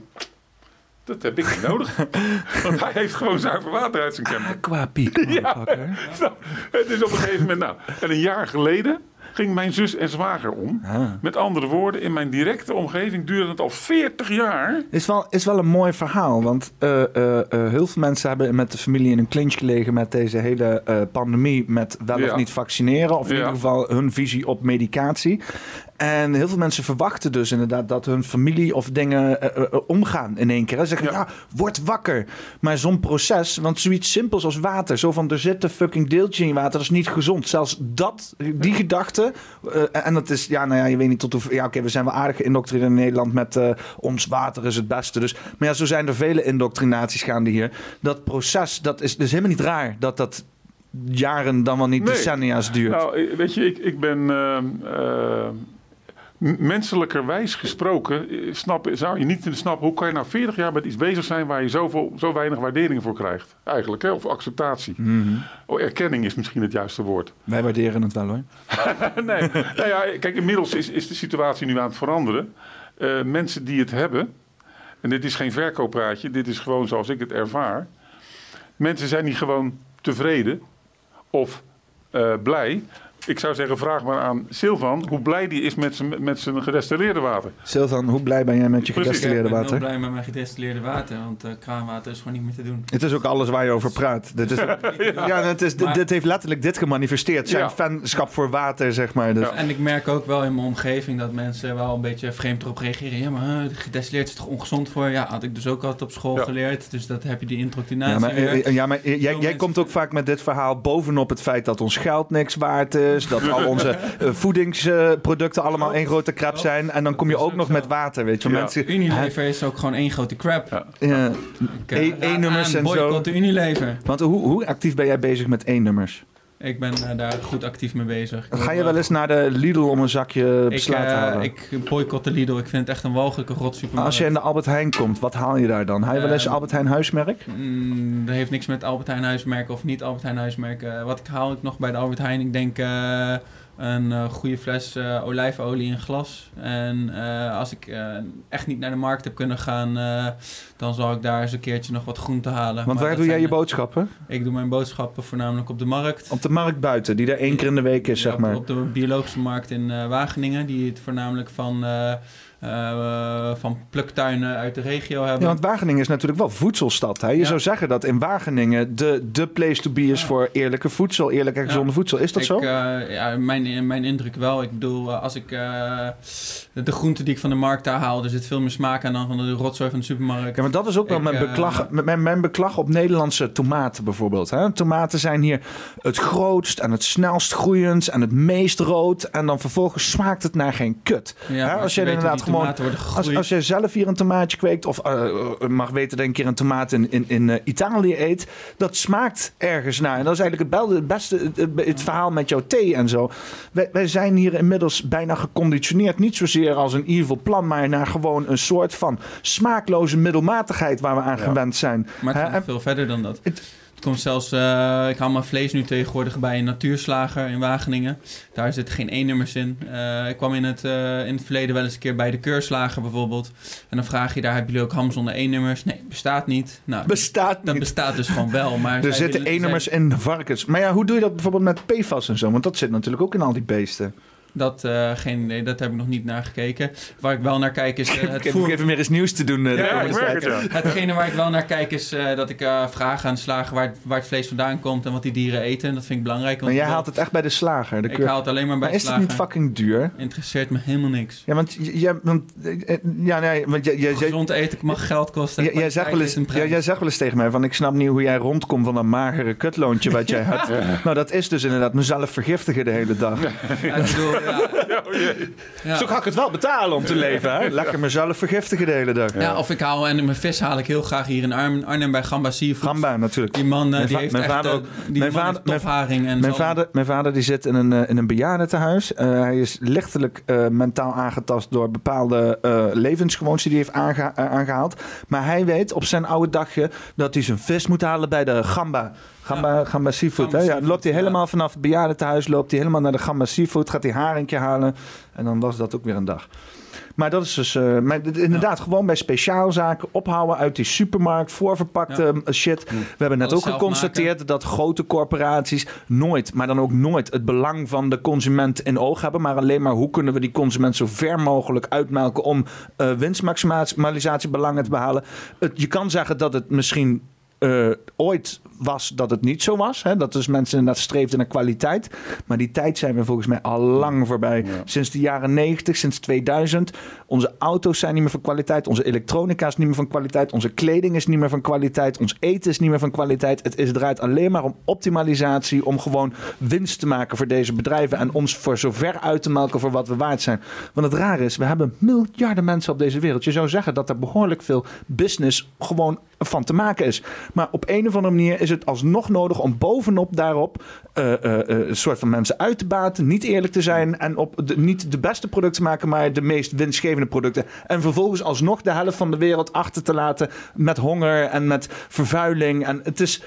dat heb ik niet nodig. *laughs* Want hij heeft gewoon zuiver water uit zijn camper. Aquapiek, *laughs* Ja, *laughs* nou, het is op een gegeven moment. Nou, en een jaar geleden ging mijn zus en zwager om. Met andere woorden, in mijn directe omgeving duurde het al 40 jaar. Is wel, is wel een mooi verhaal, want eh, eh, eh, heel veel mensen hebben met de familie in een clinch gelegen met deze hele pandemie, met wel Ja. of niet vaccineren, of in Ja. ieder geval hun visie op medicatie. En heel veel mensen verwachten dus inderdaad dat hun familie of dingen eh, eh, omgaan in één keer. Ze zeggen, ja. word wakker. Maar zo'n proces, want zoiets simpels als water, zo van er zit een fucking deeltje in je water, dat is niet gezond. Zelfs dat, die gedachte, eh, en dat is, ja, nou ja, je weet niet tot hoe, ja, oké, we zijn wel aardig geïndoctrineerd in Nederland met eh, ons water is het beste. Dus, maar ja, zo zijn er vele indoctrinaties gaande hier. Dat proces, dat is dus helemaal niet raar dat dat jaren, dan wel niet Nee. decennia's duurt. Nou, eh, weet je, ik, ik ben ehm, eh, m- menselijkerwijs gesproken, eh, snap, zou je niet snappen hoe kan je nou 40 jaar met iets bezig zijn waar je zoveel, zo weinig waardering voor krijgt. Eigenlijk, hè? of acceptatie. Mhm. Oh, erkenning is misschien het juiste woord. *laughs* Wij waarderen het wel hoor. nee, nou ja, kijk, inmiddels is, is de situatie nu aan het veranderen. Eh, mensen die het hebben, en dit is geen verkooppraatje, dit is gewoon zoals ik het ervaar. Mensen zijn niet gewoon tevreden of eh, blij, ik zou zeggen, vraag maar aan Silvan hoe blij die is met zijn, met zijn gedestilleerde water. Silvan, hoe blij ben jij met je Precies. gedestilleerde Ik ben heel water? blij met mijn gedestilleerde water, want eh, kraanwater is gewoon niet meer te doen. Het is ook alles waar je over praat. Dit, is, *laughs* ja, het is, dit, Maar- dit heeft letterlijk dit gemanifesteerd. Zijn Ja. fanschap voor water, zeg maar. Dus. En ik merk ook wel in mijn omgeving dat mensen wel een beetje vreemd erop reageren. Ja, maar eh, gedestilleerd is toch ongezond voor? Ja, had ik dus ook altijd op school Ja. geleerd. Dus dat heb je die indoctrinatie Ja, maar, eh, ja, maar jij, jij komt ook vaak met dit verhaal bovenop het feit dat ons geld niks waard is. Dat al onze *laughs* eh, voedingsproducten allemaal één grote crap zijn. En dan kom je is ook nog met water, weet je. Mensen, Unilever is ook gewoon één grote crap. Ja. E- E-nummers aan, en zo. boycott de Unilever. Want hoe, hoe actief ben jij bezig met één-nummers? Ik ben eh, daar goed actief mee bezig. Ik Ga je wel eh, eens naar de Lidl om een zakje ik, besla te eh, halen? ik boycott de Lidl. Ik vind het echt een walgelijke rotsupermarkt. Als je in de Albert Heijn komt, wat haal je daar dan? Haal je wel eens Ehm, Albert Heijn huismerk? Mm, dat heeft niks met Albert Heijn huismerken of niet Albert Heijn huismerken. Eh, wat ik haal ik nog bij de Albert Heijn? Ik denk eh, een eh, goede fles eh, olijfolie in glas. En eh, als ik echt niet naar de markt heb kunnen gaan, dan zal ik daar eens een keertje nog wat groente halen. Want Maar waar doe jij je boodschappen? Ik doe mijn boodschappen voornamelijk op de markt. Op de markt buiten, die er één keer in de week is, Ja, zeg maar. Op, op de biologische markt in Wageningen, die het voornamelijk van, eh, van pluktuinen uit de regio hebben. Ja, want Wageningen is natuurlijk wel voedselstad. Hè? Je Ja. zou zeggen dat in Wageningen de, de place to be is voor eerlijke voedsel, eerlijk en gezonde voedsel. Is dat ik, zo? eh, ja, mijn, mijn indruk wel. Ik bedoel, eh, als ik de groenten die ik van de markt daar haal, er zit veel meer smaak aan dan van de rotzooi van de supermarkt. Ja, maar dat is ook wel mijn beklag, mijn, mijn beklag op Nederlandse tomaten bijvoorbeeld. Hè? Tomaten zijn hier het grootst en het snelst groeiend en het meest rood. En dan vervolgens smaakt het naar geen kut. Ja, Hè? Als je hoe inderdaad gewoon... Als, als je zelf hier een tomaatje kweekt of eh, eh, mag weten dat je een keer een tomaat in, in, in eh, Italië eet, dat smaakt ergens naar. En dat is eigenlijk het, beste het, verhaal met jouw thee en zo. Wij, wij zijn hier inmiddels bijna geconditioneerd, niet zozeer als een evil plan, maar naar gewoon een soort van smaakloze middelmatigheid waar we aan gewend zijn. Maar het gaat veel verder dan dat. Het, komt zelfs, eh, ik haal mijn vlees nu tegenwoordig bij een natuurslager in Wageningen. Daar zitten geen E-nummers in. Eh, ik kwam in het, eh, in het verleden wel eens een keer bij de keurslager bijvoorbeeld. En dan vraag je daar, hebben jullie ook ham zonder E-nummers? Nee, bestaat niet. Nou, Bestaat dat niet. bestaat dus gewoon wel. Maar *laughs* Er zitten E-nummers zij- in varkens. Maar ja, hoe doe je dat bijvoorbeeld met PFAS en zo? Want dat zit natuurlijk ook in al die beesten. Dat, eh, geen idee, dat heb ik nog niet naar gekeken. Waar ik wel naar kijk is *laughs* eh, Ik het heb voer... even meer eens nieuws te doen. eh, de Ja, komende ik merk tijd. het, ja. Hetgene waar ik wel naar kijk is dat ik vraag aan de slager waar, het- waar het vlees vandaan komt en wat die dieren eten. En dat vind ik belangrijk. Maar want jij ik wil- haalt het echt bij de slager. De Ik haal het alleen maar bij Maar de is het niet slager. fucking duur? Interesseert me helemaal niks. Ja, want, j- jij- want, ja, nee, want jij, jij, Gezond eten mag geld kosten. jij, jij, zegt wel eens, jij, jij zegt wel eens tegen mij van ik snap niet hoe jij rondkomt van dat magere kutloontje wat jij *laughs* hebt. Nou, dat is dus inderdaad mezelf vergiftigen de hele dag. Ja, ik bedoel, ja. Ja. Zo kan ik het wel betalen om te leven. Hè? Lekker mezelf vergiftigen de hele dag. Ja, of ik haal en mijn vis haal ik heel graag hier in Arnhem, Arnhem bij Gamba Seafood. Gamba natuurlijk. Die man eh, Mijn die heeft mijn echt vader eh, ook. die Mijn vader- en Mijn vader, mijn vader die zit in een, eh, in een bejaardentehuis. Eh, hij is lichtelijk eh, mentaal aangetast door bepaalde eh, levensgewoontes die hij heeft aange- eh, aangehaald. Maar hij weet op zijn oude dagje dat hij zijn vis moet halen bij de Gamba. Gamba, Gamba Seafood. hè? Ja, dan loopt hij helemaal vanaf het bejaardentehuis, loopt hij helemaal naar de Gamba Seafood, gaat hij haringje halen. En dan was dat ook weer een dag. Maar dat is dus eh, maar inderdaad gewoon bij speciaalzaken ophouden uit die supermarkt, voorverpakte eh, shit. We hebben net Alles ook geconstateerd dat grote corporaties nooit, maar dan ook nooit het belang van de consument in oog hebben. Maar alleen maar hoe kunnen we die consument zo ver mogelijk uitmelken om eh winstmaximalisatie belangen te behalen. Het, je kan zeggen dat het misschien eh, ooit was dat het niet zo was. Hè? Dat dus mensen inderdaad streefden naar kwaliteit. Maar die tijd zijn we volgens mij al lang voorbij. Sinds de jaren 90, sinds 2000. Onze auto's zijn niet meer van kwaliteit. Onze elektronica is niet meer van kwaliteit. Onze kleding is niet meer van kwaliteit. Ons eten is niet meer van kwaliteit. Het is, draait alleen maar om optimalisatie. Om gewoon winst te maken voor deze bedrijven. En ons voor zover uit te melken voor wat we waard zijn. Want het rare is, we hebben miljarden mensen op deze wereld. Je zou zeggen dat er behoorlijk veel business gewoon van te maken is. Maar op een of andere manier is het alsnog nodig om bovenop daarop eh, eh, eh, een soort van mensen uit te baten, niet eerlijk te zijn en op de, niet de beste producten maken, maar de meest winstgevende producten. En vervolgens alsnog de helft van de wereld achter te laten met honger en met vervuiling. En het is.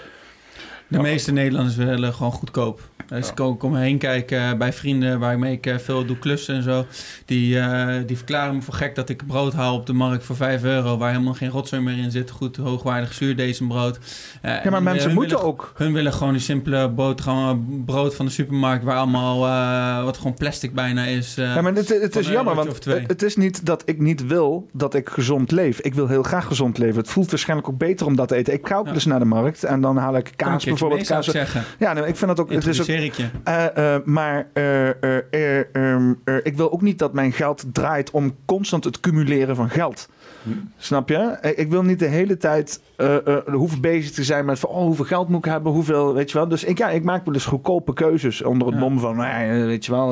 De meeste Nederlanders willen gewoon goedkoop. Dus ik kom, kom heen kijken bij vrienden waarmee ik eh, veel doe klussen en zo. Die, eh, die verklaren me voor gek dat ik brood haal op de markt voor 5 euro. Waar helemaal geen rotzooi meer in zit. Goed hoogwaardig zuurdesembrood. Uh, Ja, maar mensen hun moeten willen- ook. Hun willen gewoon die simpele boterhammen, brood van de supermarkt. Waar allemaal, eh, wat gewoon plastic bijna is. eh, Ja, maar het, het is jammer, want het is niet dat ik niet wil dat ik gezond leef. Ik wil heel graag gezond leven. Het voelt waarschijnlijk ook beter om dat te eten. Ik ga ook dus naar de markt en dan haal ik kaas bijvoorbeeld. mee, kaas. zeggen. Ja, nee, ik vind dat ook. Het is ook Eh, eh, maar eh, eh, eh, ehm, eh, ik wil ook niet dat mijn geld draait om constant het cumuleren van geld. Snap je? Ik wil niet de hele tijd eh, hoeven bezig te zijn met van, oh, hoeveel geld moet ik hebben, hoeveel, weet je wel. Dus ik, ja, ik maak wel eens goedkope keuzes onder het mom van, nou weet je wel.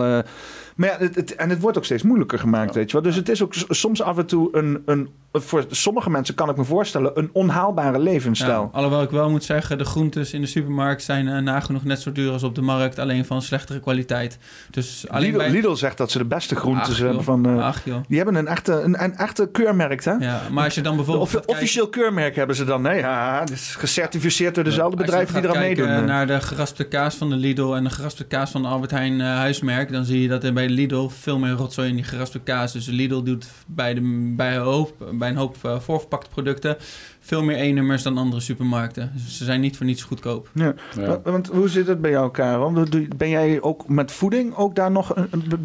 maar ja, het, het- en het wordt ook steeds moeilijker gemaakt, weet je wel. Dus het is ook soms af en toe een, een, voor sommige mensen kan ik me voorstellen, een onhaalbare levensstijl. Ja, alhoewel ik wel moet zeggen, de groentes in de supermarkt zijn eh, nagenoeg net zo duur als op de markt, alleen van slechtere kwaliteit. Dus alleen Lidl, bij... Lidl zegt dat ze de beste groentes hebben van. eh, Ach, joh. die hebben een echte, een, een echte keurmerk, hè? Ja, maar als je dan bijvoorbeeld Of, gaat kijken- officieel keurmerk hebben ze dan. Nee, ja, is gecertificeerd door dezelfde Als je bedrijven die eraan meedoen. naar de geraspte kaas van de Lidl en de geraspte kaas van de Albert Heijn eh, huismerk, dan zie je dat er bij Lidl veel meer rotzooi in die geraspte kaas. Dus Lidl doet bij, de, bij, hoop, bij een hoop eh, voorverpakte producten veel meer E-nummers dan andere supermarkten. Dus ze zijn niet voor niets goedkoop. Ja. Wa- Want hoe zit het bij jou, Karel? Ben jij ook met voeding ook daar nog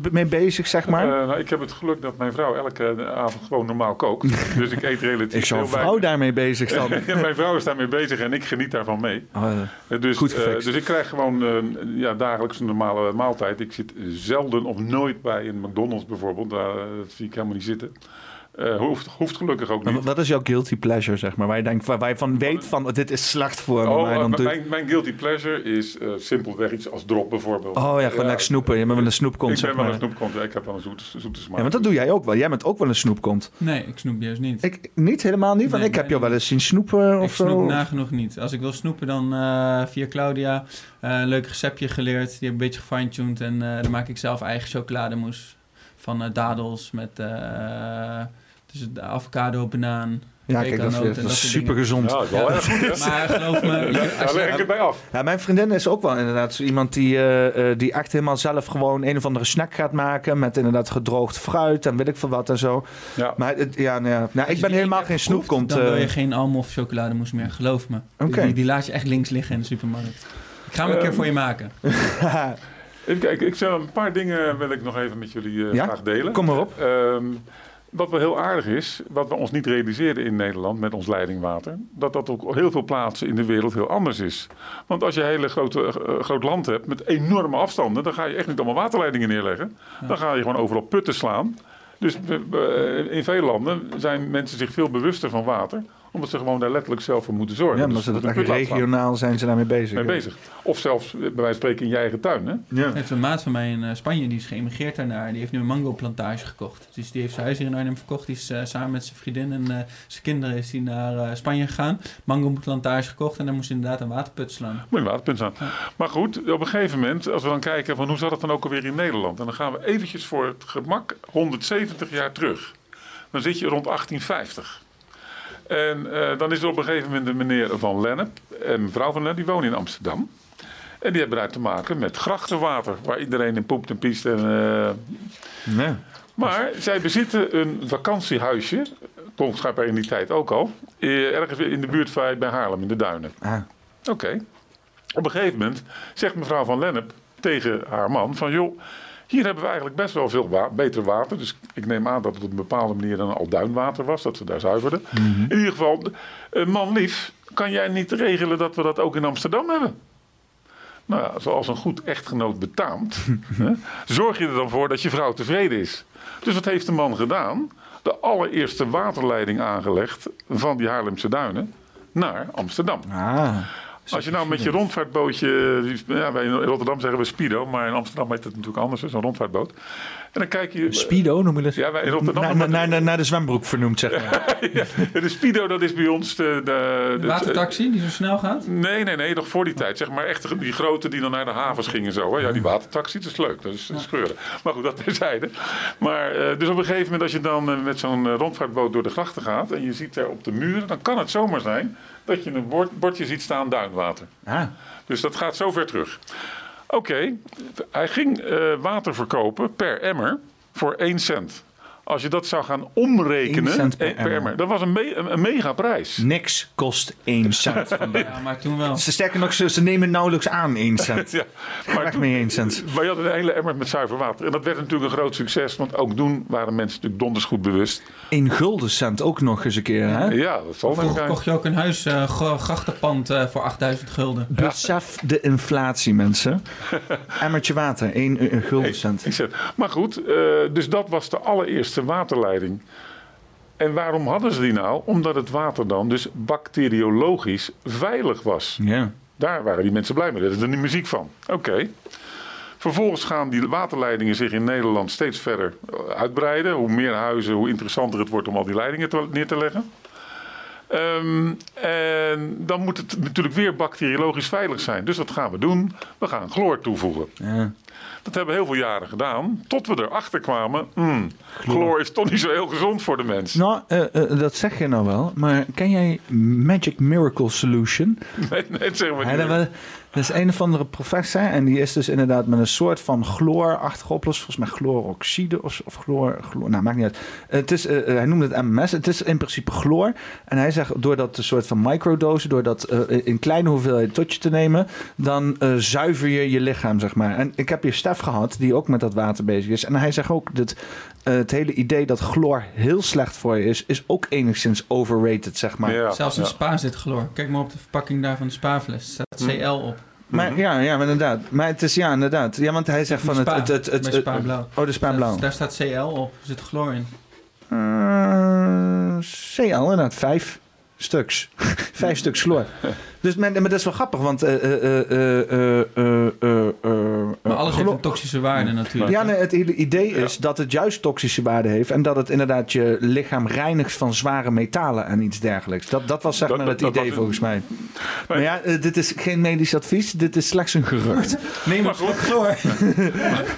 b- mee bezig, zeg maar? Eh, nou, ik heb het geluk dat mijn vrouw elke avond gewoon normaal kookt. *laughs* dus ik eet relatief is zo'n veel bij- vrouw daarmee bezig dan? *laughs* Ja, mijn vrouw is daarmee bezig en ik geniet daarvan mee. Oh, ja. Eh, Dus, Goed eh, dus ik krijg gewoon eh, ja, dagelijks een normale maaltijd. Ik zit zelden of nooit bij een McDonald's bijvoorbeeld. Daar, eh, zie ik helemaal niet zitten. Eh, hoeft, hoeft gelukkig ook Maar niet. Wat is jouw guilty pleasure, zeg maar? Waar je, denkt, waar, je van weet van, dit is slecht voor me. Oh, maar eh, dan je- mijn, mijn guilty pleasure is eh, simpelweg iets als drop bijvoorbeeld. Oh ja, gewoon lekker snoepen. Je bent wel een snoepkont, Ik zeg ben wel maar. een snoepkont. ja, Ik heb wel een zoete, zoete smaak. Ja, want dat doe jij ook wel. Jij bent ook wel een snoepkont. Nee, ik snoep juist niet. Ik niet helemaal niet, want Nee, ik heb jou wel eens zien snoepen Ik of zo. snoep nagenoeg niet. Als ik wil snoepen, dan eh, via Claudia eh, een leuk receptje geleerd. Die heb ik een beetje gefine-tuned. En eh, dan maak ik zelf eigen chocolademousse. Van eh, dadels met eh, dus de avocado, banaan, Ja, kijk, dat is, dat is super gezond. Ja, dat is wel erg goed, hè? *laughs* Maar geloof me, *laughs* Daar leg ik het bij af. Ja, mijn vriendin is ook wel inderdaad zo iemand die, eh, eh, die echt helemaal zelf gewoon een of andere snack gaat maken. Met inderdaad gedroogd fruit en weet ik veel wat en zo. Ja. Maar het, ja, nou, ja. nou, ik ben helemaal geen snoepkont. Dan wil eh. je geen alm of chocolademousse meer, geloof me. Oké. Die, die laat je echt links liggen in de supermarkt. Ik ga hem een keer Ehm, voor je maken. *laughs* Even kijken, ik zou een paar dingen wil ik nog even met jullie eh, Ja? graag delen. Kom maar op. Ehm, wat wel heel aardig is, wat we ons niet realiseerden in Nederland met ons leidingwater, dat dat ook op heel veel plaatsen in de wereld heel anders is. Want als je een hele grote, eh, groot land hebt met enorme afstanden, dan ga je echt niet allemaal waterleidingen neerleggen. Dan ga je gewoon overal putten slaan. Dus in veel landen zijn mensen zich veel bewuster van water, omdat ze gewoon daar letterlijk zelf voor moeten zorgen. Ja, Dus maar ze dat slaan. regionaal zijn ze daarmee bezig. mee bezig. Of zelfs eh, bij wijze van spreken in je eigen tuin. Hè? Ja. Er heeft een maat van mij in eh, Spanje, die is geëmigreerd daarnaar. Die heeft nu een mango-plantage gekocht. Dus die heeft zijn huis hier in Arnhem verkocht. Die is eh, samen met zijn vriendin en eh, zijn kinderen is die naar eh, Spanje gegaan. Mango-plantage gekocht en dan moest inderdaad een waterput slaan. Moet je een waterpunt staan. Maar goed, op een gegeven moment, als we dan kijken van hoe zat het dan ook alweer in Nederland. En dan gaan we eventjes voor het gemak 170 jaar terug. Dan zit je rond 1850. En eh, dan is er op een gegeven moment een meneer Van Lennep en mevrouw Van Lennep, die wonen in Amsterdam. En die hebben daar te maken met grachtenwater, waar iedereen in poept en piest. En, eh, Nee. maar zij bezitten een vakantiehuisje, kon schijnbaar in die tijd ook al, eh, ergens in de buurt bij bij Haarlem, in de Duinen. Ah. Oké. Op een gegeven moment zegt mevrouw van Lennep tegen haar man van... joh, hier hebben we eigenlijk best wel veel wa- beter water. Dus ik neem aan dat het op een bepaalde manier dan al duinwater was. Dat ze daar zuiverden. In ieder geval, eh, man lief, kan jij niet regelen dat we dat ook in Amsterdam hebben? Nou ja, zoals een goed echtgenoot betaamt, *laughs* hè, zorg je er dan voor dat je vrouw tevreden is. Dus wat heeft de man gedaan? De allereerste waterleiding aangelegd van die Haarlemse duinen naar Amsterdam. Ah. Als je nou met je rondvaartbootje, ja, wij in Rotterdam zeggen we Speedo, maar in Amsterdam heet het natuurlijk anders, zo'n rondvaartboot. En dan kijk je. Speedo noem je dat? Ja, wij in Rotterdam. Na- na- naar, naar, naar de zwembroek vernoemd, zeg maar. *laughs* ja, de Speedo, dat is bij ons de. de, De watertaxi die zo snel gaat? Nee, nee, nee, nog voor die tijd. Zeg maar echt die grote die dan naar de havens gingen zo. Hè? Ja, die watertaxi, dat is leuk. Dat is scheuren. Maar goed, dat terzijde. Maar eh, dus op een gegeven moment als je dan eh, met zo'n eh, rondvaartboot door de grachten gaat... en je ziet daar op de muren, dan kan het zomaar zijn... dat je een bord, bordje ziet staan duinwater. Ah. Dus dat gaat zo ver terug. Oké, hij ging eh, water verkopen per emmer voor 1 cent. Als je dat zou gaan omrekenen 1 cent per eh, per emmer. dat was een, me- een, een megaprijs. Niks kost 1 cent. *laughs* vandaag. Ja, maar toen wel. Ze sterker nog, ze, ze nemen nauwelijks aan 1 *laughs* cent. Ja, Ga weg mee 1 cent. Maar je had een hele emmer met zuiver water. En dat werd natuurlijk een groot succes. Want ook toen waren mensen natuurlijk donders goed bewust. 1 gulden cent ook nog eens een keer. Hè? Ja, dat zal wel Vroeger kocht je ook een huis, eh, gra- grachtenpand eh, voor 8000 gulden. *laughs* Besef de inflatie, mensen. Emmertje water, 1 gulden cent. Ik zeg, maar goed, eh, dus dat was de allereerste waterleiding. En waarom hadden ze die nou? Omdat het water dan dus bacteriologisch veilig was. Ja. Daar waren die mensen blij mee. Daar is er nu muziek van. Oké. Vervolgens gaan die waterleidingen zich in Nederland steeds verder eh, uitbreiden. Hoe meer huizen, hoe interessanter het wordt om al die leidingen te- neer te leggen. Ehm, en dan moet het natuurlijk weer bacteriologisch veilig zijn. Dus wat gaan we doen? We gaan chloor toevoegen. Ja. Dat hebben we heel veel jaren gedaan. Tot we erachter kwamen. hmm, chloor is toch niet zo heel gezond voor de mens. Nou, eh, eh, dat zeg je nou wel. Maar ken jij Magic Miracle Solution? *laughs* Nee, nee, dat zeggen we niet. Dat is een of andere professor. En die is dus inderdaad met een soort van chloorachtige oplossing. Volgens mij chloroxide of, of chloor, chloor. Nou, maakt niet uit. Het is, eh, eh, hij noemde het MMS. Het is in principe chloor. En hij zegt, door dat een soort van microdosen... door dat eh, in kleine hoeveelheid tot je te nemen... dan zuiver je je lichaam, zeg maar. En ik heb hier Stef gehad, die ook met dat water bezig is. En hij zegt ook dat het hele idee dat chloor heel slecht voor je is... is ook enigszins overrated, zeg maar. Ja, Zelfs in ja. spa zit chloor. Kijk maar op de verpakking daar van de spaafles. Er staat CL op. Maar ja, ja, maar inderdaad. Maar het is ja, inderdaad. Ja, want hij zegt van het... Spa, het, het, het, oh, de Spa Blauw. Daar, staat CL op. Er zit chloor in. Eh, CL, inderdaad. Vijf stuks. *laughs* Vijf stuks chloor. *laughs* Dus maar, maar dat is wel grappig, want... eh, eh, eh, eh, eh, eh, eh, Maar alles heeft een toxische waarde natuurlijk. Ja, nee, het idee is dat het juist toxische waarde heeft... en dat het inderdaad je lichaam reinigt van zware metalen en iets dergelijks. Dat, dat was zeg Dat- maar het dat idee volgens mij. Maar ja, eh, dit is geen medisch advies. Dit is slechts een gerucht. Nee, maar goed.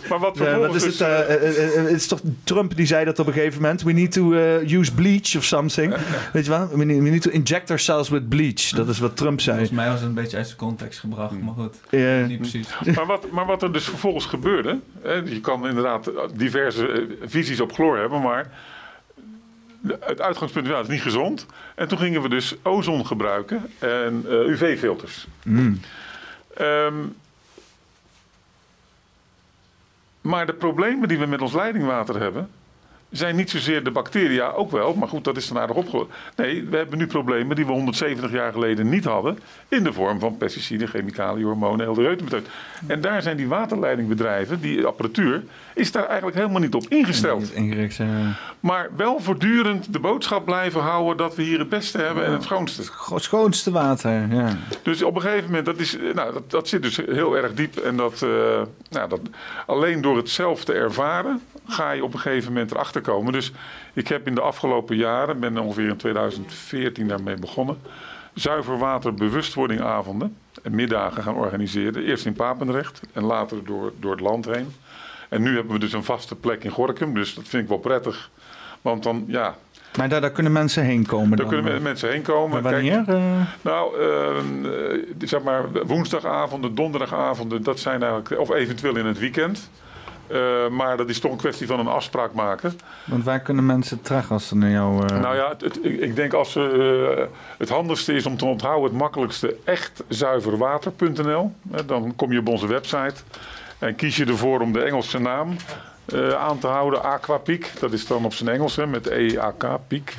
Maar wat vervolgens is het, dus, eh, eh, eh, eh, het is toch Trump die zei dat op een gegeven moment. We need to eh, use bleach of something. Weet je wel? We need, we need to inject ourselves with bleach. Dat is wat Trump zei. Volgens mij was het een beetje uit zijn context gebracht, maar goed. Ja. Niet precies. *laughs* maar, wat, maar wat er dus vervolgens gebeurde. Hè, je kan inderdaad diverse eh, visies op chloor hebben, maar. Het uitgangspunt ja, het is niet gezond. En toen gingen we dus ozon gebruiken en eh, UV-filters. Mm. Ehm, maar de problemen die we met ons leidingwater hebben, zijn niet zozeer de bacteria, ook wel, maar goed, dat is dan aardig opgelost. Nee, we hebben nu problemen die we 170 jaar geleden niet hadden, in de vorm van pesticiden, chemicaliën, hormonen, heel de. En daar zijn die waterleidingbedrijven, die apparatuur, is daar eigenlijk helemaal niet op ingesteld. Ingericht, Maar wel voortdurend de boodschap blijven houden dat we hier het beste hebben en het schoonste. het schoonste water, ja. Dus op een gegeven moment, dat, is, nou, dat, dat zit dus heel erg diep. En dat, eh, nou, dat, alleen door het zelf te ervaren, ga je op een gegeven moment erachter komen. Dus ik heb in de afgelopen jaren, ben ongeveer in 2014 daarmee begonnen, zuiver water bewustwordingavonden en middagen gaan organiseren. Eerst in Papendrecht en later door, door het land heen. En nu hebben we dus een vaste plek in Gorkum, dus dat vind ik wel prettig. Want dan, ja, Maar daar, daar kunnen mensen heen komen daar dan. kunnen eh. mensen heen komen. Maar wanneer? eh? nou, eh, zeg maar woensdagavonden, donderdagavonden, dat zijn eigenlijk, of eventueel in het weekend. Maar dat is toch een kwestie van een afspraak maken. want waar kunnen mensen terecht als ze naar jou... Nou ja, het, het- ik ik denk als ze, het handigste is om te onthouden het makkelijkste echtzuiverwater.nl. Eh, Dan kom je op onze website en kies je ervoor om de Engelse naam eh, aan te houden. Aquapiek, dat is dan op zijn Engels hè, met E-A-K, piek.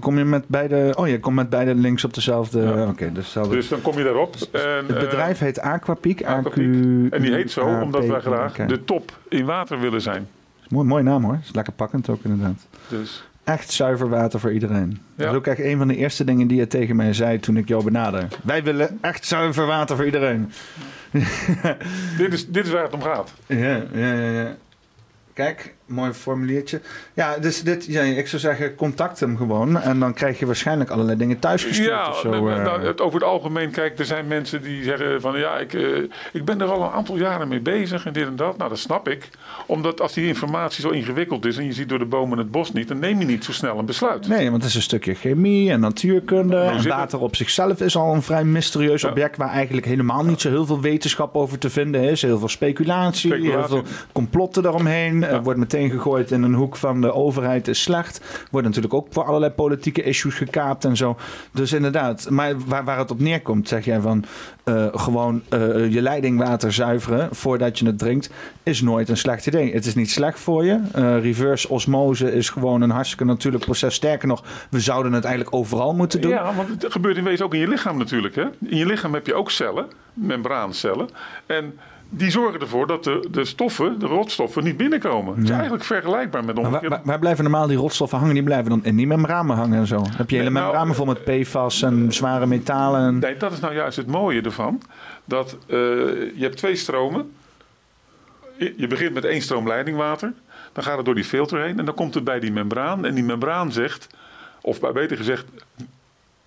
Kom je met beide... Oh, je komt met beide links op dezelfde... Oké, dus hetzelfde. Dus dan kom je daarop. En, het eh, bedrijf heet Aquapiek. En die heet zo omdat wij graag de top in water willen zijn. Mooi, mooie naam hoor. Is lekker pakkend ook inderdaad. Dus Echt zuiver water voor iedereen. Dat is ook echt een van de eerste dingen die je tegen mij zei toen ik jou benaderde. Wij willen echt zuiver water voor iedereen. *laughs* dit, is, dit is waar het om gaat. Ja, ja, ja. ja. Kijk, mooi formuliertje. Ja, dus dit, ja, ik zou zeggen, contact hem gewoon. En dan krijg je waarschijnlijk allerlei dingen thuisgestuurd Ja, of zo. nou, eh. nou, het- over het algemeen, kijk, er zijn mensen die zeggen van ja, ik, eh, ik ben er al een aantal jaren mee bezig en dit en dat. Nou, dat snap ik. Omdat als die informatie zo ingewikkeld is en je ziet door de bomen het bos niet, dan neem je niet zo snel een besluit. Nee, want het is een stukje chemie en natuurkunde. Nou, En water op zichzelf is al een vrij mysterieus Ja. object... waar eigenlijk helemaal niet zo heel veel wetenschap over te vinden is. Heel veel speculatie, heel veel complotten daaromheen. Wordt meteen gegooid in een hoek van de overheid is slecht. Wordt natuurlijk ook voor allerlei politieke issues gekaapt en zo. Dus inderdaad, maar waar, waar het op neerkomt, zeg jij van... eh, gewoon eh, je leidingwater zuiveren voordat je het drinkt... is nooit een slecht idee. Het is niet slecht voor je. Eh, reverse osmose is gewoon een hartstikke natuurlijk proces. Sterker nog, we zouden het eigenlijk overal moeten doen. Ja, want het gebeurt in wezen ook in je lichaam natuurlijk. Hè? In je lichaam heb je ook cellen, membraancellen. En die zorgen ervoor dat de, de stoffen, de rotstoffen, niet binnenkomen. Het is eigenlijk vergelijkbaar met Maar waar, omgekeerde... waar- waar blijven normaal die rotstoffen hangen? Die blijven dan in die membranen hangen en zo. Dan heb je hele Nee, nou, membranen vol met PFAS en zware metalen. En... Nee, dat is nou juist het mooie ervan. Dat eh, je hebt twee stromen. Je begint met één stroom leidingwater. Dan gaat het door die filter heen. En dan komt het bij die membraan. En die membraan zegt, of beter gezegd,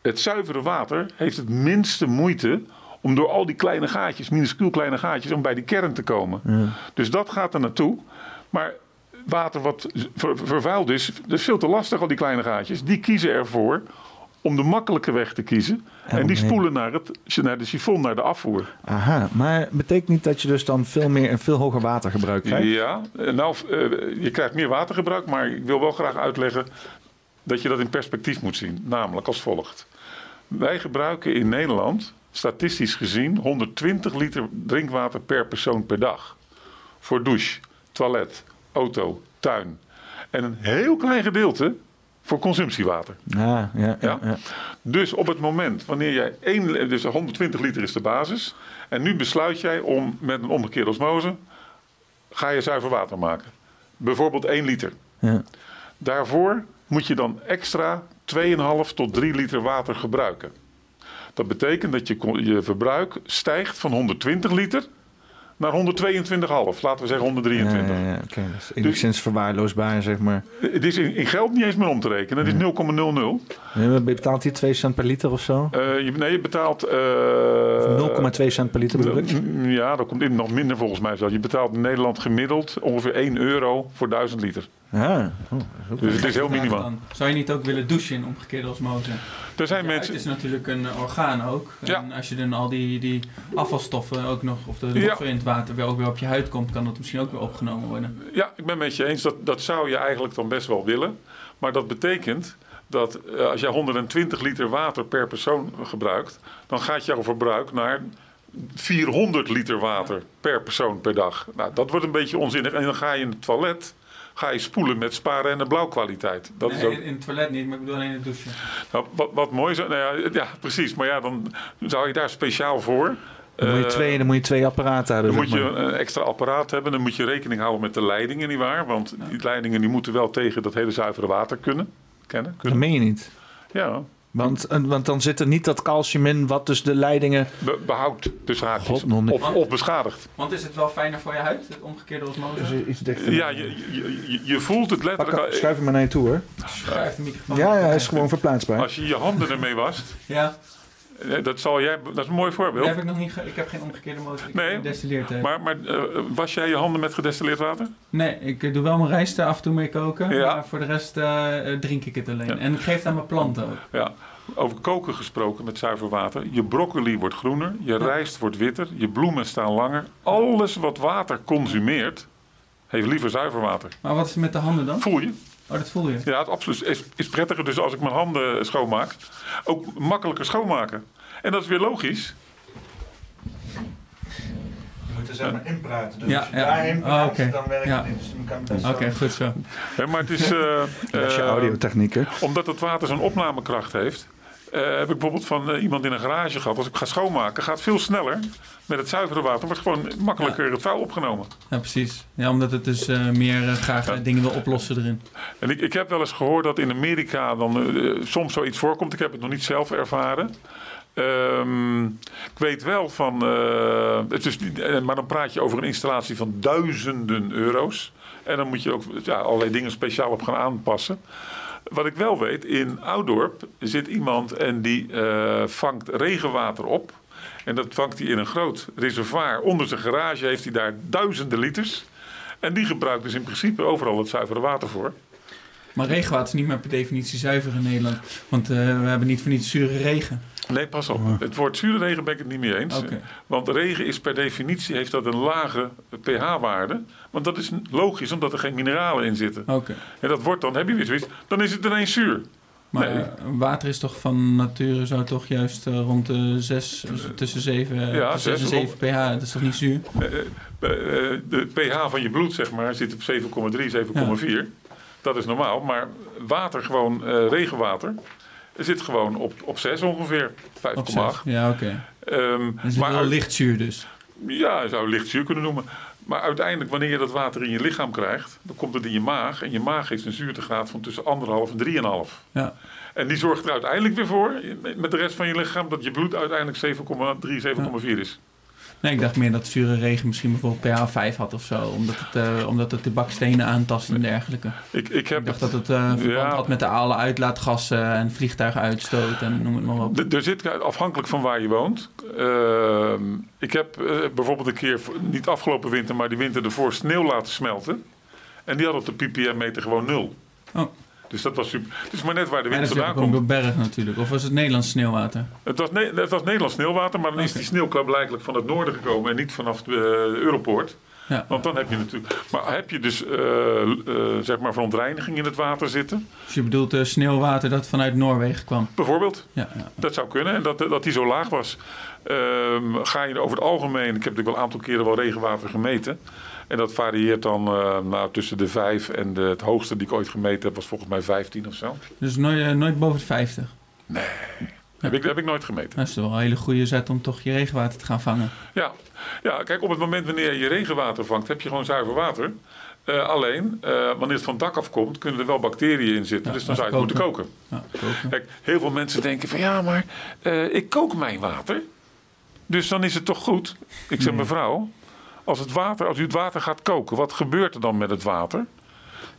het zuivere water heeft het minste moeite om door al die kleine gaatjes, minuscuul kleine gaatjes, om bij die kern te komen. Dus dat gaat er naartoe. Maar water wat ver- vervuild is, dat is veel te lastig, al die kleine gaatjes. Die kiezen ervoor om de makkelijke weg te kiezen. En die spoelen naar, het, naar de sifon, naar de afvoer. Aha, maar betekent niet dat je dus dan veel meer en veel hoger watergebruik krijgt? Ja, eh, nou, eh, je krijgt meer watergebruik, maar ik wil wel graag uitleggen dat je dat in perspectief moet zien. Namelijk als volgt. Wij gebruiken in Nederland, statistisch gezien, 120 liter drinkwater per persoon per dag. Voor douche, toilet, auto, tuin. En een heel klein gedeelte voor consumptiewater. Ja, ja, ja. ja. Dus op het moment wanneer jij één, dus 120 liter is de basis. En nu besluit jij om met een omgekeerde osmose. ga je zuiver water maken. Bijvoorbeeld 1 liter. Ja. Daarvoor moet je dan extra 2,5 tot 3 liter water gebruiken. Dat betekent dat je, je verbruik stijgt van 120 liter naar 122,5. Laten we zeggen 123. Ja, ja, ja, oké. Dat is enigszins verwaarloosbaar, zeg maar. Het is in, in geld niet eens meer om te rekenen. Het is 0,00. Je betaalt hier 2 cent per liter of zo? Eh, je, nee, je betaalt... eh, 0,2 cent per liter bedoel ik? Ja, dat komt in nog minder volgens mij. zelfs. Je betaalt in Nederland gemiddeld ongeveer 1 euro voor 1000 liter. Ja. Oh, Dus het is heel minimaal. Dan Zou je niet ook willen douchen in omgekeerde osmose? Er zijn mensen... Het is natuurlijk een orgaan ook. Ja. En als je dan al die, die afvalstoffen ook nog, of de Ja. in het water weer ook weer op je huid komt, kan dat misschien ook weer opgenomen worden. Ja, ik ben het met je eens. Dat, dat zou je eigenlijk dan best wel willen. Maar dat betekent dat eh, als jij 120 liter water per persoon gebruikt... dan gaat jouw verbruik naar 400 liter water per persoon per dag. Nou, dat wordt een beetje onzinnig. En dan ga je in het toilet ga je spoelen met sparen en de blauwkwaliteit. Dat is Nee, ook... in, in het toilet niet, maar ik bedoel alleen het douchen. Nou, wat, wat mooi is, nou ja, ja, precies. Maar ja, dan zou je daar speciaal voor. Dan moet je eh, twee, dan moet je twee apparaten hebben. dan moet je een extra apparaat hebben. Dan moet je rekening houden met de leidingen, nietwaar? Want die leidingen die moeten wel tegen dat hele zuivere water kunnen. Kennen, Dat kunnen. meen je niet. Ja, Want, eh, want dan zit er niet dat calcium in wat dus de leidingen... be- behoud dus haakjes. Of, of beschadigd. Want is het wel fijner voor je huid, het omgekeerde osmose? Iets dichter. Ja, je, je, je, je voelt het Pak, letterlijk. schuif hem maar naar je toe hoor. Schuif de microfoon. Ja, ja, hij is gewoon verplaatsbaar. Als je je handen ermee wast. Ja, Dat, zal jij, dat is een mooi dat voorbeeld. heb ik nog niet. Ik heb geen omgekeerde. Ik Nee, gedestilleerd. hè. Maar, maar eh, was jij je handen met gedestilleerd water? Nee, ik eh, doe wel mijn rijst af en toe mee koken. Ja. Maar voor de rest eh, eh, drink ik het alleen. En ik geef het aan mijn planten ook. Ja, over koken gesproken met zuiver water. Je broccoli wordt groener, je rijst wordt witter, je bloemen staan langer. Alles wat water consumeert, heeft liever zuiver water. Maar wat is met de handen dan? Voel je? Oh, dat voel je. Ja, het absoluut is, is prettiger dus als ik mijn handen schoonmaak. Ook makkelijker schoonmaken. En dat is weer logisch. Je moet er zeg maar inpraten. Dus Ja, als je ja. Oh, oké. dan werkt Ja. het niet. Dus dan kan het best Oké, goed zo. Hè, maar het is... *laughs* eh, Dat is je eh, audiotechnieken. Omdat het water zo'n opnamekracht heeft. Eh, heb ik bijvoorbeeld van eh, iemand in een garage gehad. Als ik ga schoonmaken, gaat het veel sneller. Met het zuivere water wordt gewoon makkelijker het vuil opgenomen. Ja, precies. Ja, omdat het dus eh, meer graag dingen wil oplossen erin. En ik, ik heb wel eens gehoord dat in Amerika dan soms zoiets voorkomt. Ik heb het nog niet zelf ervaren. Ehm, ik weet wel van. het is, maar dan praat je over een installatie van duizenden euro's. En dan moet je ook ja, allerlei dingen speciaal op gaan aanpassen. Wat ik wel weet, in Oudorp zit iemand en die eh, vangt regenwater op. En dat vangt hij in een groot reservoir. Onder zijn garage heeft hij daar duizenden liters. En die gebruikt dus in principe overal het zuivere water voor. Maar regenwater is niet meer per definitie zuiver in Nederland. Want eh, we hebben niet voor niets zure regen. Nee, pas op. Het woord zure regen ben ik het niet mee eens. Want regen is per definitie heeft dat een lage pH-waarde. Want dat is logisch, omdat er geen mineralen in zitten. Oké. En dat wordt dan, heb je weer zoiets, dan is het ineens zuur. Maar Nee. eh, water is toch van nature zou toch juist eh, rond de 6, tussen 7, Ja, tussen zes, 6 en 7 pH. Dat is toch niet zuur? De pH van je bloed, zeg maar, zit op 7,3, 7,4. Dat is normaal. Maar water, gewoon eh, regenwater, zit gewoon op, op 6 ongeveer. 5,8. Op zes. Ja, oké. Ehm, Dat is maar wel uit- licht zuur dus. Ja, je zou het licht zuur kunnen noemen. Maar uiteindelijk, wanneer je dat water in je lichaam krijgt, dan komt het in je maag. En je maag heeft een zuurtegraad van tussen 1,5 en 3,5. Ja. En die zorgt er uiteindelijk weer voor, met de rest van je lichaam, dat je bloed uiteindelijk 7,3, 7,4 is. Nee, ik dacht meer dat zure regen misschien bijvoorbeeld pH 5 had of zo. Omdat het, eh, omdat het de bakstenen aantast en dergelijke. Ik, ik, heb Ik dacht dat het eh, verband Ja. had met de alle uitlaatgassen en vliegtuiguitstoot en noem het maar op. Er zit afhankelijk van waar je woont. Ehm, ik heb eh, bijvoorbeeld een keer, niet afgelopen winter, maar die winter ervoor sneeuw laten smelten. En die had op de ppm-meter gewoon nul. Oh. Dus dat was super. Het is maar net waar de wind vandaan komt. een berg natuurlijk. Of was het Nederlands sneeuwwater? Het was, ne- het was Nederlands sneeuwwater, maar dan is die sneeuw blijkbaar van het noorden gekomen en niet vanaf de Europoort. Ja. Want dan heb je natuurlijk. Maar heb je dus eh, eh, zeg maar verontreiniging in het water zitten? Dus je bedoelt eh, sneeuwwater dat vanuit Noorwegen kwam? Bijvoorbeeld. Ja, ja. Dat zou kunnen en dat, dat die zo laag was. Ehm, ga je over het algemeen, ik heb natuurlijk wel een aantal keren wel regenwater gemeten. En dat varieert dan eh, nou, tussen de 5 en de, het hoogste die ik ooit gemeten heb, was volgens mij 15 of zo. Dus nooit, eh, nooit boven de 50. Heb, ik, heb ik nooit gemeten. Dat is toch wel een hele goede zet om toch je regenwater te gaan vangen. Ja. ja, kijk, op het moment wanneer je regenwater vangt, heb je gewoon zuiver water. Eh, alleen, wanneer het van het dak afkomt, kunnen er wel bacteriën in zitten. dus dan zou je het moeten koken. Ja, koken. Kijk, heel veel mensen denken van ja, maar ik kook mijn water. Dus dan is het toch goed. Ik zeg mevrouw, als, het water, als u het water gaat koken, wat gebeurt er dan met het water?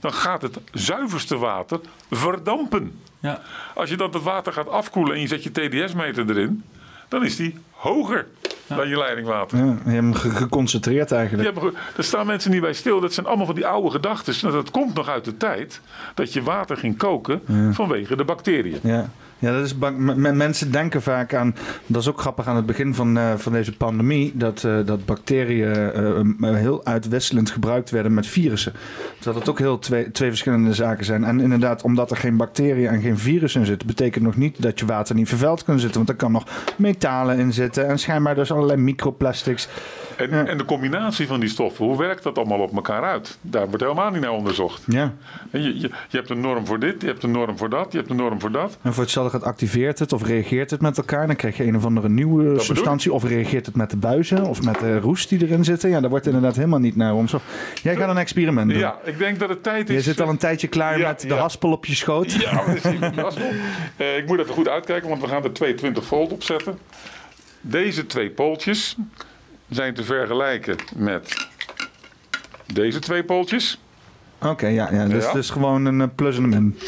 Dan gaat het zuiverste water verdampen. Ja. Als je dan het water gaat afkoelen en je zet je TDS-meter erin, dan is die hoger dan je leidingwater. Ja, je hebt hem ge- geconcentreerd eigenlijk. Ja, maar goed, daar staan mensen niet bij stil. Dat zijn allemaal van die oude gedachten. Nou, Dat komt nog uit de tijd dat je water ging koken vanwege de bacteriën. Ja. Ja, dat is bang. m- m- mensen denken vaak aan. Dat is ook grappig aan het begin van, eh, van deze pandemie. Dat, eh, dat bacteriën eh, heel uitwisselend gebruikt werden met virussen. Dat het ook heel twee, twee verschillende zaken zijn. En inderdaad, omdat er geen bacteriën en geen virussen in zitten, betekent nog niet dat je water niet vervuild kan zitten. Want er kan nog metalen in zitten. En schijnbaar dus allerlei microplastics. En, en de combinatie van die stoffen, hoe werkt dat allemaal op elkaar uit? Daar wordt helemaal niet naar onderzocht. Ja. Je, je, je hebt een norm voor dit, je hebt een norm voor dat, je hebt een norm voor dat. En voor hetzelfde gaat activeert het of reageert het met elkaar. Dan krijg je een of andere nieuwe substantie. Of reageert het met de buizen of met de roest die erin zitten. Ja, daar wordt inderdaad helemaal niet naar onderzocht. Jij gaat een experiment doen. Ja, ik denk dat het tijd is. Je zit al een tijdje klaar Ja, met de ja. haspel op je schoot. Ja, maar dat is niet haspel. *laughs* Eh, ik moet even goed uitkijken, want we gaan er 22 volt op zetten. Deze twee pooltjes zijn te vergelijken met deze twee pooltjes. Oké, ja, ja. Dus, Ja. dus gewoon een eh, plus en een min.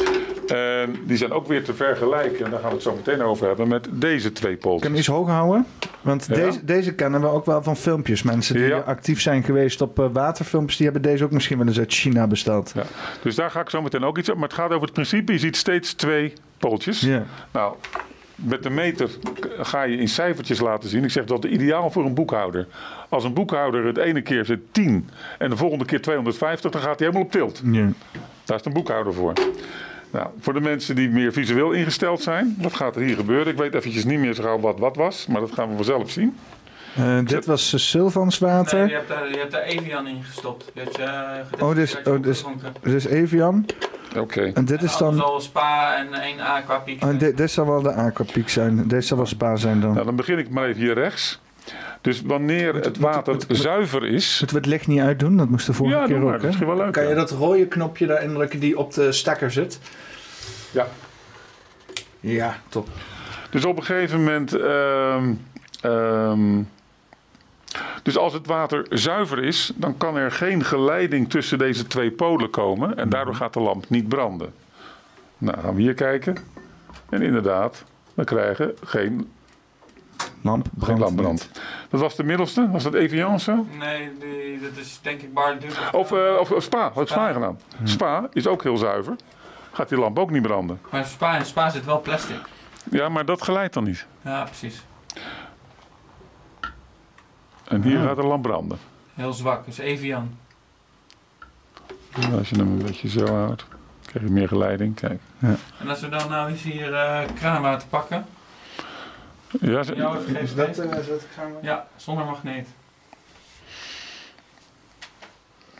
En die zijn ook weer te vergelijken, en daar gaan we het zo meteen over hebben, met deze twee pooltjes. je hem iets hoger houden? Want Ja. deze, deze kennen we ook wel van filmpjes. Mensen die Ja. actief zijn geweest op eh, waterfilmpjes, die hebben deze ook misschien wel eens uit China besteld. Ja. Dus daar ga ik zo meteen ook iets op. Maar het gaat over het principe. Je ziet steeds twee pooltjes. Ja. Nou, met de meter ga je in cijfertjes laten zien. Ik zeg dat is ideaal voor een boekhouder. Als een boekhouder het ene keer zit 10 en de volgende keer 250, dan gaat hij helemaal op tilt. Ja. Daar is een boekhouder voor. Nou, voor de mensen die meer visueel ingesteld zijn, wat gaat er hier gebeuren? Ik weet eventjes niet meer zo gauw wat wat was, maar dat gaan we vanzelf zien. Eh, dit was uh, Sylvanswater. Nee, je hebt daar, je hebt daar Evian in gestopt. Eh, oh, dit is, oh, dit is, dit is Evian. Oké. En dit is dan... Alles al Spa en één Aquapiek. Oh, dit, dit zal wel de aquapiek zijn. Deze zal wel spa zijn dan. Nou, dan begin ik maar even hier rechts. Dus wanneer het water zuiver is. Moeten we het licht niet uitdoen? Dat moest de vorige Ja, keer ook. Dat is Hè? misschien wel leuk, Kan je dat rode knopje daar indrukken die op de stekker zit? Ja. Ja, top. Dus op een gegeven moment. ehm, ehm, Dus als het water zuiver is, dan kan er geen geleiding tussen deze twee polen komen. En daardoor gaat de lamp niet branden. Nou, gaan we hier kijken. En inderdaad, we krijgen geen, Lamp, geen brand. lampbrand. Dat was de middelste? Was dat Evian zo? Nee, die, dat is denk ik Bar. Of, eh, of, of Spa, had ik Spa gedaan. Spa is ook heel zuiver. Gaat die lamp ook niet branden. Maar in Spa, in Spa zit wel plastic. Ja, maar dat geleidt dan niet. Ja, precies. En hier gaat de lamp branden. Heel zwak, dus Evian. Ja, Als je hem een beetje zo houdt, krijg je meer geleiding. Kijk. En als we dan nou eens hier eh, kraanwater pakken. Ja, ze- dat, eh, dat gaan we- Ja, zonder magneet.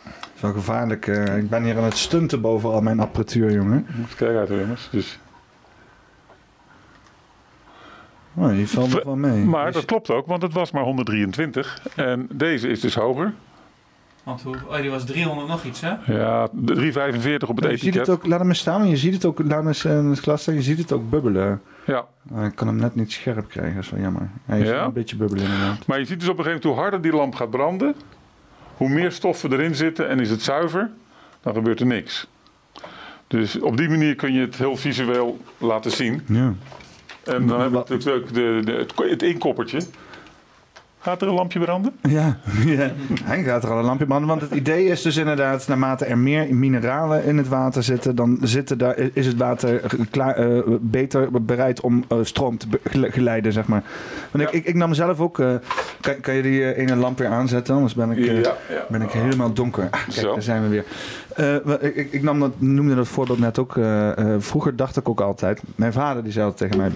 Het is wel gevaarlijk. eh, ik ben hier aan het stunten boven al mijn apparatuur, jongen. Moet kijken uit jongens. Dus. Oh, die valt nog wel mee. Maar Dus- dat klopt ook, want het was maar 123. En deze is dus hoger. Want hoe, oh, die was 300 nog iets, hè? Ja, de 345 op het Ja, je ziet etiket. het ook, laat hem eens staan, maar je ziet het ook, laat hem eens eh, in het glas staan, je ziet het ook bubbelen. Ja. Ik kan hem net niet scherp krijgen, dat is wel jammer. Hij is Ja? een beetje bubbelen inderdaad. Maar je ziet dus op een gegeven moment hoe harder die lamp gaat branden, hoe meer stoffen erin zitten en is het zuiver, dan gebeurt er niks. Dus op die manier kun je het heel visueel laten zien. Ja. En dan hebben we natuurlijk ook de, de, het, het inkoppertje. Gaat er een lampje branden? Ja, *laughs* ja. hij gaat er al een lampje branden. Want het idee is dus inderdaad, naarmate er meer mineralen in het water zitten, dan zitten daar, is het water klaar, eh, beter bereid om eh, stroom te geleiden, zeg maar. Want ik, ik, ik nam zelf ook, eh, kan, kan je die ene lamp weer aanzetten? Anders ben ik, Ja, ben ik helemaal donker. Ah, kijk, Zo. daar zijn we weer. Ik, ik- nam dat, noemde dat voorbeeld net ook. vroeger dacht ik ook altijd, mijn vader die zei altijd tegen mij...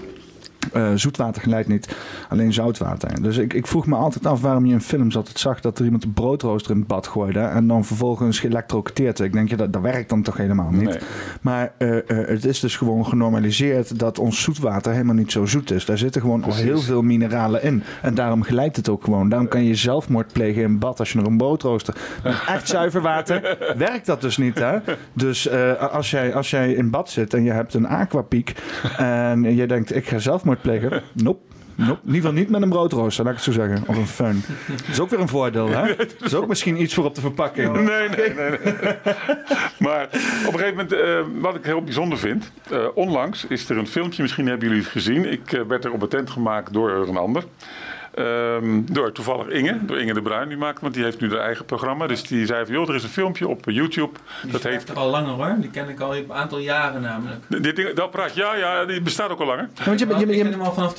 eh, zoetwater geleidt niet, alleen zoutwater. Dus ik, ik vroeg me altijd af waarom je in films altijd zag dat er iemand een broodrooster in het bad gooide en dan vervolgens geëlectrocuteerd. Ik denk, ja, dat, dat werkt dan toch helemaal niet. Nee. Maar eh, eh, het is dus gewoon genormaliseerd dat ons zoetwater helemaal niet zo zoet is. Daar zitten gewoon al heel veel mineralen in. En daarom geleidt het ook gewoon. Daarom kan je zelfmoord plegen in bad als je nog een broodrooster. Met echt zuiver water *laughs* werkt dat dus niet. Hè? Dus als, jij, als jij in bad zit en je hebt een aquapiek en je denkt ik ga zelfmoord plegen. Nope. Nope. In ieder geval niet met een broodrooster, laat ik het zo zeggen. Of een föhn. Dat is ook weer een voordeel, hè? Dat is ook misschien iets voor op de verpakking. Nee, nee, nee. nee. maar op een gegeven moment, eh, wat ik heel bijzonder vind. eh, onlangs is er een filmpje, misschien hebben jullie het gezien. Ik eh, werd er op attent gemaakt door een ander. Ehm, door toevallig Inge, door Inge de Bruin, die maakt, want die heeft nu haar eigen programma. Dus die zei van, joh, er is een filmpje op YouTube. Die dat heet heeft er al langer hoor. Die ken ik al een aantal jaren namelijk. Dit ding, dat praat, ja, ja, die bestaat ook al langer. want je, bent- je, ik je, ken hem al vanaf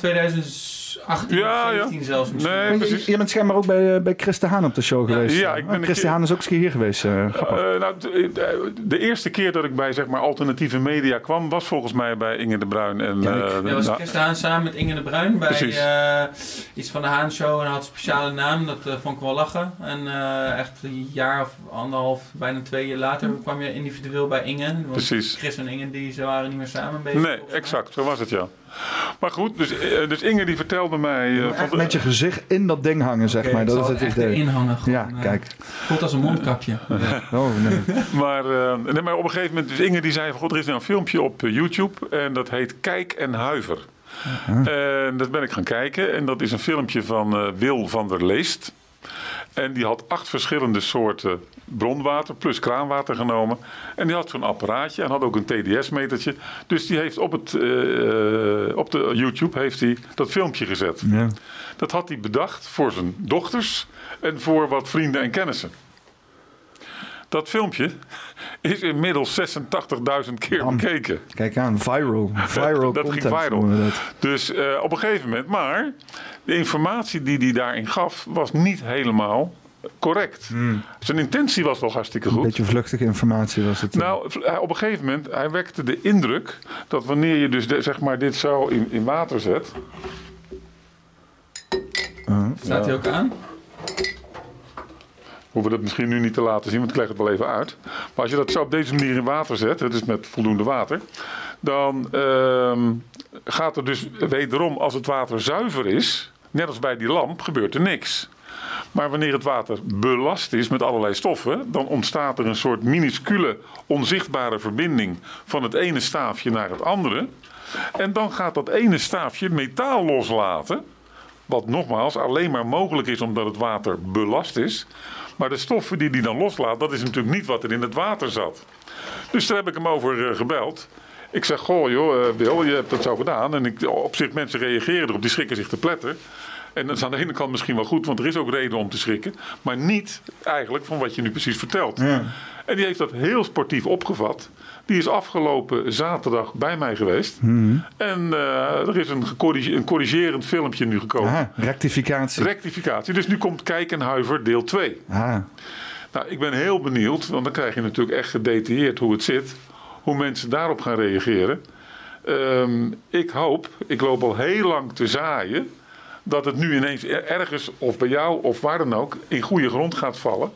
2018 Ja, ja. 17 zelfs misschien. Nee, je- precies. Je, bent schijnbaar ook bij, eh, bij Chris de Haan op de show geweest. ja, ik ben Oh, de keer- Haan is ook eens een keer hier geweest. eh, grappig. Eh, nou, eh, de eerste keer dat ik bij zeg maar, alternatieve media kwam, was volgens mij bij Inge de Bruin. En, eh, Ja, was nou, Chris de Haan samen met Inge de Bruin bij Precies. eh, iets van de Haan Show en had een speciale naam. Dat eh, vond ik wel lachen. En eh, echt een jaar of anderhalf, bijna twee jaar later kwam je individueel bij Inge. Want Precies. Chris en Inge die, ze waren niet meer samen bezig. Nee, exact, zo was het ja. Maar goed, dus, eh, dus Inge die vertelde mij. eh, van de- met je gezicht in dat ding hangen, zeg maar. ik Dat is het echt idee. erin hangen. Ja, gewoon, eh. kijk. Voelt als een mondkapje. *laughs* Oh, nee. *laughs* maar, eh, nee, maar op een gegeven moment, dus Inge die zei van god, er is nou een filmpje op YouTube en dat heet Kijk en Huiver. En dat ben ik gaan kijken en dat is een filmpje van eh, Wil van der Leest. En die had acht verschillende soorten bronwater plus kraanwater genomen. En die had zo'n apparaatje en had ook een TDS-metertje. Dus die heeft op, het, eh, op de YouTube heeft hij dat filmpje gezet. Ja. Dat had hij bedacht voor zijn dochters en voor wat vrienden en kennissen. Dat filmpje is inmiddels 86.000 keer Bam. bekeken. Kijk aan, viral. Viral dat ging content viral. we dat. Dus eh, op een gegeven moment, maar de informatie die hij daarin gaf was niet helemaal correct. Zijn intentie was wel hartstikke Een goed. beetje vluchtige informatie was het. Nou, hij- op een gegeven moment, hij wekte de indruk dat wanneer je dus de- zeg maar dit zo in, in water zet. Oh. Staat hij ook aan? Hoeven we dat misschien nu niet te laten zien, want ik leg het wel even uit. Maar als je dat zo op deze manier in water zet, dus met voldoende water, dan ehm, gaat er dus wederom, als het water zuiver is, net als bij die lamp, gebeurt er niks. Maar wanneer het water belast is met allerlei stoffen, dan ontstaat er een soort minuscule, onzichtbare verbinding van het ene staafje naar het andere. En dan gaat dat ene staafje metaal loslaten Wat nogmaals alleen maar mogelijk is omdat het water belast is. Maar de stoffen die die dan loslaat, dat is natuurlijk niet wat er in het water zat. Dus daar heb ik hem over eh, gebeld. Ik zeg, goh joh, eh, Wil, je hebt dat zo gedaan. En ik, op zich, mensen reageren erop, die schrikken zich te pletter. En dat is aan de ene kant misschien wel goed, want er is ook reden om te schrikken. Maar niet eigenlijk van wat je nu precies vertelt. Ja. En die heeft dat heel sportief opgevat. Die is afgelopen zaterdag bij mij geweest. Mhm. En eh, er is een, een corrigerend filmpje nu gekomen. Ah, rectificatie. Rectificatie. Dus nu komt Kijk en Huiver deel 2. Ah, Nou, ik ben heel benieuwd, want dan krijg je natuurlijk echt gedetailleerd hoe het zit. Hoe mensen daarop gaan reageren. Ehm, ik hoop, ik loop al heel lang te zaaien, dat het nu ineens ergens, of bij jou of waar dan ook, in goede grond gaat vallen.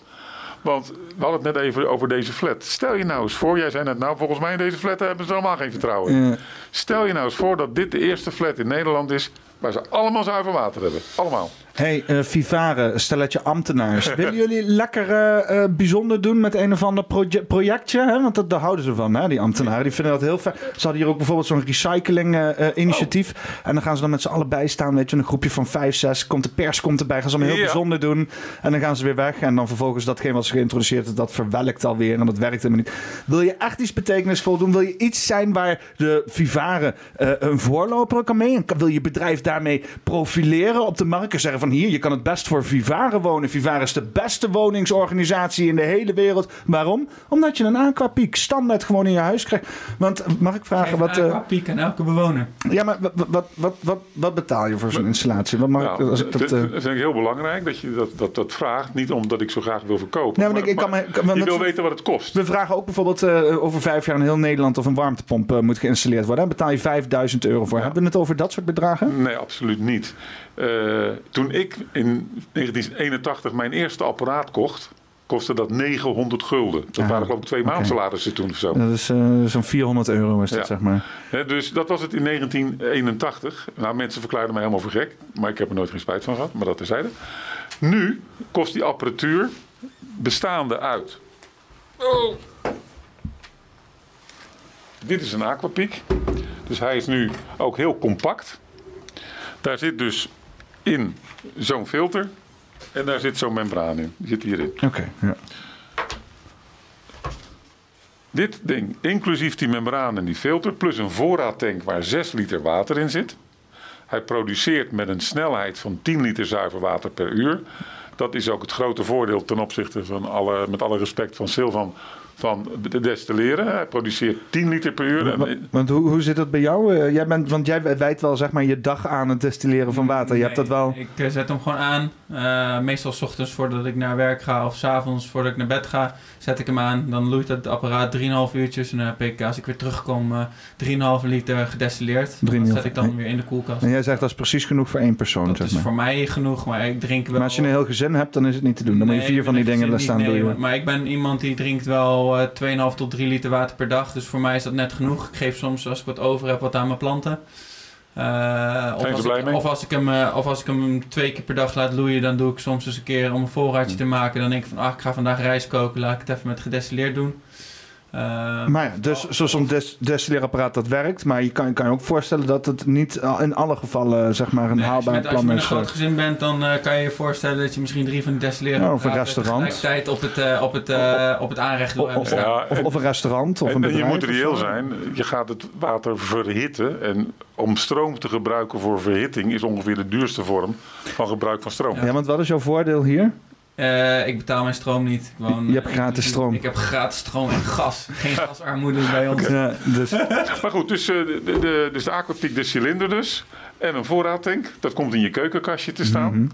Want we hadden het net even over deze flat. Stel je nou eens voor, jij zei net, nou volgens mij in deze flat hebben ze allemaal geen vertrouwen in. Ja. Stel je nou eens voor dat dit de eerste flat in Nederland is waar ze allemaal zuiver water hebben. Allemaal. Hey, eh Vivare, stelletje ambtenaars. *laughs* Willen jullie lekker eh, eh, bijzonder doen met een of ander proje- projectje? Hè? Want dat, daar houden ze van, hè, die ambtenaren. Die vinden dat heel fijn. Ze hadden hier ook bijvoorbeeld zo'n recycling-initiatief. En dan gaan ze dan met z'n allen bij staan. Weet je, een groepje van vijf, zes. Komt de pers komt erbij. Gaan ze allemaal heel Ja. bijzonder doen. En dan gaan ze weer weg. En dan vervolgens datgene wat ze geïntroduceerd hebben, dat verwelkt alweer. En dat werkt helemaal niet. Wil je echt iets betekenisvol doen? Wil je iets zijn waar de Vivare een voorloper kan mee? En wil je bedrijf daarmee profileren op de markt? En zeggen van hier, je kan het best voor Vivare wonen. Vivare is de beste woningsorganisatie in de hele wereld. Waarom? Omdat je een aquapiek standaard gewoon in je huis krijgt. Want mag ik vragen wat... eh, piek aan elke bewoner. ja, maar wat, wat, wat, wat, wat betaal je voor zo'n installatie? Wat mag ik, Nou, als ik dat... eh, dat vind ik heel belangrijk dat je dat, dat, dat vraagt. Niet omdat ik zo graag wil verkopen. Nee, maar ik- ik kan je wil weten wat het kost. We vragen ook bijvoorbeeld eh, over vijf jaar in heel Nederland of een warmtepomp moet geïnstalleerd worden. Daar betaal je 5000 euro voor. Hebben we het over dat soort bedragen? Nee, absoluut niet. Eh, toen ik in 1981 mijn eerste apparaat kocht, kostte dat 900 gulden. Dat Ah, waren geloof ik twee oké. maandsalarissen toen of zo. Dat is eh, zo'n 400 euro dat, Ja. zeg maar. Dus dat was het in 1981. Nou, mensen verklaarden mij helemaal voor gek. Maar ik heb er nooit geen spijt van gehad. Maar dat terzijde. Nu kost die apparatuur bestaande uit. Oh. Dit is een aquapiek. Dus hij is nu ook heel compact. Daar zit dus in zo'n filter. En daar zit zo'n membraan in. Die zit hierin. Oké, ja. Dit ding, inclusief die membraan en die filter, plus een voorraadtank waar 6 liter water in zit. Hij produceert met een snelheid van 10 liter zuiver water per uur. Dat is ook het grote voordeel ten opzichte van alle, met alle respect van Silvan, van de destilleren. Hij produceert 10 liter per uur. Want hoe, hoe zit dat bij jou? Eh, jij bent, want jij wijt wel zeg maar je dag aan het destilleren van water. Je hebt dat wel... Ik eh, zet hem gewoon aan. Eh, meestal 's ochtends voordat ik naar werk ga of 's avonds voordat ik naar bed ga, zet ik hem aan. Dan loeit het apparaat 3,5 uurtjes. En dan heb ik, als ik weer terugkom, eh 3,5 liter gedestilleerd. Dat 3,5. zet ik dan weer in de koelkast. En jij zegt dat is precies genoeg voor één persoon, Dat zeg is maar. voor mij genoeg, maar ik drink wel... Maar als je een heel gezin hebt, dan is het niet te doen. Dan moet je vier van die dingen laten staan nee, doen. Maar ik ben iemand die drinkt wel eh 2,5 tot 3 liter water per dag. Dus voor mij is dat net genoeg. Ik geef soms, als ik wat over heb, wat aan mijn planten. Eh, of, als ik, of, als ik hem, eh, of als ik hem twee keer per dag laat loeien, dan doe ik soms eens een keer om een voorraadje te maken. Dan denk ik van, ah, ik ga vandaag rijst koken, laat ik het even met gedestilleerd doen. Eh, Maar ja, dus zo- zo'n des destilleerapparaat dat werkt. Maar je kan, kan je ook voorstellen dat het niet in alle gevallen zeg maar een Nee, haalbaar met, als je plan met een is. groot eh. gezin bent, dan eh, kan je je voorstellen dat je misschien drie van die destilleren Ja, of een restaurant. tegelijkertijd op het, eh, op het, eh, op het aanrecht wil hebben Of. Ja, of, of een restaurant of en, een en bedrijf. je moet reëel zijn. Je gaat het water verhitten. En om stroom te gebruiken voor verhitting is ongeveer de duurste vorm van gebruik van stroom. Ja, want wat is jouw voordeel hier? Eh, ik betaal mijn stroom niet. Ik woon, Je hebt gratis stroom. Ik heb gratis stroom en gas. Geen gasarmoede bij ons. Ja, dus, Maar goed, dus, eh, de, de, dus de aquapiek, de cilinder dus. En een voorraadtank. Dat komt in je keukenkastje te staan.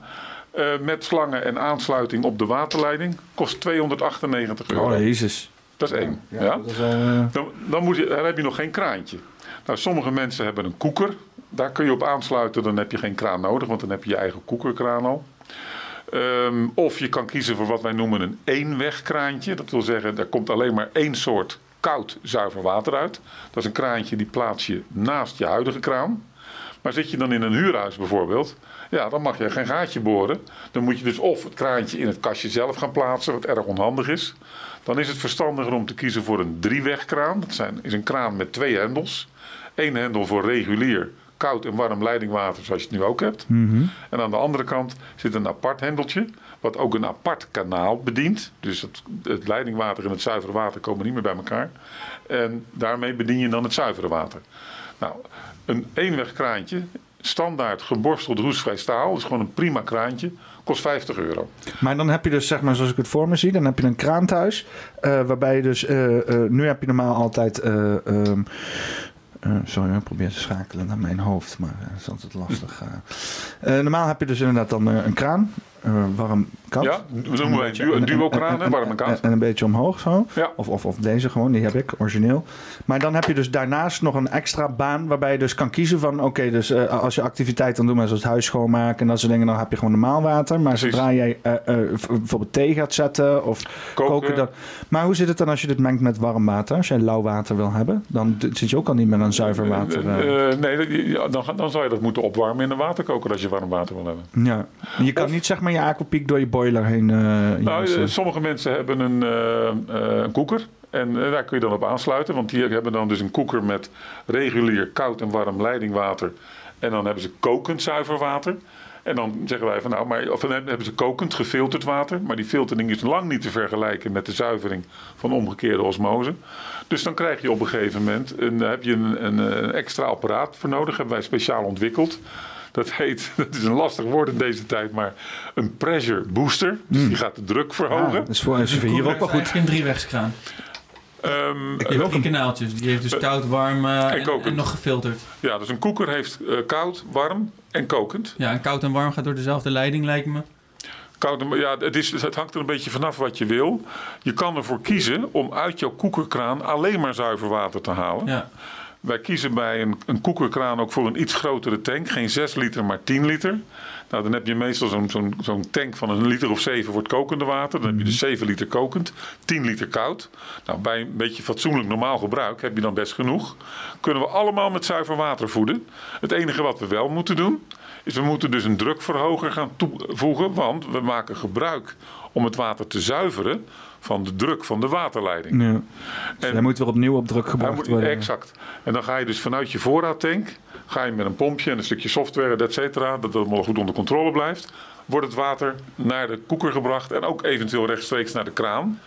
Eh, met slangen en aansluiting op de waterleiding. Kost 298 euro. oh jezus. Dat is één. Ja, Dat is eh, Dan, dan, moet je, dan heb je nog geen kraantje. Nou, sommige mensen hebben een koeker. Daar kun je op aansluiten. Dan heb je geen kraan nodig. Want dan heb je je eigen koekerkraan al. Ehm, of je kan kiezen voor wat wij noemen een eenwegkraantje. Dat wil zeggen, er komt alleen maar één soort koud zuiver water uit. Dat is een kraantje die plaats je naast je huidige kraan. Maar zit je dan in een huurhuis bijvoorbeeld, ja, dan mag je geen gaatje boren. Dan moet je dus of het kraantje in het kastje zelf gaan plaatsen, wat erg onhandig is. Dan is het verstandiger om te kiezen voor een driewegkraan. Dat zijn, is een kraan met twee hendels. Eén hendel voor regulier koud en warm leidingwater, zoals je het nu ook hebt. Mhm. En aan de andere kant zit een apart hendeltje, wat ook een apart kanaal bedient. Dus het, het leidingwater en het zuivere water komen niet meer bij elkaar. En daarmee bedien je dan het zuivere water. Nou, een eenwegkraantje, standaard geborsteld roestvrij staal, is gewoon een prima kraantje, kost 50 euro. Maar dan heb je dus, zeg maar, zoals ik het voor me zie, dan heb je een kraan thuis. eh, waarbij je dus, eh, eh, nu heb je normaal altijd. eh, eh, sorry, ik probeer te schakelen naar mijn hoofd, maar eh, dat is altijd lastig. eh. Normaal heb je dus inderdaad dan een kraan, warm, koud. Ja, we noemen wij een duo- een duo-kraan, hè, warm en koud. En een beetje omhoog zo. Ja. Of, of, of deze gewoon, die heb ik, origineel. Maar dan heb je dus daarnaast nog een extra baan waarbij je dus kan kiezen van... Oké, dus eh, als je activiteit dan doet, maar zoals het huis schoonmaken en dat soort dingen... dan heb je gewoon normaal water. Maar Precies. zodra jij eh, eh, bijvoorbeeld thee gaat zetten of koken... Koken. dan, maar hoe zit het dan als je dit mengt met warm water? Als jij lauw water wil hebben, dan zit je ook al niet meer aan zuiver water. eh. Eh, nee, dat- dan, dan zou je dat moeten opwarmen in een waterkoker als je warm water wil hebben. ja. Je kan niet zeg maar je aquapiek door je boiler heen... eh, sommige mensen hebben een, eh, een koeker. En daar kun je dan op aansluiten. Want die hebben dan dus een koeker met regulier koud en warm leidingwater. En dan hebben ze kokend zuiver water. En dan zeggen wij van nou, maar, of dan hebben ze kokend gefilterd water. Maar die filtering is lang niet te vergelijken met de zuivering van omgekeerde osmose. Dus dan krijg je op een gegeven moment een, heb je een, een, een extra apparaat voor nodig. Hebben wij speciaal ontwikkeld. Dat heet, *laughs* dat is een lastig woord in deze tijd, maar een pressure booster. Dus die gaat de druk verhogen. Ja, dat is voor, voor hier ook wel goed. Een driewegskraan. Ehm, Je hebt die kanaaltjes. Die heeft dus koud, warm eh, en nog gefilterd. Ja, dus een koeker heeft eh, koud, warm en kokend. Ja, en koud en warm gaat door dezelfde leiding, lijkt me. Koud en, ja, het, is, het hangt er een beetje vanaf wat je wil. Je kan ervoor kiezen om uit jouw koekerkraan alleen maar zuiver water te halen. Ja. Wij kiezen bij een, een koekerkraan ook voor een iets grotere tank. Geen 6 liter, maar 10 liter. Nou, dan heb je meestal zo'n zo'n zo'n tank van een liter of 7 voor het kokende water. Dan heb je dus 7 liter kokend, 10 liter koud. Nou, bij een beetje fatsoenlijk normaal gebruik heb je dan best genoeg. Kunnen we allemaal met zuiver water voeden. Het enige wat we wel moeten doen, is we moeten dus een drukverhoger gaan toevoegen. Want we maken gebruik om het water te zuiveren van de druk van de waterleiding. Ja. Dus hij moet weer opnieuw op druk gebracht worden. Exact. En dan ga je dus vanuit je voorraadtank, ga je met een pompje en een stukje software, et cetera, dat het allemaal goed onder controle blijft, wordt het water naar de koeker gebracht en ook eventueel rechtstreeks naar de kraan.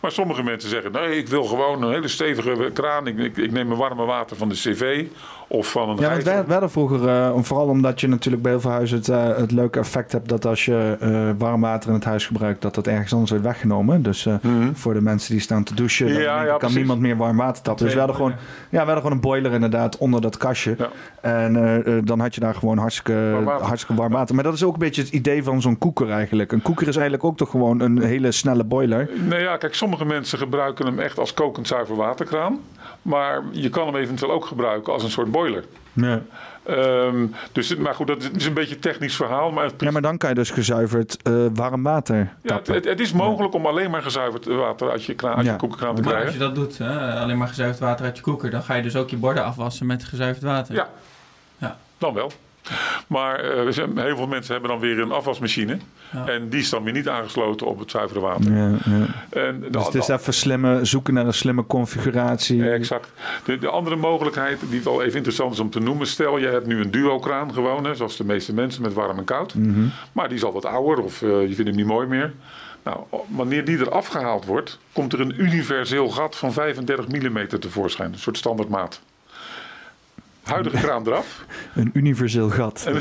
Maar sommige mensen zeggen, nee, ik wil gewoon een hele stevige kraan. Ik, ik, ik neem mijn warme water van de cv of van een Ja, want wij, hadden vroeger, eh, vooral omdat je natuurlijk bij heel veel huizen het, eh, het leuke effect hebt dat als je eh, warm water in het huis gebruikt, dat dat ergens anders wordt weggenomen. Dus eh, voor de mensen die staan te douchen, dan Mhm. Ja, ja, kan precies. niemand meer warm water tappen. Dus we hadden, gewoon, ja, we hadden gewoon een boiler inderdaad onder dat kastje. En dan had je daar gewoon hartstikke water. hartstikke warm water. Maar dat is ook een beetje het idee van zo'n koeker eigenlijk. Een koeker is eigenlijk ook toch gewoon een hele snelle boiler. Nee, ja, kijk, sommige mensen gebruiken hem echt als kokend zuiver waterkraan. Maar je kan hem eventueel ook gebruiken als een soort boiler. Ja. Ehm, dus, maar goed, dat is een beetje een technisch verhaal. Maar het ja, maar dan kan je dus gezuiverd eh, warm water Ja, het, tappen. het, het is mogelijk om alleen maar gezuiverd water uit je, kraan, uit Ja. je koekenkraan te Maar als krijgen. je dat doet, hè, alleen maar gezuiverd water uit je koeker, dan ga je dus ook je borden afwassen met gezuiverd water. Ja. Ja. Dan wel. Maar eh, er zijn- heel veel mensen hebben dan weer een afwasmachine. Ja. En die is dan weer niet aangesloten op het zuivere water. Ja, ja. En Dus het is even slimme, zoeken naar een slimme configuratie. Ja, exact. De, de andere mogelijkheid, die wel even interessant is om te noemen. Stel, je hebt nu een duo-kraan gewoon, hè, zoals de meeste mensen met warm en koud. Mhm. Maar die is al wat ouder of eh, je vindt hem niet mooi meer. Nou, wanneer die er afgehaald wordt, komt er een universeel gat van 35 mm tevoorschijn. Een soort standaardmaat. Huidige kraan eraf. Een universeel gat. *laughs* Een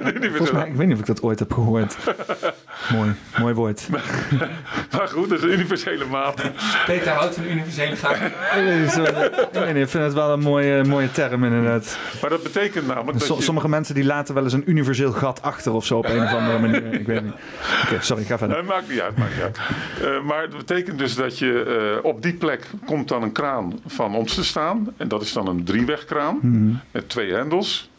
universeel Volgens mij, ik weet niet of ik dat ooit heb gehoord. *laughs* mooi, mooi woord. *laughs* Maar goed, dat is een universele maat. Peter houdt van universele gaten. Nee, nee, ik vind het wel een mooie, mooie term inderdaad. Maar dat betekent namelijk dat So- je... Sommige mensen die laten wel eens een universeel gat achter of zo op een of andere manier. Ik weet niet. Oké, sorry, ga verder. Het maakt niet uit, maakt niet uit. Eh, maar het betekent dus dat je eh, op die plek komt dan een kraan van ons te staan. En dat is dan een driewegkraan Mhm. met twee hendels.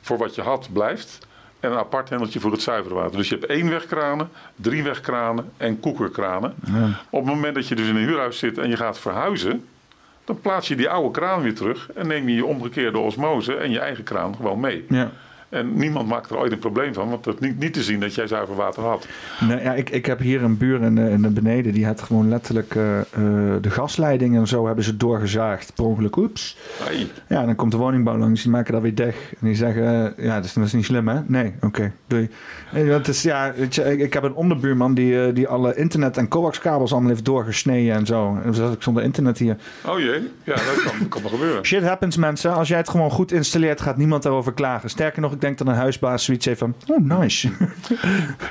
Voor wat je had blijft. En een apart hendeltje voor het zuivere water. Dus je hebt eenwegkranen, driewegkranen en koekerkranen. Ja. Op het moment dat je dus in een huurhuis zit en je gaat verhuizen... dan plaats je die oude kraan weer terug... en neem je je omgekeerde osmose en je eigen kraan gewoon mee. Ja. En niemand maakt er ooit een probleem van, want het niet, niet te zien dat jij zuiver water had. Nee, ja, ik, ik heb hier een buur in de, in de beneden. Die had gewoon letterlijk eh, eh, de gasleiding en zo hebben ze doorgezaagd. Per ongeluk, oeps. Ai. Ja, dan komt de woningbouw langs. Die maken dat weer dicht. En die zeggen, eh, ja, dat is, dat is niet slim, hè? Nee, oké, doei. Nee, want het is, ja, weet je, ik, ik heb een onderbuurman die, die alle internet- en coaxkabels allemaal heeft doorgesneden en zo. En zat ik zonder internet hier. Oh jee, ja, dat kan, *laughs* kan gebeuren. Shit happens, mensen. Als jij het gewoon goed installeert, gaat niemand daarover klagen. Sterker nog, ik denk dat een huisbaas zoiets heeft van, oh, nice.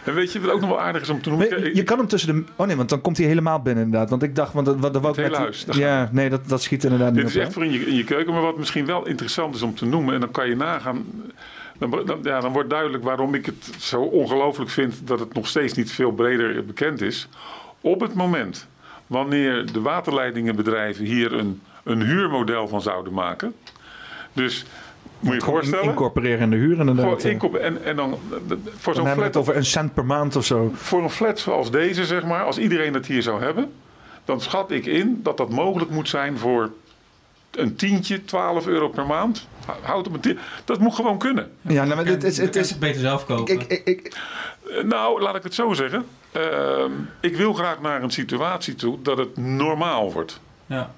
En weet je wat ook nog wel aardig is om te noemen? Je, je kan hem tussen de... Oh nee, want dan komt hij helemaal binnen inderdaad. Want ik dacht, want wou ik Het hele met- huis, Ja, nee, dat, dat schiet inderdaad niet Dit op. is echt voor in je, in je keuken, maar wat misschien wel interessant is om te noemen, en dan kan je nagaan. Dan, dan, ja, dan wordt duidelijk waarom ik het zo ongelooflijk vind dat het nog steeds niet veel breder bekend is. Op het moment wanneer de waterleidingenbedrijven hier een, een huurmodel van zouden maken. Dus moet je voorstellen. Incorporeren in de huur inderdaad. Inkopen. En, en dan voor zo'n flat het over een cent per maand of zo. voor een flat zoals deze, zeg maar, als iedereen het hier zou hebben, dan schat ik in dat dat mogelijk moet zijn voor een tientje, 12 euro per maand. Houd op een. Dat moet gewoon kunnen. Ja, nou, maar dit is, het is... beter zelf kopen. Ik, ik, ik, Eh, Nou, laat ik het zo zeggen. Ehm, ik wil graag naar een situatie toe dat het normaal wordt. Ja.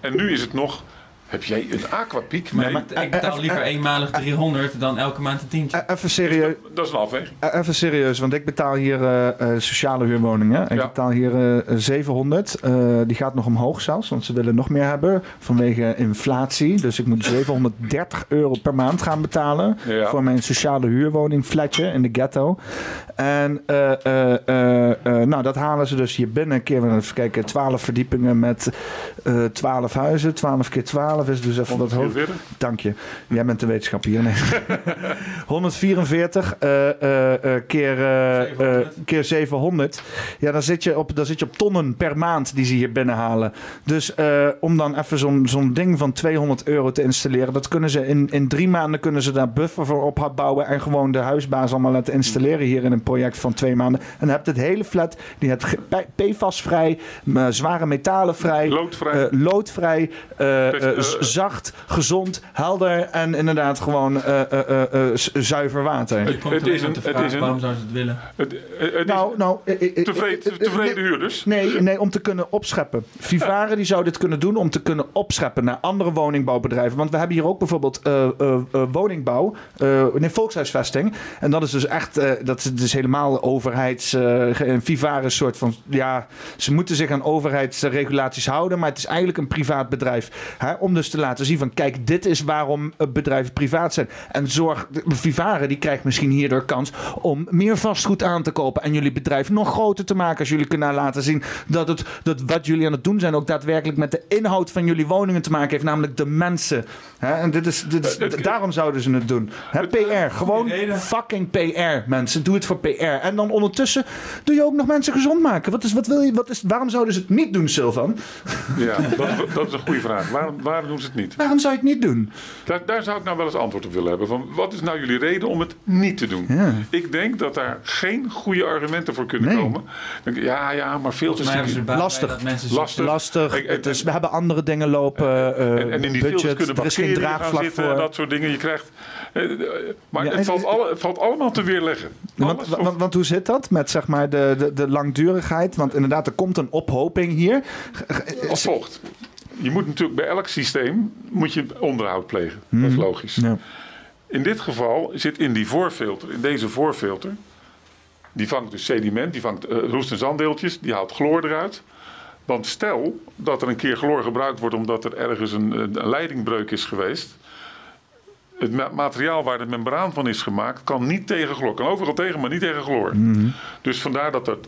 En nu is het nog. Heb jij een aquapiek? Nee, maar ik betaal liever eenmalig 300 dan elke maand een tientje. eh, even serieus. dat is een afweging. Eh, Even serieus, want ik betaal hier eh, eh, sociale huurwoningen. Ik Ja. betaal hier eh, 700. Eh, die gaat nog omhoog zelfs, want ze willen nog meer hebben vanwege inflatie. Dus ik moet 730 euro per maand gaan betalen Ja. voor mijn sociale huurwoning flatje in de ghetto. En eh, eh, eh, eh, nou, dat halen ze dus hier binnen. Een keer even kijken, 12 verdiepingen met eh 12 huizen. 12 keer 12 is dus even wat. 144? Dank je. Jij bent de wetenschapper hier. Nee. *laughs* 144 eh, eh, eh, keer, eh, eh, keer 700. Ja, dan zit, je op, dan zit je op tonnen per maand die ze hier binnenhalen. Dus eh, om dan even zo'n zo'n ding van 200 euro te installeren, dat kunnen ze in, in drie maanden kunnen ze daar buffer voor opbouwen en gewoon de huisbaas allemaal laten installeren hier in een project van twee maanden. En dan heb je het hele flat, die hebt ge- P- PFAS-vrij, m- zware metalen vrij, Loodvrij. eh, loodvrij, eh, eh, eh, z- zacht, gezond, helder en inderdaad gewoon eh, eh, eh, eh, zuiver water. Het is een- het is een- waarom zouden ze het willen? Het, eh, het is Nou, nou, eh, eh, eh, tevreden, eh, eh, tevreden nee, huurders. Nee, nee, om te kunnen opscheppen. Vivaren die zou dit kunnen doen om te kunnen opscheppen naar andere woningbouwbedrijven. Want we hebben hier ook bijvoorbeeld eh, eh, eh, woningbouw, eh nee, volkshuisvesting. En dat is dus echt, eh, dat is dus helemaal overheids... eh, een Vivaren soort van, ja, ze moeten zich aan overheidsregulaties houden. Maar het is eigenlijk een privaat bedrijf. Hè, om dus te laten zien van, kijk, dit is waarom eh, bedrijven privaat zijn. En zorg, de- Vivaren die krijgt misschien hierdoor kans om meer vastgoed aan te kopen. En jullie bedrijf nog groter te maken. Als jullie kunnen laten zien dat, het, dat wat jullie aan het doen zijn ook daadwerkelijk met de inhoud van jullie woningen te maken heeft. Namelijk de mensen. Hè, en dit is, dit is, Het- daarom zouden ze het doen. Hè, PR. Gewoon fucking PR, mensen. Doe het voor PR. En dan ondertussen doe je ook nog mensen gezond maken. Wat is, wat wil je, wat is, waarom zouden ze het niet doen, Sylvan? Ja, dat, is- dat is een goede vraag. Waarom, waarom doen ze het niet? Waarom zou je het niet doen? Daar, daar zou ik nou wel eens antwoord op willen hebben. Van, wat is nou jullie reden om het niet te doen? Ja. Ik denk dat daar geen goede argumenten voor kunnen Nee. komen. Denk ja, ja, maar veel te Lastig. Lastig. Lastig. Ik- ik- dus we hebben andere dingen lopen. eh, En, en in die filters budget. kunnen Er is geen draagvlak zitten, voor. dat soort dingen. Je krijgt, eh, eh, maar Ja, het, valt alle, het valt allemaal te weerleggen. Want, Alles want, want hoe zit dat met zeg maar de, de, de langdurigheid? Want inderdaad, er komt een ophoping hier. als volgt. Je moet natuurlijk bij elk systeem moet je onderhoud plegen. Dat is logisch. Mhm. Ja. In dit geval zit in die voorfilter, in deze voorfilter, die vangt dus sediment, die vangt eh, roest- en zanddeeltjes, die haalt chloor eruit. Want stel dat er een keer chloor gebruikt wordt omdat er ergens een, een leidingbreuk is geweest. Het ma- materiaal waar de membraan van is gemaakt kan niet tegen chloor. Kan overal tegen, maar niet tegen chloor. Dus vandaar dat er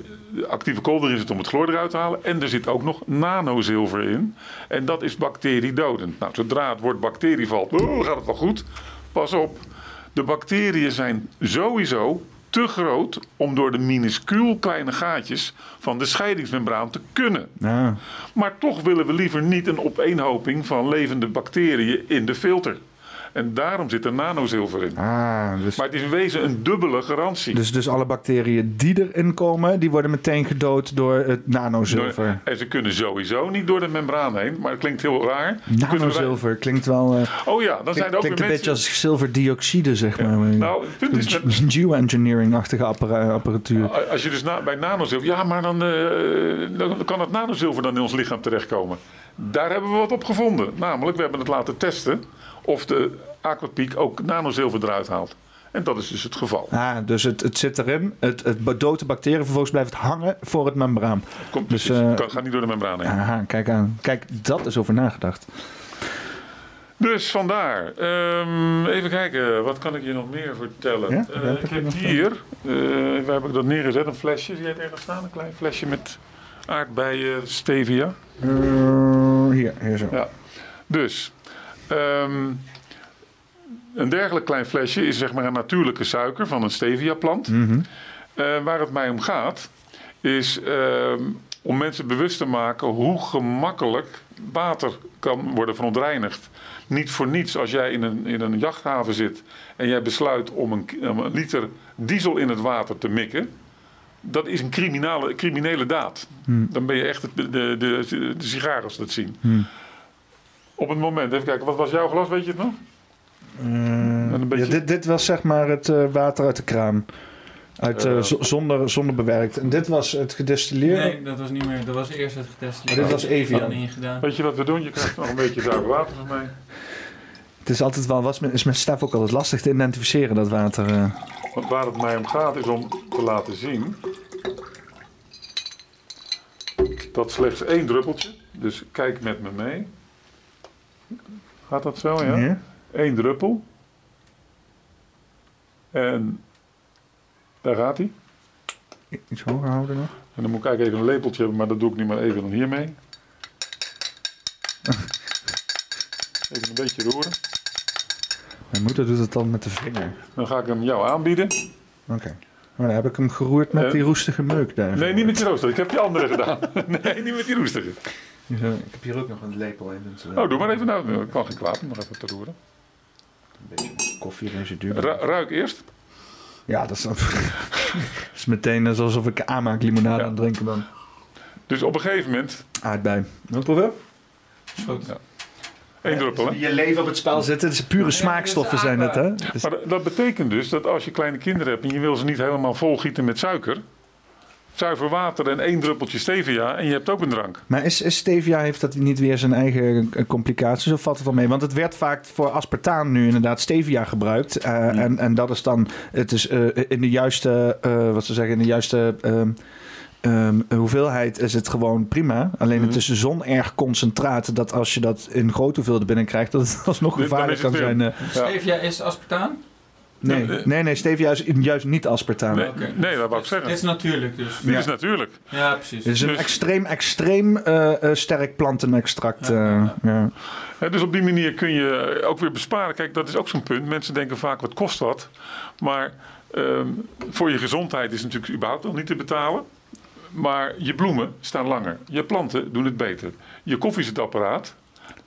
actieve kool erin zit om het chloor eruit te halen. En er zit ook nog nanozilver in. En dat is bacteriedodend. Nou, zodra het woord bacterie valt, oh, gaat het wel goed. Pas op, de bacteriën zijn sowieso te groot om door de minuscuul kleine gaatjes van de scheidingsmembraan te kunnen. Ja. Maar toch willen we liever niet een opeenhoping van levende bacteriën in de filter. En daarom zit er nanozilver in. Ah, dus, Maar het is in wezen een dubbele garantie. dus, dus alle bacteriën die erin komen, die worden meteen gedood door het nanozilver. En ze kunnen sowieso niet door de membraan heen, maar het klinkt heel raar. Kunnen wij- Nanozilver klinkt wel... eh, Oh ja, dan zijn er ook klinkt weer een beetje als zilverdioxide, zeg maar. Nou, het punt is met, Geoengineering-achtige appara- apparatuur. als je dus na, bij nanozilver... Ja, maar dan, eh, dan kan het nanozilver dan in ons lichaam terechtkomen. Daar hebben we wat op gevonden. Namelijk, we hebben het laten testen of de Aquapiek ook nanozilver eruit haalt. En dat is dus het geval. Ah, dus het, het zit erin, het, het doodt de bacteriën, vervolgens blijft hangen voor het membraan. Het komt Dus, eh, Het kan- gaat niet door de membraan heen. Aha, kijk aan. Kijk, dat is over nagedacht. Dus vandaar. Ehm, even kijken, wat kan ik je nog meer vertellen? Ja? Eh, ik heb je hier, eh, waar heb ik dat neergezet? Een flesje, zie jij het ergens staan? Een klein flesje met aardbeien stevia. Eh, hier, hier zo. Ja. Dus, ehm, een dergelijk klein flesje is zeg maar een natuurlijke suiker van een stevia-plant. Mhm. Eh, waar het mij om gaat, is ehm, om mensen bewust te maken hoe gemakkelijk water kan worden verontreinigd. Niet voor niets als jij in een, in een jachthaven zit en jij besluit om een, ki- om een liter diesel in het water te mikken. Dat is een criminele, criminele daad. Hmm. Dan ben je echt de, de, de, de sigaar als dat zien. Hmm. Op het moment, even kijken, wat was jouw glas, weet je het nog? Een beetje- ja, dit, dit was zeg maar het eh, water uit de kraan. Uit, eh, Eh. zonder, zonder bewerkt. En dit was het gedistilleerde. Nee, dat was niet meer. Dat was eerst het getestilleerd. Oh, dit was Evian. Ingedaan. Weet je wat we doen? Je krijgt nog een beetje zuiver water van mij. Het is altijd wel, was met, is met Stef ook altijd lastig te identificeren, dat water. eh. Want waar het mij om gaat is om te laten zien dat slechts één druppeltje, dus kijk met me mee. Gaat dat zo, ja? Ja. Eén druppel. En daar gaat hij. Iets hoger houden nog. En dan moet ik eigenlijk even een lepeltje hebben, maar dat doe ik nu maar even dan hiermee. *laughs* Even een beetje roeren. Mijn moeder doet het dan met de vinger. Dan ga ik hem jou aanbieden. Oké. Maar dan heb ik hem geroerd met Eh, die roestige meuk daar. Nee, niet met die rooster. Ik heb die andere gedaan. *laughs* Nee, niet met die roestige. Ja, ik heb hier ook nog een lepel in. Oh, doe maar even nou. Het kan geen kwaad om nog even te roeren. Een beetje koffieresidu. Ru- ruik eerst. Ja, dat is, *laughs* dat is meteen net alsof ik aanmaak limonade aan het drinken ben. Dus op een gegeven moment... Aardbei. Wil proeven? Goed. Ja. Eén druppel, hè? Je leven op het spel zitten. Is pure smaakstoffen zijn het, hè? Dus- Maar dat- dat betekent dus dat als je kleine kinderen hebt en je wil ze niet helemaal volgieten met suiker, zuiver water en één druppeltje stevia en je hebt ook een drank. Maar is, is stevia, heeft dat niet weer zijn eigen eh, complicaties of valt het wel mee? Want het werd vaak voor aspartaan nu inderdaad stevia gebruikt. eh, en, en dat is dan, het is eh, in de juiste, eh, wat ze zeggen, in de juiste ehm, ehm, hoeveelheid is het gewoon prima. Alleen het is zo'n erg concentraat dat als je dat in grote hoeveelheden binnenkrijgt, dat het *laughs* alsnog gevaarlijk kan zijn. Stevia is aspartaan? Nee, Nee, nee, nee, stevia is juist niet aspartaan. Nee, Oké. nee dat wou ik Dit zeggen. is natuurlijk dus. Dit Ja. is natuurlijk. Ja, precies. Het is een Dus- extreem, extreem eh, eh, sterk plantenextract. eh, ja. Hè, dus op die manier kun je ook weer besparen. Kijk, dat is ook zo'n punt. Mensen denken vaak, wat kost dat? Maar ehm, voor je gezondheid is het natuurlijk überhaupt nog niet te betalen. Maar je bloemen staan langer. Je planten doen het beter. Je koffiezetapparaat.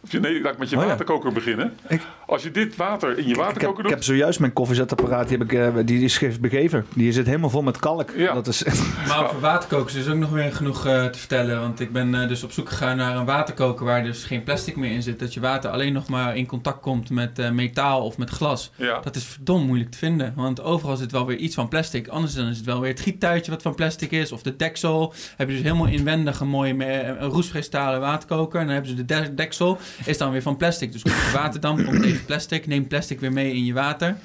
Of je, nee, laat ik met je Oh ja. waterkoker beginnen. Ik- Als je dit water in je Ik heb, waterkoker ik doet. heb zojuist mijn koffiezetapparaat, die, heb ik, eh, die is begeven. Die zit helemaal vol met kalk. Ja. Dat is, *laughs* *laughs* Maar over waterkokers is ook nog weer genoeg eh, te vertellen. Want ik ben eh, dus op zoek gegaan naar een waterkoker waar dus geen plastic meer in zit. Dat je water alleen nog maar in contact komt met metaal of met glas. Ja. Dat is verdomd moeilijk te vinden. Want overal zit wel weer iets van plastic. Anders dan is het wel weer het giettuitje wat van plastic is. Of de deksel. Heb je dus helemaal inwendig een mooie me- een roesvrij stalen waterkoker. En dan hebben ze de de- deksel. Is dan weer van plastic. Dus komt de waterdamp komt tegen plastic. Neem plastic weer mee in je water.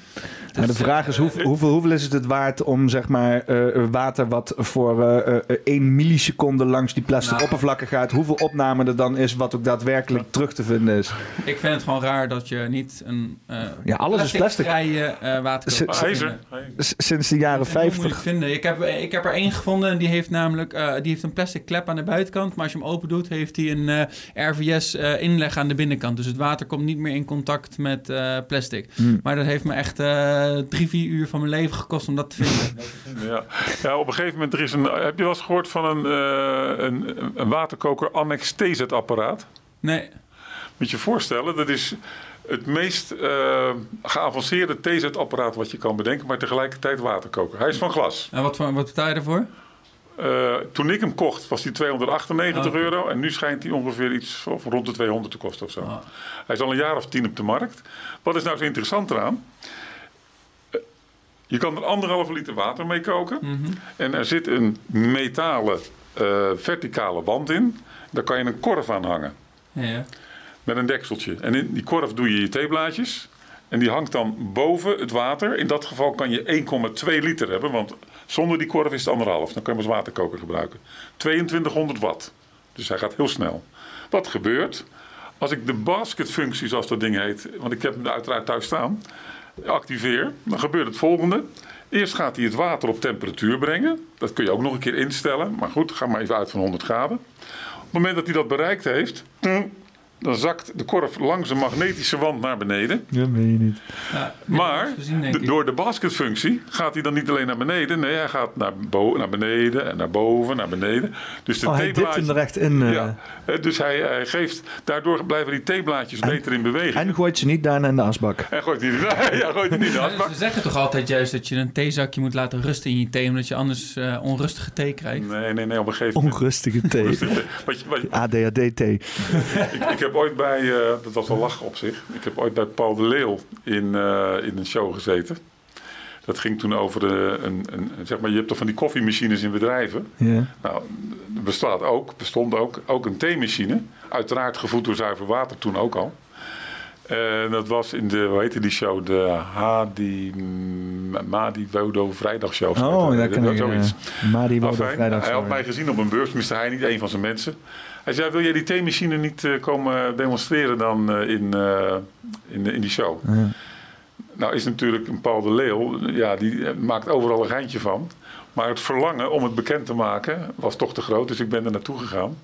maar de vraag is, hoeveel, hoeveel, hoeveel is het het waard om zeg maar, eh, water wat voor eh, eh, 1 milliseconde langs die plastic Nou. oppervlakken gaat, hoeveel opname er dan is wat ook daadwerkelijk terug te vinden is? Ik vind het gewoon raar dat je niet een eh Ja, alles is plastic. vrije eh vinden. Hey. S- Sinds de jaren Dat vind ik heel 50. moeilijk vinden. Ik heb, ik heb er één gevonden en die heeft namelijk eh, die heeft een plastic klep aan de buitenkant. Maar als je hem open doet, heeft hij een eh, RVS eh, inleg aan de binnenkant. Dus het water komt niet meer in contact met eh, plastic. Hmm. Maar dat heeft me echt eh, drie, vier uur van mijn leven gekost om dat te *laughs* vinden. Ja. ja, op een gegeven moment er is een. Heb je wel eens gehoord van een, eh, een, een waterkoker annex TZ-apparaat? nee. Moet je je voorstellen, dat is het meest eh, geavanceerde theezetapparaat wat je kan bedenken, maar tegelijkertijd waterkoker. Hij is van glas. En wat, voor- wat betaal je ervoor? Eh, toen ik hem kocht was hij 298 Oh, oké. euro en nu schijnt hij ongeveer iets van rond de 200 te kosten of zo. Ah. Hij is al een jaar of tien op de markt. Wat is nou zo interessant eraan? Eh, Je kan er anderhalve liter water mee koken. Mhm. En er zit een metalen eh, verticale wand in. Daar kan je een korf aan hangen. Ja. Met een dekseltje. En in die korf doe je je theeblaadjes. En die hangt dan boven het water. In dat geval kan je 1,2 liter hebben. Want zonder die korf is het anderhalf. Dan kan je hem als waterkoker gebruiken. 2200 watt. Dus hij gaat heel snel. Wat gebeurt? Als ik de basketfunctie, zoals dat ding heet. Want ik heb hem uiteraard thuis staan. Activeer. Dan gebeurt het volgende. Eerst gaat hij het water op temperatuur brengen. Dat kun je ook nog een keer instellen. Maar goed, ga maar even uit van 100 graden. Op het moment dat hij dat bereikt heeft, dan zakt de korf langs een magnetische wand naar beneden. Ja, meen je niet. Ja, Maar gezien, door de basketfunctie gaat hij dan niet alleen naar beneden. Nee, hij gaat naar, naar beneden en naar boven, naar beneden. Dus de Oh, hij dipt hem er echt in. eh, Ja, dus hij, hij geeft, daardoor blijven die theeblaadjes beter in beweging. En gooit ze niet daarna in de asbak. En gooit *laughs* hij, ja, gooit niet in de asbak. Ze zeggen toch altijd juist dat je een theezakje moet laten rusten in je thee, omdat je anders eh, onrustige thee krijgt. Nee, nee, nee, op een gegeven moment. Onrustige thee. Wat je, wat je- ADHD-thee. ik, ik heb ooit bij, eh, dat was wel lachen op zich. Ik heb ooit bij Paul de Leeuw in, eh, in een show gezeten. Dat ging toen over eh, een, een, zeg maar, je hebt toch van die koffiemachines in bedrijven. Ja. Nou, er bestaat ook, bestond ook, ook een theemachine. Uiteraard gevoed door zuiver water toen ook al. En dat was in de, hoe heette die show? De Hadi, Madi Wodo Vrijdagshow. Oh, daar kan ik... Zoiets. Uh, Madi Wodo Afijn, vrijdag. hij had mij gezien op een beurs, miste hij niet, een van zijn mensen. Hij zei, wil jij die theemachine niet eh, komen demonstreren dan eh, in, eh, in, in die show? Ja. Nou is natuurlijk een Paul de Leeuw, ja, die maakt overal een geintje van. Maar het verlangen om het bekend te maken was toch te groot, dus ik ben er naartoe gegaan.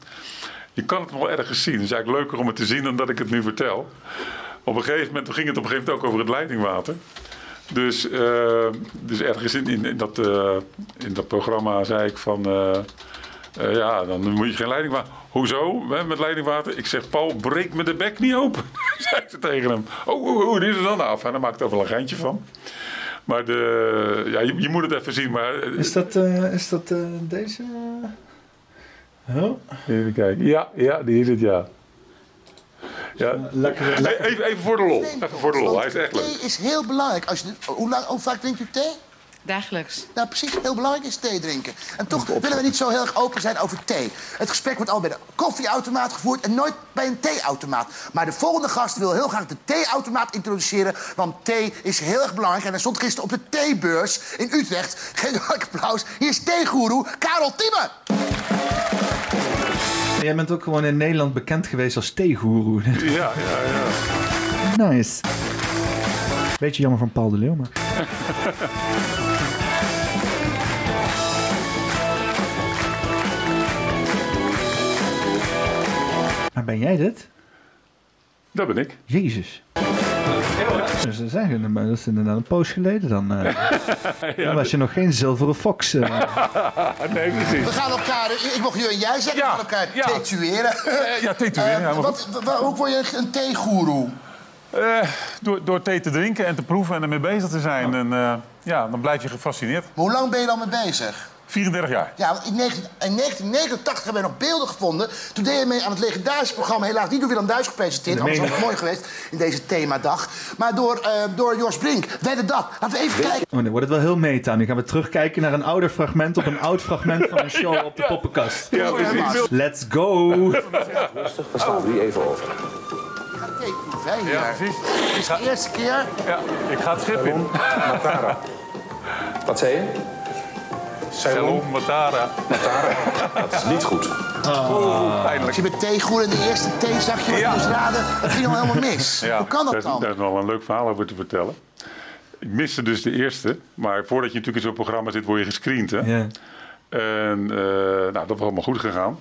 Je kan het wel ergens zien. Het is eigenlijk leuker om het te zien dan dat ik het nu vertel. Op een gegeven moment ging het op een gegeven moment ook over het leidingwater. Dus, dus ergens in, in, in dat, in dat programma zei ik van... eh, ja, dan moet je geen leidingwater... Hoezo? Hè, met leidingwater? Ik zeg, Paul, breek me de bek niet open. *laughs* zei ze tegen hem. Oh, oh, oh, dit is er dan af. En daar maakt er wel een geintje van. Maar de, ja, je, je moet het even zien. Maar, eh, Is dat, eh, is dat eh, deze? Oh. Even kijken. Ja, ja, die is het, ja. ja. Lekker, E- Even, even voor de lol. Even voor de lol. Hij is echt leuk. Thee is heel belangrijk. Als je, hoe, lang, hoe vaak drinkt u thee? Dagelijks. Nou, precies. Heel belangrijk is thee drinken. En toch willen we niet zo heel erg open zijn over thee. Het gesprek wordt al bij de koffieautomaat gevoerd en nooit bij een theeautomaat. Maar de volgende gast wil heel graag de theeautomaat introduceren. Want thee is heel erg belangrijk. En hij stond gisteren op de theebeurs in Utrecht. *laughs* Geef een applaus. Hier is theegoeroe Karel Tieme. Jij bent ook gewoon in Nederland bekend geweest als theegoeroe. Ja, ja, ja. nice. Beetje jammer van Paul de Leeuw, maar... *laughs* Maar ben jij dit? Dat ben ik. Jezus. Dus ze zeggen, maar dat is inderdaad een poos geleden dan. eh. *laughs* dan was je nog geen zilveren fox. eh. *laughs* nee, precies. We gaan elkaar, ik mocht je en jij zeggen, we gaan elkaar tetueren. ja, tetueren, ja, maar wat, wa- hoe word je een theegoeroe? Eh, door, door thee te drinken en te proeven en ermee bezig te zijn. En, eh, ja, dan blijf je gefascineerd. Maar hoe lang ben je dan mee bezig? 34 jaar. Ja, want in, 19 in 1989 hebben wij nog beelden gevonden. Toen deed je mee aan het legendarische programma, helaas niet door Willem Duis gepresenteerd. Dat Anders was het mooi geweest in deze themadag. Maar door, eh, door Jos Brink. Wedden dat. Laten we even kijken. Oh, nu wordt het wel heel meta. Nu gaan we terugkijken naar een ouder fragment op een oud fragment van een *laughs* show op de poppenkast. Ja, precies. Let's go! Rustig, we staan nu even over. Hè, hier. Ja, precies. Het is de eerste keer. Ja, ik ga het schip in. Matara. Wat zei je? Ceylon, Matara. Matara. Dat is niet goed. Als je met theegoer in de eerste theezakje wat je moest raden, dat ging al helemaal mis. Ja, Hoe kan dat is- dan? Daar is nog wel een leuk verhaal over te vertellen. Ik miste dus de eerste. Maar voordat je natuurlijk in zo'n programma zit, word je gescreend. Hè? Ja. En eh, nou, dat was allemaal goed gegaan.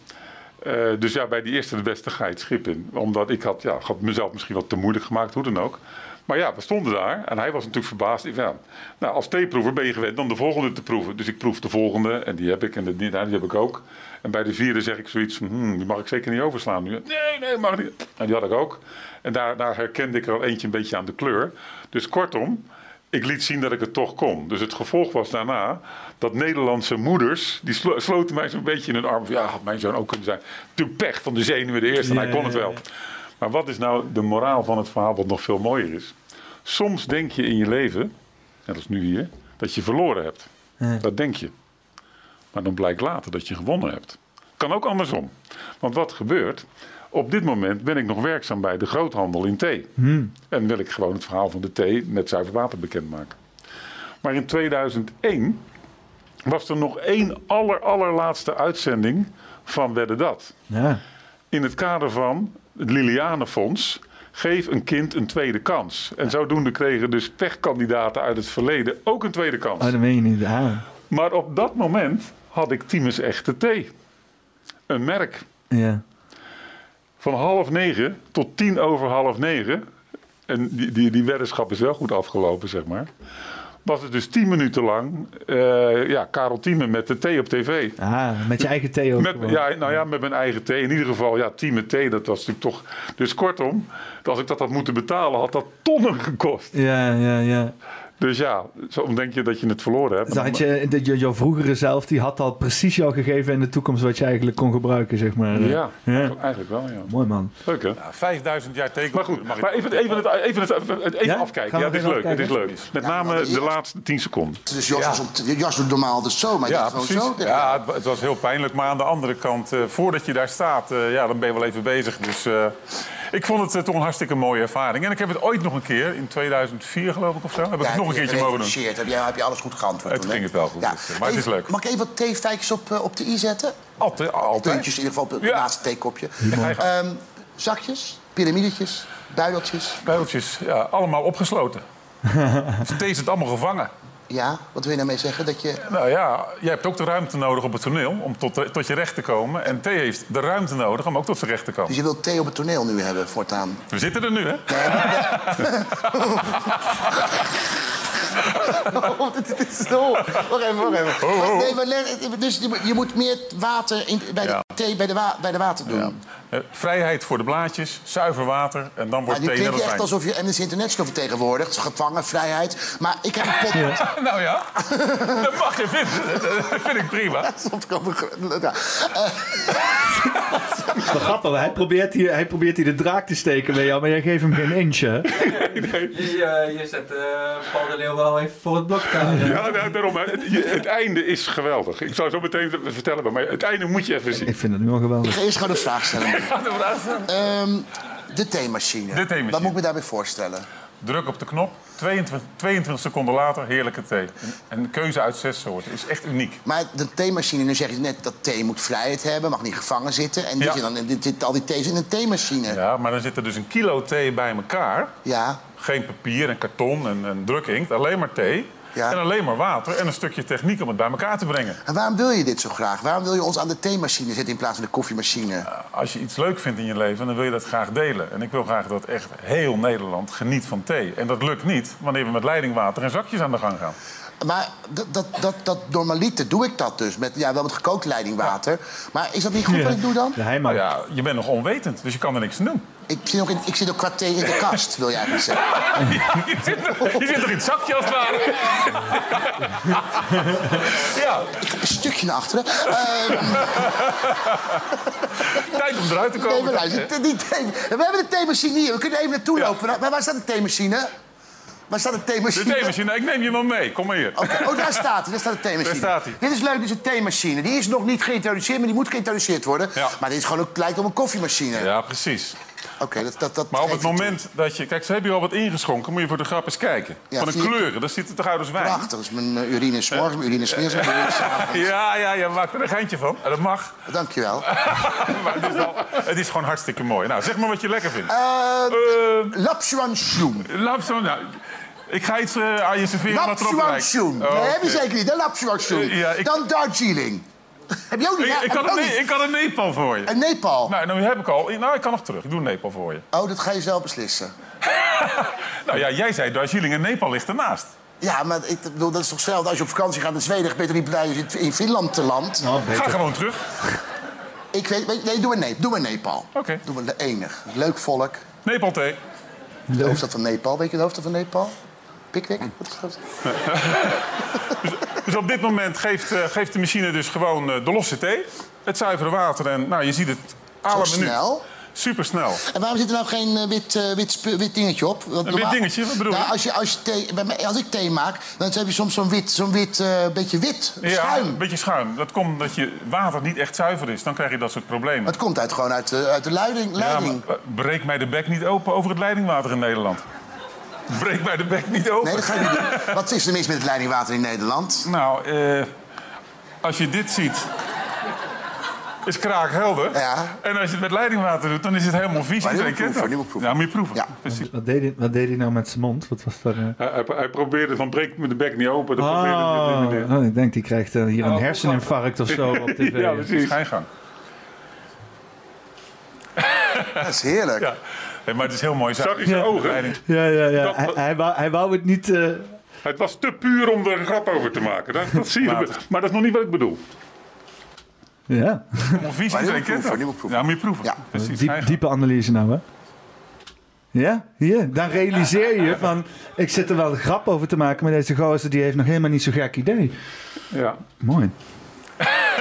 Eh, dus ja, bij die eerste de beste ga je het schip in. Omdat ik had, ja, had mezelf misschien wat te moeilijk gemaakt, hoe dan ook. Maar ja, we stonden daar en hij was natuurlijk verbaasd. Ik, Ja, nou, als theeproever ben je gewend om de volgende te proeven. Dus ik proef de volgende en die heb ik en die, nou, die heb ik ook. En bij de vierde zeg ik zoiets hmm, die mag ik zeker niet overslaan nu. Nee, nee, mag niet. En die had ik ook. En daar, daar herkende ik er al eentje een beetje aan de kleur. Dus kortom, ik liet zien dat ik het toch kon. Dus het gevolg was daarna dat Nederlandse moeders... die slo- sloten mij zo'n beetje in hun arm. van, Ja, had mijn zoon ook kunnen zijn. Toen pech van de zenuwen de eerste en hij kon het wel. Maar wat is nou de moraal van het verhaal wat nog veel mooier is? Soms denk je in je leven, net als nu hier, dat je verloren hebt. Dat denk je. Maar dan blijkt later dat je gewonnen hebt. Kan ook andersom. Want wat gebeurt? Op dit moment ben ik nog werkzaam bij de groothandel in thee. Hmm. En wil ik gewoon het verhaal van de thee met zuiver water bekendmaken. Maar in 2001 was er nog één aller, allerlaatste uitzending van Wedde Dat. Ja. In het kader van het Lilianenfonds geef een kind een tweede kans. En zodoende kregen dus pechkandidaten uit het verleden ook een tweede kans. Oh, dat meen je niet. Ah. Maar op dat moment had ik Timus Echte Thee. Een merk. Ja. Van half negen tot tien over half negen. En die, die, die weddenschap is wel goed afgelopen, zeg maar. Was het dus tien minuten lang. eh, ja, Karel met de thee op tv. Ah, met je eigen thee ook. Met, ja, nou ja, met mijn eigen thee. In ieder geval, ja, Thieme thee, dat was natuurlijk toch... Dus kortom, als ik dat had moeten betalen, had dat tonnen gekost. Ja, ja, ja. Dus ja, zo denk je dat je het verloren hebt. Had je, de, je- jouw vroegere zelf, die had al precies jou gegeven in de toekomst wat je eigenlijk kon gebruiken, zeg maar. Ja, ja. eigenlijk wel, ja. Mooi man. Leuk, hè? Ja, 5000 jaar teken. Maar goed, maar even, even, het, even, het, het- even Ja? afkijken. Ja, het is leuk. Het is leuk. Met name de laatste 10 seconden. Dus Jos, Jos doet normaal dus zo, maar Ja, precies. zo. Ja, het, het was heel pijnlijk. Maar aan de andere kant, eh, voordat je daar staat, eh, ja, dan ben je wel even bezig. Dus eh, ik vond het toch een hartstikke mooie ervaring. En ik heb het ooit nog een keer, in 2004 geloof ik of zo, heb ik nog een keertje mogen doen. Heb, jij, heb je alles goed geantwoord? Het toen, ging het wel goed, dus, eh, maar het is leuk. Mag ik even wat theefeitjes op, eh, op de i zetten? Altijd, altijd. Puntjes in ieder geval op het Ja. laatste theekopje. Ehm, zakjes, piramidetjes, buideltjes. Bijltjes, ja, allemaal opgesloten. Thee is het allemaal gevangen. Ja, wat wil je daarmee zeggen? Dat je... Nou ja, jij hebt ook de ruimte nodig op het toneel om tot, tot je recht te komen. En Thee heeft de ruimte nodig om ook tot zijn recht te komen. Dus je wilt thee op het toneel nu hebben voortaan? We zitten er nu, hè? *laughs* *laughs* *laughs* Oh, dit is zo. Wacht even, wacht even. Nee, maar leg- dus je moet- meer water in, bij, de thee, bij, de bij de water doen. Eh, vrijheid voor de blaadjes, zuiver water en dan Ja, wordt nu thee klinkt net je als echt alsof je Amnesty International vertegenwoordigt. Gevangen, vrijheid. Maar ik heb een pot... *laughs* nou ja, dat mag je vinden. Dat vind ik prima. Soms komen we- ja. Wat grappig, hij probeert, hier, hij probeert hier de draak te steken bij jou, maar jij geeft hem geen inch, hè? Je, je zet eh, Paul de Leeuw wel even voor het blok. Ja, nou, daarom. hè. Het, je- het einde is geweldig. Ik zou zo meteen vertellen, maar het einde moet je even zien. Ik vind het nu al ik geweldig. ga eerst gewoon een vraag stellen. *laughs* Ga de. Ehm, de theemachine. De theemachine. Wat moet ik me daarbij voorstellen? Druk op de knop, 22, 22 seconden later, heerlijke thee. En een keuze uit zes soorten is echt uniek. Maar de theemachine, nu zeg je net dat thee moet vrijheid hebben, mag niet gevangen zitten. En Ja. dan, dit, dit- al die thee's in een theemachine. Ja, maar dan zit er dus een kilo thee bij elkaar. Ja. Geen papier en karton en, en drukinkt, alleen maar thee. Ja. En alleen maar water en een stukje techniek om het bij elkaar te brengen. En waarom wil je dit zo graag? Waarom wil je ons aan de theemachine zitten in plaats van de koffiemachine? Als je iets leuk vindt in je leven, dan wil je dat graag delen. En ik wil graag dat echt heel Nederland geniet van thee. En dat lukt niet wanneer we met leidingwater en zakjes aan de gang gaan. Maar dat, dat, dat, dat normaliter doe ik dat dus. Met, ja, wel met gekookt leidingwater. Maar is dat niet goed wat ik doe dan? De hij Nou ja, je bent nog onwetend, dus je kan er niks aan doen. Ik zit ook, in, ik zit ook qua thee in de kast, wil jij eigenlijk zeggen. *laughs* je, zit je zit er in het zakje als het ware. *laughs* ja, Ik ga een stukje naar achteren. Ehm, tijd om eruit te nee, komen. maar luister, die thee, we hebben de theemachine hier. We kunnen even naartoe lopen. Maar waar staat de theemachine? Waar staat de De theemachine? theemachine, ik neem je wel mee. Kom maar hier. Oh, daar staat hij. Daar staat de theemachine. Daar staat hij. Dit is leuk, dit is een theemachine. Die is nog niet geïntroduceerd, maar die moet geïntroduceerd worden. Ja. Maar dit is gewoon, het lijkt op een koffiemachine. Ja, precies. Oké, dat, dat, dat Maar op het toe. moment dat je... Kijk, ze hebben je al wat ingeschonken. Moet je voor de grap eens kijken. Ja, Van de vier- kleuren, dat ziet er toch uit als wijn? Prachtig, dat is mijn eh, urine mijn urine mijn. *laughs* Ja, ja, ja, maak er een geintje van. Dat mag. Dankjewel. *laughs* Maar het, is wel, het is gewoon hartstikke mooi. Nou, zeg maar wat je lekker vindt. Uh, Eh, Lapswansjoen. Lapsang, nou, ik ga iets eh, aan je serveren wat erop lijkt. Oh, Nee, heb je zeker niet. Eh, ja, ik- Dan Darjeeling. *laughs* heb je ook niet? Ik, kan ook een, Ne- niet? ik kan een Nepal voor je. En Nepal. Nou, nou heb ik al. Nou, ik kan nog terug. Ik doe een Nepal voor je. *laughs* Oh, dat ga je zelf beslissen. *laughs* Nou ja, jij zei Darjeeling en Nepal ligt ernaast. Ja, maar ik bedoel, dat is toch hetzelfde als je op vakantie gaat naar Zweden... ben je toch niet blij als je in- in Finland te land. Ga gewoon terug. Ik weet, weet- nee, doe maar, Nepal. doe Nepal. Oké. Doe maar de enig. Leuk volk. Nepal thee. De hoofdstad van Nepal. Weet je de hoofdstad van Nepal? Pickwick? Wat is? *laughs* Dus op dit moment geeft, eh, geeft de machine dus gewoon eh, de losse thee. Het zuivere water en nou, je ziet het alle Zo minuut. snel? Super snel. En waarom zit er nou geen eh, wit, wit, wit dingetje op? Want Een wit dingetje? Wat bedoel nou, je? als, je, als, je thee, bij mij- als ik thee maak, dan heb je soms zo'n wit, zo'n wit beetje wit. Ja, Schuim. een beetje schuim. Dat komt omdat je water niet echt zuiver is. Dan krijg je dat soort problemen. Het komt uit, gewoon uit, de- uit de leiding. Ja, leiding. maar, eh, breek mij de bek niet open over het leidingwater in Nederland. *laughs* Breek mij de bek niet open. Nee, dat ga ik niet doen. Wat is er mis met het leidingwater in Nederland? Nou, eh, als je dit ziet, is kraakhelder. Ja. En als je het met leidingwater doet, dan is het helemaal vies. Maar nu Iedereen moet proeven, moet ik proeven. Ja, moet je proeven. Ja. Precies. Wat deed, hij, wat deed hij nou met zijn mond? Wat was dat? eh? Hij, hij, hij probeerde van breek me de bek niet open. Dat Oh, probeerde oh, ik denk die krijgt eh, hier een herseninfarct of zo op *laughs* tv. Ja, precies. Schijngang. Dat is heerlijk. Ja. Nee, maar het is heel mooi. Zag je zijn ogen? Ja, ja, ja. Dat- Hij, hij, wou, hij wou het niet... eh, Het was te puur om er een grap over te maken. Dat, dat zie je. Maar dat is nog niet wat ik bedoel. ja, moet ik kent proeven. Ja, moet je proeven. Ja. Precies. diep, schijngang. diepe analyse nou, hè? Ja, hier. Dan realiseer je van... Ik zit er wel een grap over te maken, maar deze gozer die heeft nog helemaal niet zo'n gek idee. Ja. Mooi.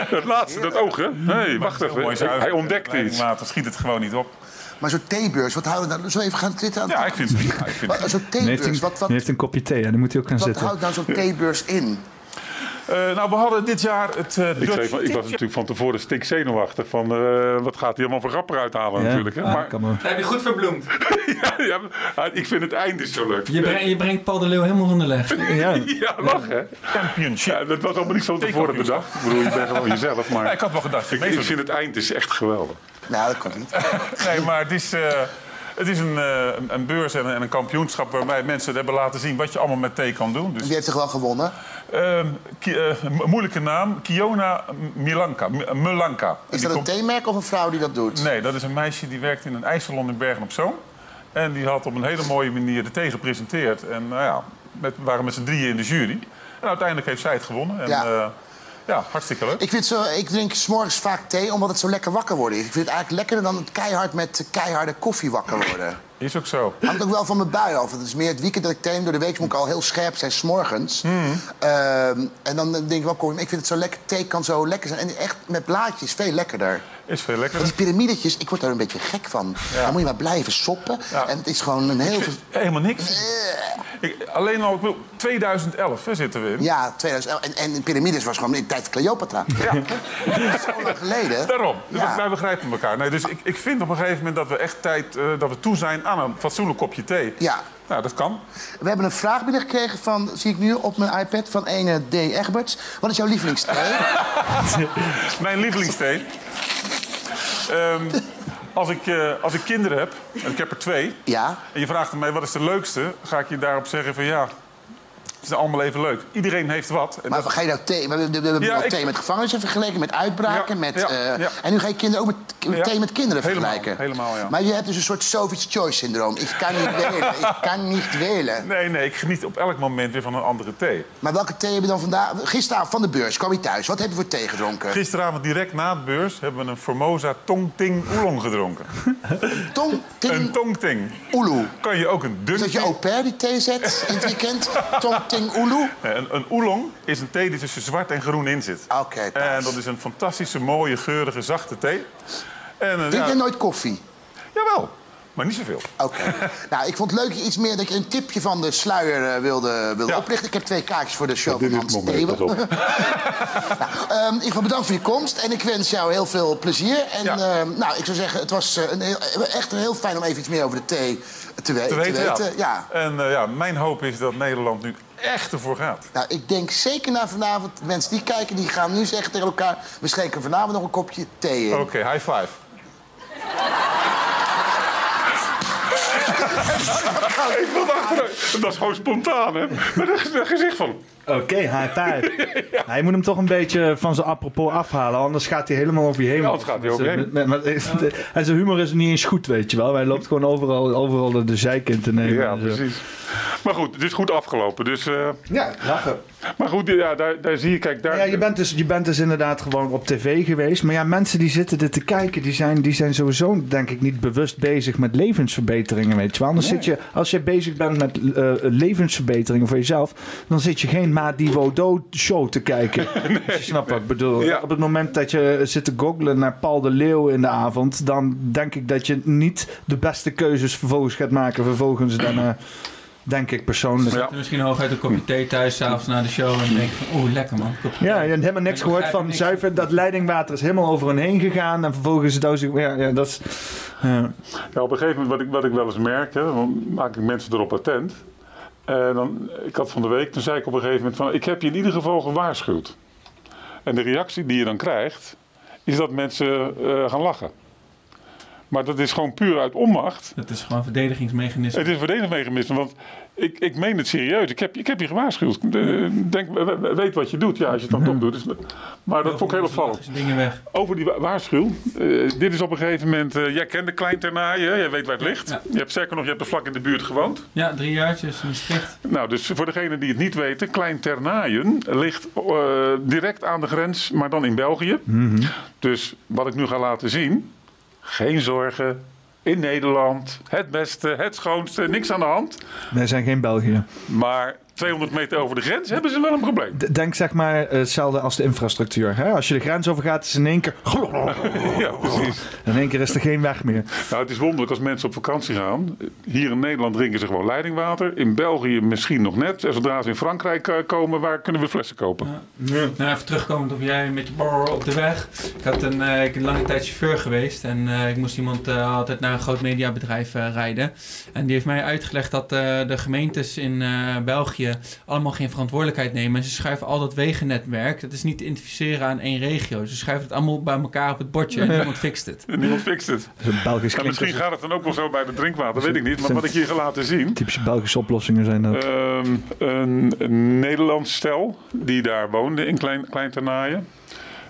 Dat laatste, dat oog, hè? Nee, wacht even. Hij, ontdekte iets. Leidingwater schiet het gewoon niet op. Maar zo'n theebeurs, wat houden we nou... Zo even gaan zitten aan Ja, ik vind het prima. Ik vind Wat- Zo'n heeft, theebeurs, een, wat, wat, heeft een kopje thee, ja, daar moet hij ook gaan wat zitten. houdt nou zo'n theebeurs in? Eh, nou, we hadden dit jaar het uh, Ik, zei van, ik was natuurlijk van tevoren stikzenuwachtig van eh, wat gaat hij allemaal voor grap eruit halen Ja, natuurlijk. Hè? ah, Maar kan maar. Heb je goed verbloemd. *laughs* ja, ja, ik vind het einde zo leuk. Je, brengt- je brengt Paul de Leeuw helemaal van de leg. *laughs* Ja, Ja, lachen. championship. Ja, dat was allemaal niet van tevoren bedacht. Ik bedoel, je bent gewoon jezelf. Maar Ja, ik had wel gedacht. ik, ik vind het eind is echt geweldig. Nou, dat kan niet. *laughs* Nee, maar het is, eh, het is een, eh, een- beurs en een, en een kampioenschap waarbij mensen hebben laten zien wat je allemaal met thee kan doen. Dus, Wie heeft zich wel gewonnen? ehm, eh, moeilijke naam, Kiona Milanka. M- Is dat een komt- theemerk of een vrouw die dat doet? Nee, dat is een meisje die werkt in een ijssalon in Bergen op Zoom. En die had op een hele mooie manier de thee gepresenteerd. En nou ja, met, waren met z'n drieën in de jury. En uiteindelijk heeft zij het gewonnen. En, Ja. Ja. hartstikke leuk. Ik, vind zo, ik drink s'morgens vaak thee omdat het zo lekker wakker worden is. Ik vind het eigenlijk lekkerder dan het keihard met keiharde koffie wakker worden. Is ook zo. Hangt ook wel van mijn bui af. Het is meer het weekend dat ik thee neem. Door de week moet ik al heel scherp zijn, s'morgens. Ehm, en dan denk ik wel, kom, ik vind het zo lekker. Thee kan zo lekker zijn. En echt met blaadjes veel lekkerder. Is veel lekkerder. die piramidetjes, ik word daar een beetje gek van. Dan moet je maar blijven soppen. Ja. En het is gewoon een heel... Helemaal niks. Ik, alleen al, ik bedoel, 2011 hè, zitten we in. Ja, 2011. En, en de piramides was gewoon in de tijd Cleopatra. Ja. *laughs* Zo lang geleden. Daarom. Ja. Wij begrijpen elkaar. Nee, dus ik, ik vind op een gegeven moment dat we echt tijd eh, dat we toe zijn aan een fatsoenlijk kopje thee. Ja. Nou, dat kan. We hebben een vraag binnengekregen van, zie ik nu op mijn iPad, van ene D. Egberts. Wat is jouw lievelingsthee? *laughs* Mijn lievelingsthee. Ehm, als, ik, eh, als ik kinderen heb, en ik heb er twee... Ja. en je vraagt aan mij wat is de leukste... ga ik je daarop zeggen van ja, het is allemaal even leuk. Iedereen heeft wat. En Maar dat- ga je nou thee... We hebben, we hebben Ja, ik- thee met gevangenissen vergeleken, met uitbraken, Ja, met... ja, eh. En nu ga je kinderen ook met, thee met kinderen Helemaal, vergelijken. helemaal, ja. Maar je hebt dus een soort Soviet's Choice syndroom. Ik kan niet *laughs* welen, ik kan niet welen. Nee, nee, ik geniet op elk moment weer van een andere thee. Maar welke thee heb je dan vandaag... Gisteravond van de beurs kwam je thuis. Wat heb je voor thee gedronken? Gisteravond direct na de beurs hebben we een Formosa Tongting Oolong gedronken. *laughs* Tong, ting, Een Tongting. oelu. Kan je ook een Is dun dat je au pair die thee zet in het weekend? *laughs* ting? Nee, een, een oolong is een thee die tussen zwart en groen in zit. Oké, En dat is een fantastische, mooie, geurige, zachte thee. En, eh, Drink ja, jij nooit koffie? Jawel, maar niet zoveel. Oké. *laughs* nou, ik vond het leuk je iets meer dat je een tipje van de sluier eh, wilde, wilde Ja. oplichten. Ik heb twee kaartjes voor de show dit van Hans op. *laughs* nou, ehm, ik wil bedankt voor je komst en ik wens jou heel veel plezier. En Ja. ehm, nou, ik zou zeggen, het was eh, een heel, echt heel fijn om even iets meer over de thee te, we- Te weten, ja. ja. En eh, ja, mijn hoop is dat Nederland nu echt ervoor gaat. Nou, ik denk zeker na vanavond, mensen die kijken, die gaan nu zeggen tegen elkaar... we schenken vanavond nog een kopje thee in. Oké, high five. ik vond achteruit. Dat is gewoon spontaan, hè? Met een gezicht van... Oké, high *laughs* five. Hij moet hem toch een beetje van zijn apropos afhalen, anders gaat hij helemaal over je heen. Ja, gaat hij over je heen. Met- met- met- En zijn humor is niet eens goed, weet je wel. Hij loopt gewoon overal, overal de, de zeik in te nemen. Ja, en zo. precies. Maar goed, het is goed afgelopen. Dus, eh, Ja, lachen. maar goed, ja, daar, daar zie je, kijk, daar... Ja, je bent, dus, je bent dus inderdaad gewoon op tv geweest. Maar ja, mensen die zitten dit te kijken, die zijn, die zijn sowieso denk ik niet bewust bezig met levensverbeteringen, weet je wel. Anders Nee. zit je, als je bezig bent met eh, levensverbeteringen voor jezelf, dan zit je geen Madivo Do show te kijken. *laughs* Als je snapt wat ik bedoel. Op het moment dat je zit te googlen naar Paul de Leeuw in de avond, dan denk ik dat je niet de beste keuzes vervolgens gaat maken. Vervolgens daarna, denk ik persoonlijk. Ja. Misschien hooguit een kopje thee thuis, s'avonds na de show. En dan denk van, oeh, lekker man. Kopje Ja, je hebt helemaal niks Ik gehoord van niks. zuiver. Dat leidingwater is helemaal over hen heen gegaan. En vervolgens doos ik... Ja, ja, dat is... ja. Ja, op een gegeven moment, wat ik, wat ik wel eens merk, hè, dan maak ik mensen erop attent. En dan, ik had van de week, toen zei ik op een gegeven moment van, ik heb je in ieder geval gewaarschuwd. En de reactie die je dan krijgt, is dat mensen eh, gaan lachen. Maar dat is gewoon puur uit onmacht. Het is gewoon een verdedigingsmechanisme. Het is een verdedigingsmechanisme, want ik, ik meen het serieus. Ik heb, ik heb je gewaarschuwd. Denk, we- we- weet wat je doet, ja, als je het dan toch doet. Dus, maar dat vond ik heel opvallend. Over die wa- waarschuw. Eh, dit is op een gegeven moment... eh, jij kent de Klein Ternaaien, jij weet waar het ligt. Je hebt zeker nog, je hebt er vlak in de buurt gewoond. Ja, drie jaartjes in Maastricht. Nou, dus voor degenen die het niet weten, Klein Ternaaien ligt eh, direct aan de grens, maar dan in België. Dus wat ik nu ga laten zien, geen zorgen. In Nederland, het beste, het schoonste, niks aan de hand. Wij zijn geen België. Maar 200 meter over de grens hebben ze wel een probleem. Denk zeg maar eh, hetzelfde als de infrastructuur. Hè? Als je de grens overgaat, is in één keer... *laughs* Ja, precies. In één keer is er geen weg meer. Nou, het is wonderlijk als mensen op vakantie gaan. Hier in Nederland drinken ze gewoon leidingwater. In België misschien nog net. En zodra ze in Frankrijk eh, komen, waar kunnen we flessen kopen? Nou, even terugkomend op jij met je borrel op de weg. Ik had een, eh, ik ben lange tijd chauffeur geweest en eh, ik moest iemand eh, altijd naar een groot mediabedrijf rijden. En die heeft mij uitgelegd dat eh, de gemeentes in eh, België allemaal geen verantwoordelijkheid nemen. En ze schuiven al dat wegennetwerk, dat is niet te identificeren aan één regio. Ze schuiven het allemaal bij elkaar op het bordje en niemand fixt het. En niemand fixt het. Belgisch Ja, misschien gaat het dan ook wel zo bij de drinkwater, weet ik niet. Maar wat ik je ga laten zien. Typische Belgische oplossingen zijn dat. Ehm, een, een Nederlands stel die daar woonde in Klein, Klein Ternaaien.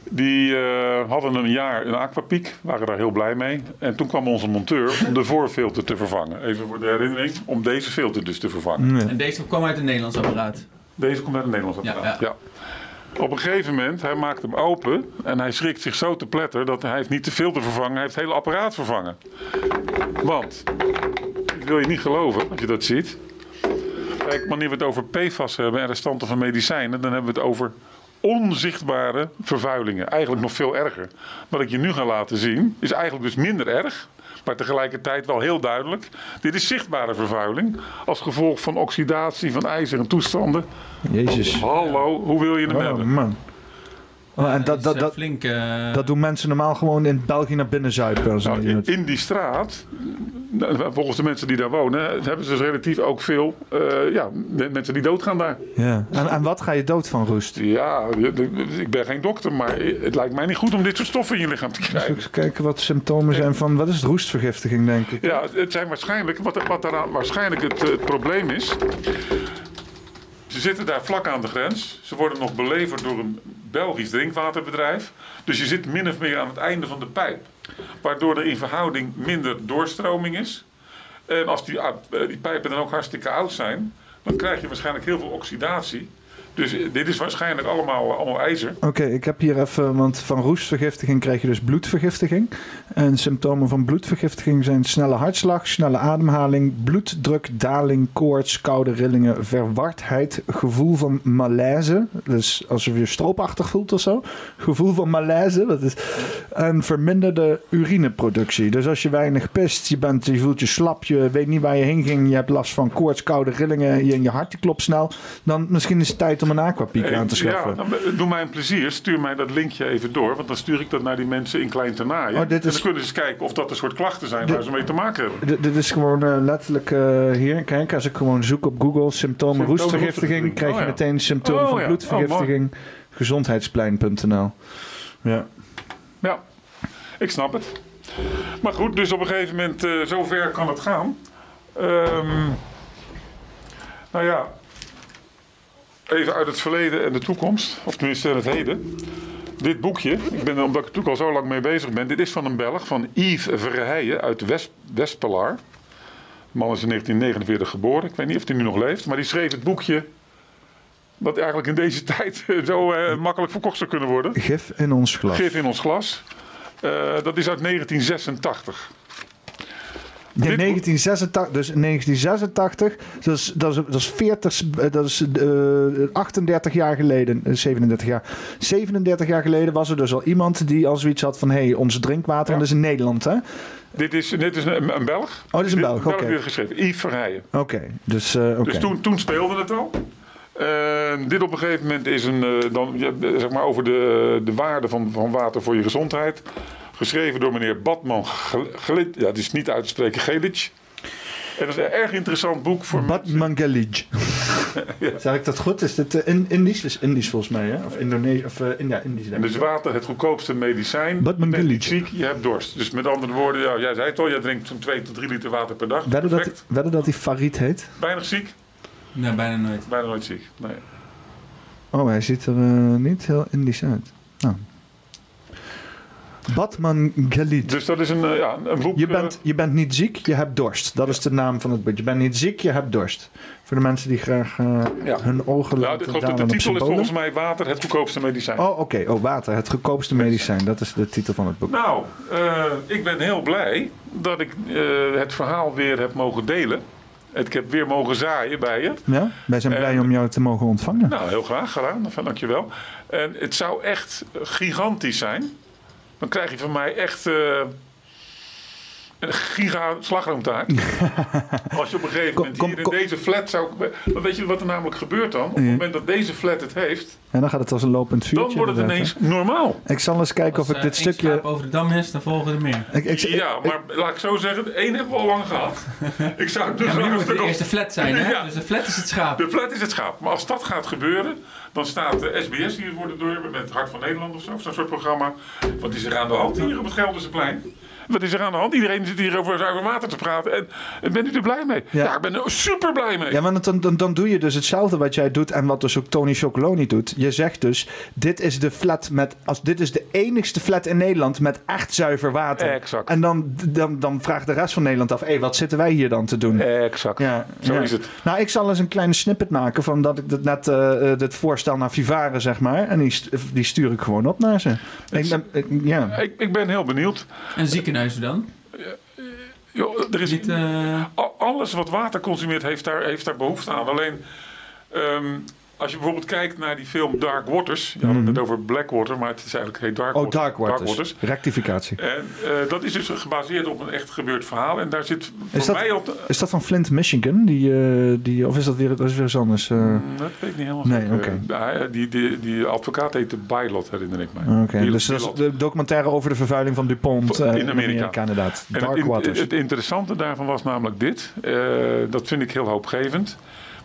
Die eh, hadden een jaar een aquapiek, waren daar heel blij mee. En toen kwam onze monteur om de voorfilter te vervangen. Even voor de herinnering, om deze filter dus te vervangen. En deze kwam uit een Nederlands apparaat. Deze komt uit een Nederlands apparaat. Ja, Op een gegeven moment, hij maakt hem open en hij schrikt zich zo te pletter dat hij heeft niet de filter vervangen, hij heeft het hele apparaat vervangen. Want, dit wil je niet geloven als je dat ziet. Kijk, wanneer we het over PFAS hebben en restanten van medicijnen, dan hebben we het over onzichtbare vervuilingen. Eigenlijk nog veel erger. Wat ik je nu ga laten zien, is eigenlijk dus minder erg. Maar tegelijkertijd wel heel duidelijk. Dit is zichtbare vervuiling. Als gevolg van oxidatie van ijzer en toestanden. Jezus. Hallo, hoe wil je hem Oh, hebben? man. Oh, en dat, dat, dat, flink, eh, dat doen mensen normaal gewoon in België naar binnen zuipen. Nou, in die straat, nou, volgens de mensen die daar wonen, hebben ze dus relatief ook veel eh, ja, mensen die doodgaan daar. Ja. En, en wat ga je dood van roest? Ja, ik ben geen dokter, maar het lijkt mij niet goed om dit soort stoffen in je lichaam te krijgen. Even kijken wat symptomen zijn van... Wat is het? Roestvergiftiging, denk ik. Ja, het zijn waarschijnlijk, wat, wat daaraan waarschijnlijk het, het probleem is. Ze zitten daar vlak aan de grens. Ze worden nog beleverd door een Belgisch drinkwaterbedrijf. Dus je zit min of meer aan het einde van de pijp. Waardoor er in verhouding minder doorstroming is. En als die, ah, die pijpen dan ook hartstikke oud zijn, dan krijg je waarschijnlijk heel veel oxidatie. Dus eh, dit is waarschijnlijk allemaal, allemaal ijzer. Oké, ik heb hier even, want van roestvergiftiging krijg je dus bloedvergiftiging. En symptomen van bloedvergiftiging zijn snelle hartslag, snelle ademhaling, bloeddruk, daling, koorts, koude rillingen, verwardheid, gevoel van malaise. Dus alsof je stroopachtig voelt of zo. Gevoel van malaise, dat is. En verminderde urineproductie. Dus als je weinig pist, je, bent, je voelt je slap, je weet niet waar je heen ging, je hebt last van koorts, koude rillingen, je, je hart klopt snel. Dan misschien is het tijd om een aquapiek aan te schaffen. Ja, dan, doe mij een plezier. Stuur mij dat linkje even door. Want dan stuur ik dat naar die mensen in Klein Ternaaien. Oh, dit En dan kunnen ze eens kijken of dat een soort klachten zijn Dit- waar ze mee te maken hebben. D- dit is gewoon eh, letterlijk eh, hier. Kijk, als ik gewoon zoek op Google symptomen roestvergiftiging, krijg je Oh, ja. meteen symptomen Oh, van ja. bloedvergiftiging. gezondheidsplein.nl. Ja. Ja, ik snap het. Maar goed, dus op een gegeven moment, eh zover kan het gaan. Ehm, nou ja, even uit het verleden en de toekomst, of tenminste het heden. Dit boekje, ik ben er omdat ik er natuurlijk al zo lang mee bezig ben. Dit is van een Belg, van Yves Verheijen uit West, Westpelaar. De man is in 1949 geboren. Ik weet niet of hij nu nog leeft. Maar die schreef het boekje. Dat eigenlijk in deze *laughs* tijd zo eh, makkelijk verkocht zou kunnen worden. Gif in ons glas. Gif in ons glas. Eh, dat is uit 1986. Ja, 1986, dus in 1986, dat is, dat is, dat is, 40, dat is uh, 38 jaar geleden, 37 jaar. 37 jaar geleden was er dus al iemand die al zoiets had van: hé, hey, ons drinkwater, Ja. dat is in Nederland, hè? Dit is, dit is een, een Belg. Oh, dit is een Belg, oké. heeft geschreven. Yves Verheijen. Oké, dus, eh. Dus toen, toen speelde het al. Eh, dit op een gegeven moment is een, eh, dan, ja, eh, zeg maar over de, de waarde van, van water voor je gezondheid. Geschreven door meneer Badman Gelit. Ja, het is niet uit te spreken, Gelic. En dat is een erg interessant boek voor Batman Galij. *laughs* Zeg ik dat goed? Is dit eh, in, Indisch? Is Indisch volgens mij, hè? Of Indonesisch? Of, eh, in, ja, Indisch. En dus water, het goedkoopste medicijn. Batman je bent niet Galic. ziek, je hebt dorst. Dus met andere woorden, ja, jij zei het al, jij drinkt zo'n 2 tot 3 liter water per dag. Wedden dat, wedden dat hij Farid heet? Weinig ziek? Nee, bijna nooit. Bijna nooit ziek, nee. Oh, hij ziet er eh, niet heel Indisch uit. Nou. Batman Galit. Dus dat is een, eh, ja, een boek... Je bent, je bent niet ziek, je hebt dorst. Dat is de naam van het boek. Je bent niet ziek, je hebt dorst. Voor de mensen die graag eh, hun ogen laten de, de, dalen de op titel is volgens mij Water, het goedkoopste medicijn. Oh, oké. Oh, water. Het goedkoopste medicijn. Dat is de titel van het boek. Nou, eh, ik ben heel blij dat ik eh, het verhaal weer heb mogen delen. Ik heb weer mogen zaaien bij je. Ja? Wij zijn blij om jou te mogen ontvangen. Nou, heel graag gedaan. Dankjewel. En het zou echt gigantisch zijn. Dan krijg je van mij echt eh, een giga slagroomtaak. *laughs* Als je op een gegeven moment hier in deze flat zou... Maar weet je wat er namelijk gebeurt dan? Op het Ja. moment dat deze flat het heeft... En dan gaat het als een lopend vuurtje. Dan wordt het ineens hè? normaal. Ik zal eens kijken of ik dit eh, één stukje... over de dam is, dan volgen er meer. Ik, ik, ja, maar laat ik zo zeggen, één hebben we al lang gehad. *laughs* Ik zou het dus Ja, maar nu moet de eerste flat zijn, hè? *laughs* Dus de flat is het schaap. De flat is het schaap. Maar als dat gaat gebeuren, dan staat de SBS hier voor de deur met het Hart van Nederland of zo, of zo'n soort programma. Wat is er aan de hand hier op het Gelderseplein? Wat is er aan de hand? Iedereen zit hier over zuiver water te praten. En, en bent u er blij mee? Ja, ik ben er super blij mee. Ja, maar dan, dan, dan doe je dus hetzelfde wat jij doet en wat dus ook Tony Chocoloni doet. Je zegt dus, dit is de flat met, als dit is de enigste flat in Nederland met echt zuiver water. Exact. En dan, dan, dan vraagt de rest van Nederland af, hé, wat zitten wij hier dan te doen? Exact. Ja, Zo ja. is het. Nou, ik zal eens een kleine snippet maken van dat ik dit net eh, eh, dit voorstel naar Vivare, zeg maar. En die, st- die stuur ik gewoon op naar ze. Ik ben, ik- ja. Ik, ik ben heel benieuwd. En ziekenhuizen dan? Joh, er is Niet, Al- Alles wat water consumeert heeft daar, heeft daar behoefte aan. Alleen ehm, als je bijvoorbeeld kijkt naar die film Dark Waters. Je had het net over Blackwater, maar het is eigenlijk heet Dark Oh, Water. Dark Waters. Rectificatie. En eh, dat is dus gebaseerd op een echt gebeurd verhaal. En daar zit voor Is dat, mij op de, is dat van Flint, Michigan? Die, eh, die, of is dat weer, dat is weer eens anders? eh? Dat weet ik niet helemaal Nee, oké. Die, die, die advocaat heette Bylot, herinner ik mij. Oké, dus dat is de documentaire over de vervuiling van DuPont in Amerika. inderdaad. En Dark het, in- Waters. het interessante daarvan was namelijk dit. dat vind ik heel hoopgevend.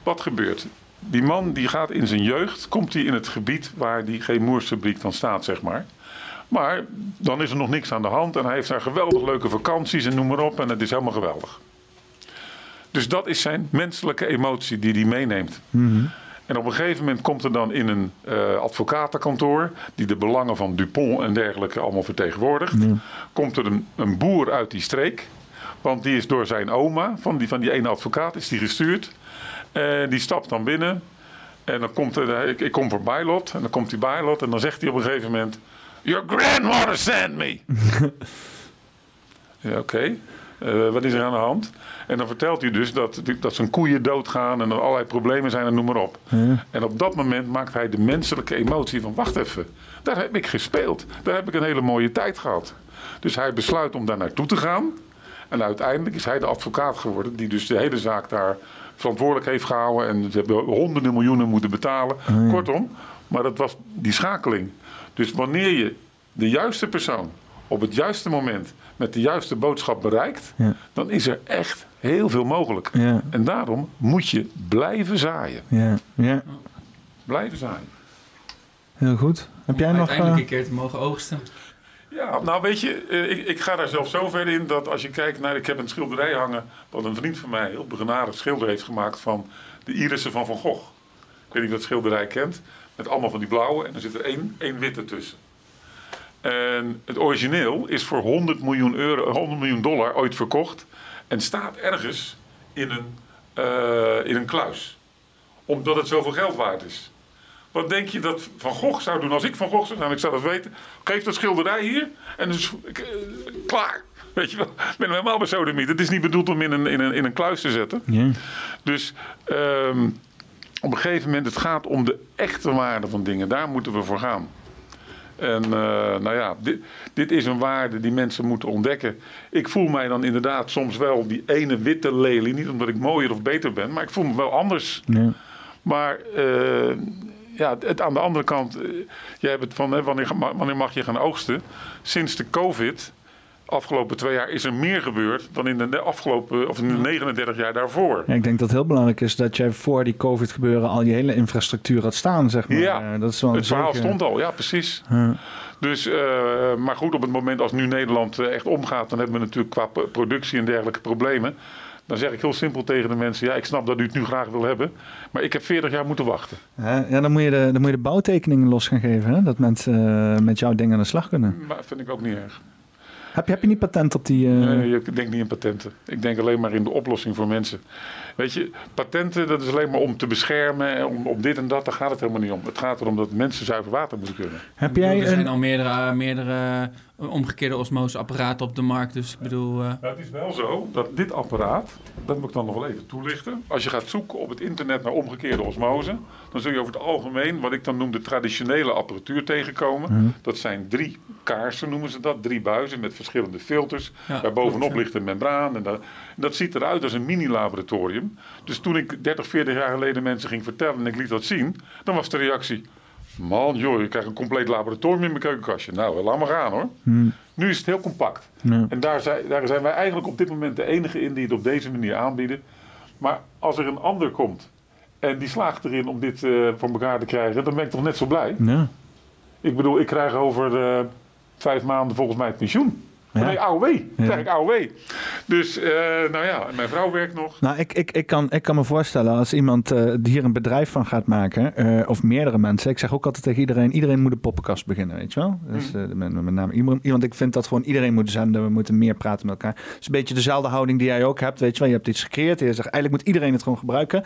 Wat gebeurt? Die man die gaat in zijn jeugd, komt hij in het gebied waar die chemoersfabriek dan staat, zeg maar. Maar dan is er nog niks aan de hand en hij heeft daar geweldig leuke vakanties en noem maar op. En het is helemaal geweldig. Dus dat is zijn menselijke emotie die hij meeneemt. Mhm. En op een gegeven moment komt er dan in een eh, advocatenkantoor, die de belangen van Dupont en dergelijke allemaal vertegenwoordigt, komt er een, een boer uit die streek. Want die is door zijn oma, van die, van die ene advocaat, is die gestuurd. En die stapt dan binnen. En dan komt er, ik, ik kom voor Bylot. En dan komt die Bylot. En dan zegt hij op een gegeven moment: Your grandmother sent me. *laughs* Ja, oké. Eh, wat is er aan de hand? En dan vertelt hij dus dat, dat zijn koeien doodgaan en er allerlei problemen zijn en noem maar op. En op dat moment maakt hij de menselijke emotie van wacht even, daar heb ik gespeeld. Daar heb ik een hele mooie tijd gehad. Dus hij besluit om daar naartoe te gaan. En uiteindelijk is hij de advocaat geworden die dus de hele zaak daar verantwoordelijk heeft gehouden. En ze hebben honderden miljoenen moeten betalen. Kortom, maar dat was die schakeling. Dus wanneer je de juiste persoon op het juiste moment met de juiste boodschap bereikt, Ja. dan is er echt heel veel mogelijk. Ja. En daarom moet je blijven zaaien. Ja, ja, Blijven zaaien. heel goed. Heb jij om nog... uiteindelijk eh, een keer te mogen oogsten. Ja, nou weet je, eh, ik, ik ga daar zelf zo ver in dat als je kijkt naar... Ik heb een schilderij hangen wat een vriend van mij, heel begenadigd schilder heeft gemaakt... van de irissen van Van Gogh. Ik weet niet of dat schilderij kent. Met allemaal van die blauwe en er zit er één, één witte tussen. En het origineel is voor 100 miljoen, euro, 100 miljoen dollar ooit verkocht. En staat ergens in een, eh, in een kluis. Omdat het zoveel geld waard is. Wat denk je dat Van Gogh zou doen als ik Van Gogh zou zijn? Ik zou dat weten. Geef dat schilderij hier en dus ik, klaar. Weet je wel, ik ben helemaal bij sodemiet. Het is niet bedoeld om in een, in een, in een kluis te zetten. Dus ehm, op een gegeven moment, het gaat om de echte waarde van dingen. Daar moeten we voor gaan. En eh, nou ja, dit, dit is een waarde die mensen moeten ontdekken. Ik voel mij dan inderdaad soms wel die ene witte lelie. Niet omdat ik mooier of beter ben, maar ik voel me wel anders. Maar eh, ja, het, aan de andere kant, eh, jij hebt het van hè, wanneer, wanneer mag je gaan oogsten? Sinds de COVID, afgelopen twee jaar, is er meer gebeurd dan in de afgelopen, of in de 39 jaar daarvoor. Ja, ik denk dat het heel belangrijk is dat jij voor die COVID gebeuren al je hele infrastructuur had staan, zeg maar. Ja, Eh, dat is wel het verhaal zeker- stond al, ja, precies. Ja. Dus, eh, maar goed, op het moment als nu Nederland echt omgaat, dan hebben we natuurlijk qua productie en dergelijke problemen. Dan zeg ik heel simpel tegen de mensen: ja, ik snap dat u het nu graag wil hebben, maar ik heb 40 jaar moeten wachten. Hè? Ja, dan moet, je de, dan moet je de bouwtekeningen los gaan geven, hè? dat mensen eh, met jouw dingen aan de slag kunnen. Maar vind ik ook niet erg. Heb je, heb je niet patent op die... eh, Nee, ik denk niet in patenten. Ik denk alleen maar in de oplossing voor mensen. Weet je, patenten, dat is alleen maar om te beschermen, en om, om dit en dat, daar gaat het helemaal niet om. Het gaat erom dat mensen zuiver water moeten kunnen. Heb bedoel, jij er zijn een... al meerdere, meerdere eh, omgekeerde osmoseapparaten op de markt. Dus ik bedoel... eh, Nou, het is wel zo dat dit apparaat, dat moet ik dan nog wel even toelichten. Als je gaat zoeken op het internet naar omgekeerde osmose, dan zul je over het algemeen, wat ik dan noem de traditionele apparatuur tegenkomen. Mhm. Dat zijn drie kaarsen, noemen ze dat, drie buizen met verschillende filters. Ja, Daarbovenop ligt een membraan. En dat, en dat ziet eruit als een mini-laboratorium. Dus toen ik 30, 40 jaar geleden mensen ging vertellen en ik liet dat zien, dan was de reactie. Man, joh, je krijgt een compleet laboratorium in mijn keukenkastje. Nou, laat maar gaan hoor. Hmm, Nu is het heel compact. ja. En daar zijn, daar zijn wij eigenlijk op dit moment de enige in die het op deze manier aanbieden. Maar als er een ander komt en die slaagt erin om dit eh, voor elkaar te krijgen, dan ben ik toch net zo blij. Ja. Ik bedoel, ik krijg over eh, vijf maanden volgens mij het pensioen. Ja. Nee, AOW. Ja. ik AOW. Dus, eh, nou ja, mijn vrouw werkt nog. Nou, ik, ik, ik, kan, ik kan me voorstellen als iemand die hier een bedrijf van gaat maken, eh, of meerdere mensen. Ik zeg ook altijd tegen iedereen, iedereen moet een poppenkast beginnen, weet je wel? Dus Mm. met, met name iemand, iemand, ik vind dat gewoon iedereen moet zenden, we moeten meer praten met elkaar. Het is een beetje dezelfde houding die jij ook hebt, weet je wel? Je hebt iets gecreëerd en je zegt, eigenlijk moet iedereen het gewoon gebruiken.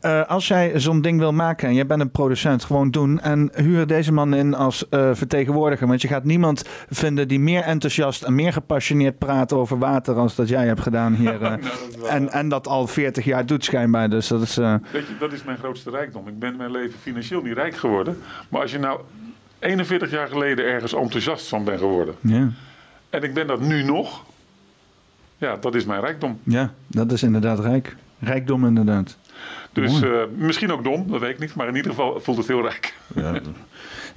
Ja. Als jij zo'n ding wil maken en jij bent een producent, gewoon doen en huur deze man in als vertegenwoordiger. Want je gaat niemand vinden die meer enthousiast en meer gepassioneerd praat over water als dat jij hebt gedaan hier. *laughs* eh. Nou, dat en, en dat al 40 jaar doet schijnbaar. Dus dat is. eh, Weet je, dat is mijn grootste rijkdom. Ik ben mijn leven financieel niet rijk geworden. Maar als je nou 41 jaar geleden ergens enthousiast van bent geworden. ja. En ik ben dat nu nog. Ja, dat is mijn rijkdom. ja, dat is inderdaad rijk. Rijkdom inderdaad. Dus eh, misschien ook dom, dat weet ik niet. Maar in ieder geval voelt het heel rijk. Ja. *laughs*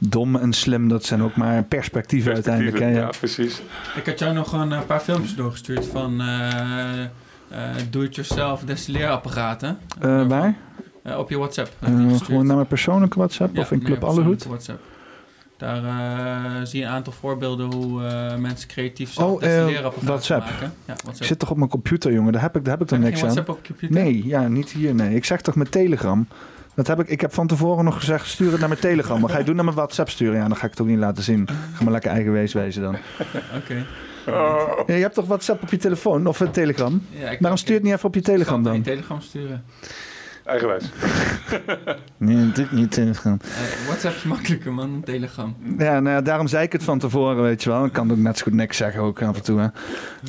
Dom en slim, dat zijn ook maar perspectieven, uiteindelijk. Hè? ja. Ja. precies. Ik had jou nog een paar filmpjes doorgestuurd van eh, eh, do-it-yourself destilleerapparaten. Eh, waar? Op je WhatsApp. Heb ik gestuurd. gewoon naar mijn persoonlijke WhatsApp Ja, of in Club Allehoed? WhatsApp. Daar zie je een aantal voorbeelden hoe eh, mensen creatief zelf Oh, destilleerapparaten WhatsApp. maken. Ja, Ik WhatsApp. zit toch op mijn computer, jongen? Daar heb ik, daar heb ik dan Heb niks aan. WhatsApp op computer? Nee, ja, niet hier. Nee. Ik zeg toch met Telegram. Dat heb ik, ik heb van tevoren nog gezegd, stuur het naar mijn Telegram. Maar ga je doen naar mijn WhatsApp sturen? Ja, dan ga ik het ook niet laten zien. Ga maar lekker eigenwees wezen dan. *laughs* Oké. Ja, je hebt toch WhatsApp op je telefoon of een Telegram? Ja, ik Waarom stuur je het niet even op je Telegram kan dan? je Telegram sturen. Eigenwijs. *laughs* Nee, natuurlijk niet Telegram. Eh, WhatsApp is makkelijker man dan Telegram. Ja, nou ja, daarom zei ik het van tevoren, weet je wel. Ik kan ook net zo goed niks zeggen ook af en toe. Hè. Ik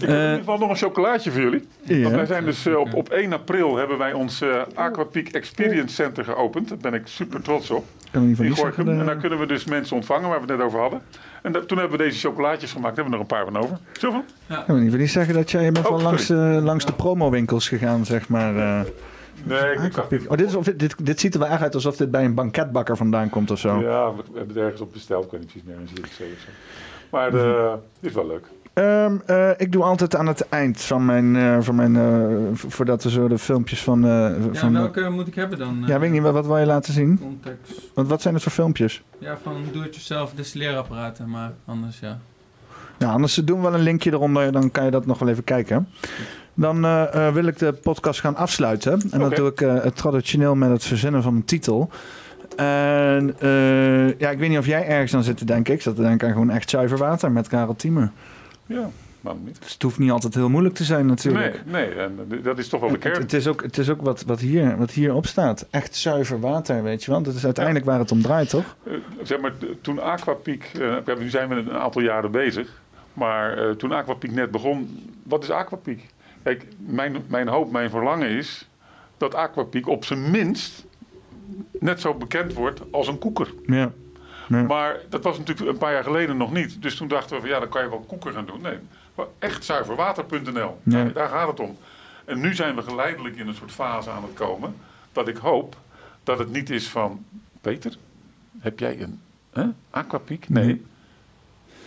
heb in ieder geval nog een chocolaatje voor jullie. Ja. Want wij zijn dus eh, op, op 1 april hebben wij ons eh Aquapeak Experience Center geopend. Daar ben ik super trots op. Kan niet van In. Gorkum. En daar kunnen we dus mensen ontvangen waar we het net over hadden. En toen hebben we deze chocolaatjes gemaakt. Daar hebben we nog een paar van over. Zo van? Kan me niet zeggen dat jij je bent Oh, wel langs, sorry. eh, langs de promowinkels gegaan, zeg maar. Eh. Nee, ik, ik dacht... Oh, dit, is of, dit, dit ziet er wel echt uit alsof dit bij een banketbakker vandaan komt of zo. Ja, we hebben het ergens op besteld. Ik weet niet precies meer. Zierikzee of zo. Maar eh, dit is wel leuk. Ehm, eh, ik doe altijd aan het eind van mijn, eh, van mijn eh, voordat we zo de filmpjes van... eh, Ja, van welke moet ik hebben dan? ja, weet ik niet, wat, wat wil je laten zien? Context. Want wat zijn het voor filmpjes? Ja, van do-it-yourself destilleerapparaten, maar anders ja. Nou, anders doen we wel een linkje eronder. Dan kan je dat nog wel even kijken. Dan eh, eh, wil ik de podcast gaan afsluiten. En dat Oké. doe ik eh, het traditioneel met het verzinnen van een titel. En ja, ik weet niet of jij ergens aan zit te denken. Ik zat te denken aan gewoon echt zuiver water met Karel Thiemer. Ja, waarom niet? Dus het hoeft niet altijd heel moeilijk te zijn natuurlijk. Nee, nee en dat is toch wel de kern. het is ook, het is ook wat, wat, hier, wat hierop staat. Echt zuiver water, weet je wel. Dat is uiteindelijk waar het om draait, toch? Zeg maar, toen Aquapiek, nu zijn we een aantal jaren bezig, maar toen Aquapiek net begon, wat is Aquapiek? Kijk, mijn, mijn hoop, mijn verlangen is dat Aquapiek op zijn minst net zo bekend wordt als een koeker. Ja. Maar dat was natuurlijk een paar jaar geleden nog niet. Dus toen dachten we van ja, dan kan je wel koeker gaan doen. Nee, maar echt zuiverwater.nl. Ja. Daar, daar gaat het om. En nu zijn we geleidelijk in een soort fase aan het komen. Dat ik hoop dat het niet is van... Peter, heb jij een hè, aquapiek? Nee.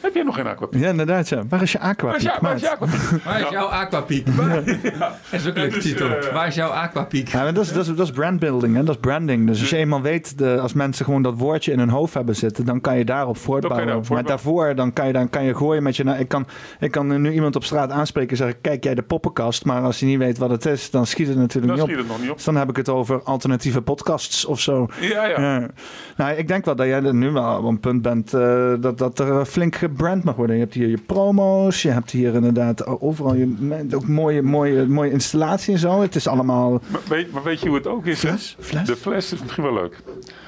Heb jij nog geen aquapiek? Ja, inderdaad, ja. Waar is je aqua? Waar waar is je aquapiek? *laughs* Waar is jouw aquapiek? *laughs* Dat is ook een leuke Dus, titel. eh, Waar is jouw aquapiek? Ja, maar dat, is, dat, is, dat is brandbuilding, hè? dat is branding. Dus als je eenmaal weet, de, als mensen gewoon dat woordje in hun hoofd hebben zitten, dan kan je daarop voortbouwen. daarop maar daarvoor dan kan, je, dan kan je gooien met je... na- Ik kan, ik kan nu iemand op straat aanspreken en zeggen, kijk jij de poppenkast? Maar als hij niet weet wat het is, dan schiet het natuurlijk Dan niet op. schiet het nog niet op. Dus dan heb ik het over alternatieve podcasts of zo. Ja, ja. Nou, ik denk wel dat jij er nu wel op een punt bent eh, dat, dat er flink gebrand mag worden. Je hebt hier je promo's, je hebt hier inderdaad overal je, ook mooie, mooie, mooie installatie en zo. Het is allemaal... Maar weet, maar weet je hoe het ook is? hè? De fles is misschien wel leuk.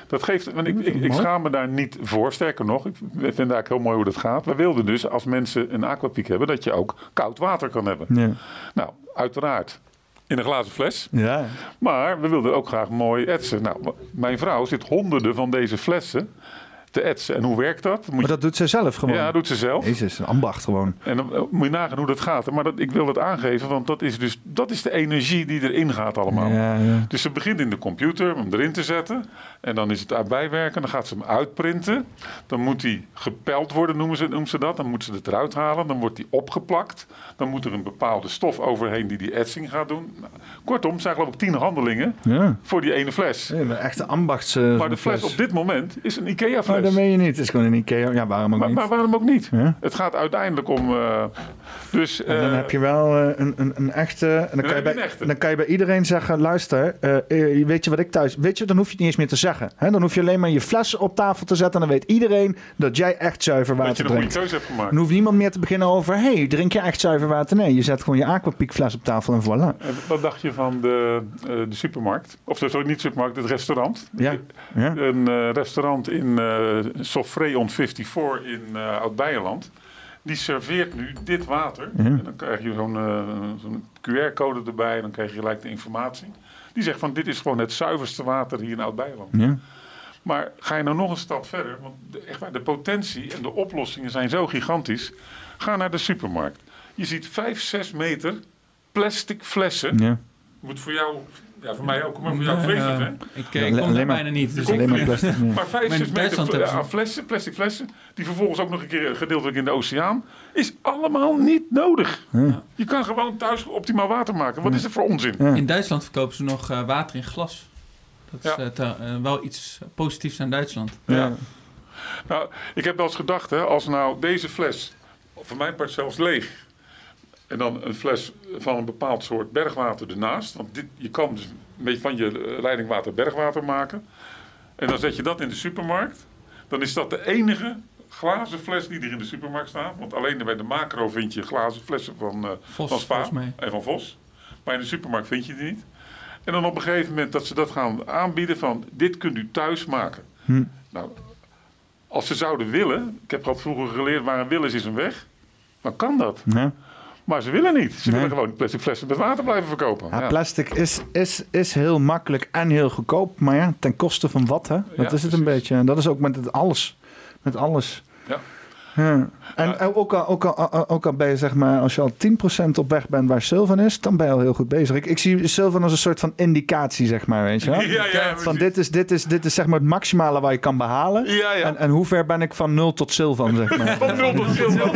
Dat geeft, want ik, ik, schaam me daar niet voor. Sterker nog, ik vind eigenlijk heel mooi hoe dat gaat. We wilden dus, als mensen een aquapiek hebben, dat je ook koud water kan hebben. Ja. Nou, uiteraard in een glazen fles. Ja. Maar we wilden ook graag mooi etsen. Nou, mijn vrouw zit honderden van deze flessen te etsen. En hoe werkt dat? Moet Maar dat doet ze zelf gewoon. Ja, dat doet ze zelf. Jezus, een ambacht gewoon. En dan eh, moet je nagaan hoe dat gaat. Maar dat, ik wil het aangeven, want dat is dus dat is de energie die erin gaat allemaal. Ja, ja. Dus ze begint in de computer om hem erin te zetten. En dan is het uit bijwerken. Dan gaat ze hem uitprinten. Dan moet hij gepeld worden, noemen ze, noemen ze dat. Dan moeten ze het eruit halen. Dan wordt hij opgeplakt. Dan moet er een bepaalde stof overheen die die etsing gaat doen. Nou, kortom, het zijn geloof ik tien handelingen Ja. voor die ene fles. Ja, een echte ambachtse Maar de fles op dit moment is een IKEA-fles. Dat meen je niet. Het is gewoon een Ikea. Ja, waarom ook Maar, niet? maar waarom ook niet? Ja. Het gaat uiteindelijk om. eh, dus, En dan eh, heb je wel eh, een, een, een echte. En dan, kan je bij, echte. dan kan je bij iedereen zeggen: luister, weet je wat ik thuis. Weet je, dan hoef je het niet eens meer te zeggen. Hè? Dan hoef je alleen maar je fles op tafel te zetten. En dan weet iedereen dat jij echt zuiver dat je water een goede drinkt. keuze hebt gemaakt. Dan hoeft niemand meer te beginnen over: hey, drink je echt zuiver water? Nee, je zet gewoon je Aquapiek fles op tafel en voilà. Wat dacht je van de, de supermarkt? Of sorry, niet supermarkt, het restaurant. Ja. ja. Een restaurant in Sofré on 54 in eh Oud-Beijerland. Die serveert nu dit water. Ja. En dan krijg je zo'n eh, QR-code erbij. En dan krijg je gelijk de informatie. Die zegt van dit is gewoon het zuiverste water hier in Oud-Beijerland. Ja. Maar ga je nou nog een stap verder, want de, echt waar, de potentie en de oplossingen zijn zo gigantisch. Ga naar de supermarkt. Je ziet 5, 6 meter plastic flessen. Ja. Moet voor jou, ja voor mij ook, maar voor jou Ja, vreselijk ja. hè? Ik, eh, ik kom alleen daar maar- bijna niet. Dus alleen maar plastic, ja. Maar 5, Maar in 6 meter aan flessen, plastic flessen, die vervolgens ook nog een keer gedeeltelijk in de oceaan, is allemaal niet nodig. Je kan gewoon thuis optimaal water maken. Wat is er voor onzin? In Duitsland verkopen ze nog eh, water in glas. Dat is Ja. eh, te- eh, wel iets positiefs aan Duitsland. Ja. Nou, ik heb wel eens gedacht, hè, als nou deze fles, voor mijn part zelfs leeg, en dan een fles van een bepaald soort bergwater ernaast. Want dit, je kan dus een beetje van je leidingwater bergwater maken. En dan zet je dat in de supermarkt. Dan is dat de enige glazen fles die er in de supermarkt staat. Want alleen bij de macro vind je glazen flessen van, eh Vos, van Spa en van Vos. Maar in de supermarkt vind je die niet. En dan op een gegeven moment dat ze dat gaan aanbieden van dit kunt u thuis maken. Hm. Nou, als ze zouden willen, ik heb dat vroeger geleerd, waar een wil is, is een weg. Dan kan dat. Ja. Maar ze willen niet. Ze Nee. willen gewoon plastic flessen met water blijven verkopen. Ja, Ja. plastic is, is, is heel makkelijk en heel goedkoop. Maar ja, ten koste van wat, hè? Dat Ja, is het een beetje. En dat is ook met het alles. Met alles. Ja. Ja. En ook, al, ook, al, ook al ben je, zeg maar, als je al 10% op weg bent waar Sylvan is, dan ben je al heel goed bezig. Ik, ik zie Sylvan als een soort van indicatie, zeg maar, weet je wel? *laughs* Ja, ja, van precies. dit is, dit, is, dit is zeg maar het maximale waar je kan behalen. Ja, ja. En, en hoe ver ben ik van 0 tot Sylvan, zeg maar. *laughs* Van nul tot zilver.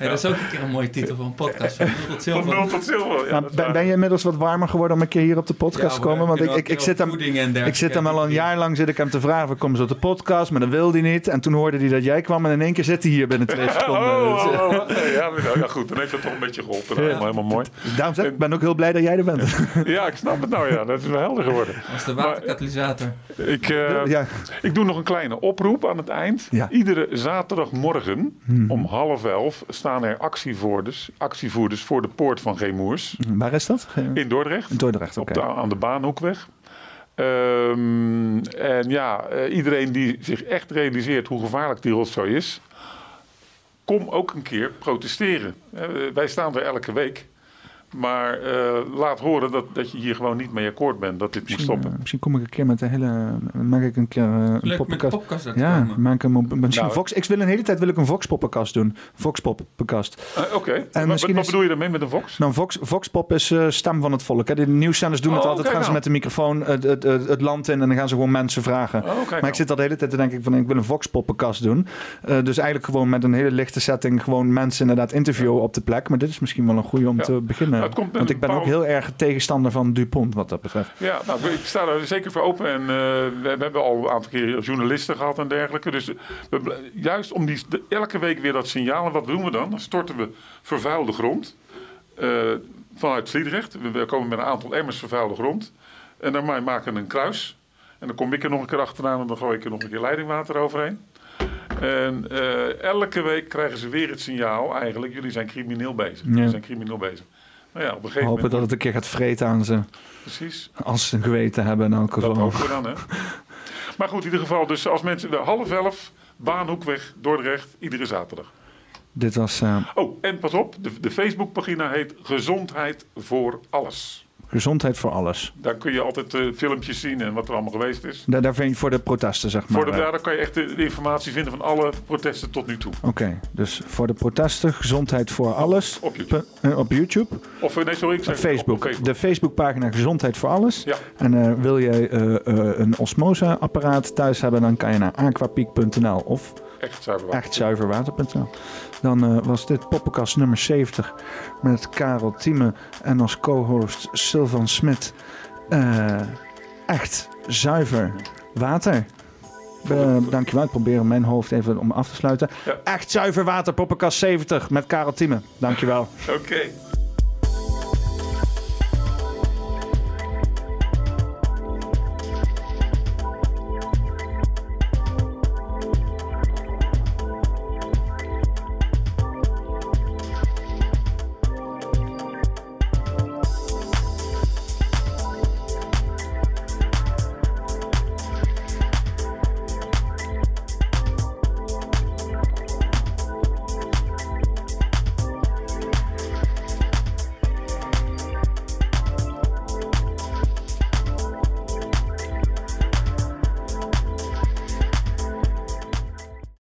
Ja, dat is ook een keer een mooie titel voor een podcast. Van nul tot Van. Ja, Maar is ben, ben je inmiddels wat warmer geworden om een keer hier op de podcast Ja, te komen? Want ik, ik, ik, zit hem, voeding en dergelijke ik zit hem al een jaar lang zit ik hem te vragen. Kom ze op de podcast, maar dan wilde hij niet. En toen hoorde hij dat jij kwam en in één keer zit hij hier hier binnen twee seconden. Oh, oh, oh, even. ja, nou, ja, goed, dan heeft dat toch een beetje geholpen. Dat is helemaal, helemaal mooi. Daarom zeg ik, ik ben ook heel blij dat jij er bent. *laughs* Ja, ik snap het nou, ja. Dat is wel helder geworden. Dat is de waterkatalysator. Ik, eh, Ja. ik doe nog een kleine oproep aan het eind. Ja. Iedere zaterdagmorgen Hmm. om half elf staan er actievoerders, actievoerders voor de poort van Geemoers Waar is dat? in Dordrecht. In Dordrecht, oké. Op de, aan de Baanhoekweg. Ehm, en ja, eh, iedereen die zich echt realiseert hoe gevaarlijk die rotzooi is, kom ook een keer protesteren. Eh, wij staan er elke week. Maar eh, laat horen dat, dat je hier gewoon niet mee akkoord bent dat dit moet stoppen. eh, misschien kom ik een keer met de hele. Maak ik een keer eh, een poppenkast. poppenkast Ja, maak hem op. Misschien Nou, Vox. Ik wil een hele tijd wil ik een Vox poppenkast doen. Vox poppenkast. Eh, Oké, En wat, misschien wat is- bedoel je daarmee met een Vox? Nou, Vox, Voxpop is eh, stem van het volk. Hè. De nieuwszenders doen het Oh, altijd. gaan ze nou. met de microfoon het, het, het, het land in en dan gaan ze gewoon mensen vragen. Oh, oké, maar nou. ik zit al de hele tijd te denken van ik wil een Vox-poppenkast doen. Eh, dus eigenlijk gewoon met een hele lichte setting gewoon mensen inderdaad interviewen op de plek. Maar dit is misschien wel een goede om Ja. te beginnen. Komt Want ik ben ook heel erg tegenstander van Dupont wat dat betreft. Ja, nou, ik sta er zeker voor open. En eh, we, we hebben al een aantal keer journalisten gehad en dergelijke. Dus we, bl- juist om die, de- elke week weer dat signaal. En wat doen we dan? Dan storten we vervuilde grond eh, vanuit Sliedrecht. We, komen met een aantal emmers vervuilde grond. En dan ma- maken we een kruis. En dan kom ik er nog een keer achteraan en dan gooi ik er nog een keer leidingwater overheen. En eh, elke week krijgen ze weer het signaal eigenlijk, jullie zijn crimineel bezig. Ja. Jullie zijn crimineel bezig. Nou ja, op een gegeven Hopen moment... dat het een keer gaat vreten aan ze. Precies. Als ze een geweten hebben in elk Dat geval. hopen we dan, hè. *laughs* Maar goed, in ieder geval, dus als mensen de half elf, Baanhoekweg, Dordrecht, iedere zaterdag. Dit was eh, Oh, en pas op, de, de Facebookpagina heet Gezondheid voor Alles. Gezondheid voor alles. Daar kun je altijd eh, filmpjes zien en wat er allemaal geweest is. Daar, daar vind je voor de protesten, zeg maar. Voor de, eh. daar kan je echt de, de informatie vinden van alle protesten tot nu toe. Oké, dus voor de protesten, gezondheid voor alles. Op YouTube. Eh, op YouTube. Of nee, sorry, ik Op zeg Facebook. Op, Facebook. De Facebookpagina Gezondheid voor Alles. Ja. En wil jij een osmoseapparaat thuis hebben, dan kan je naar aquapiek.nl of Echt zuiver water. echtzuiverwater.nl. Dan eh, was dit poppenkast nummer 70 met Karel Thieme en als co-host Sylvan Smit. Eh, echt zuiver water. Uh, dankjewel. Ik probeer mijn hoofd even om af te sluiten. Ja. Echt zuiver water, poppenkast 70 met Karel Thieme. Dankjewel. Oké.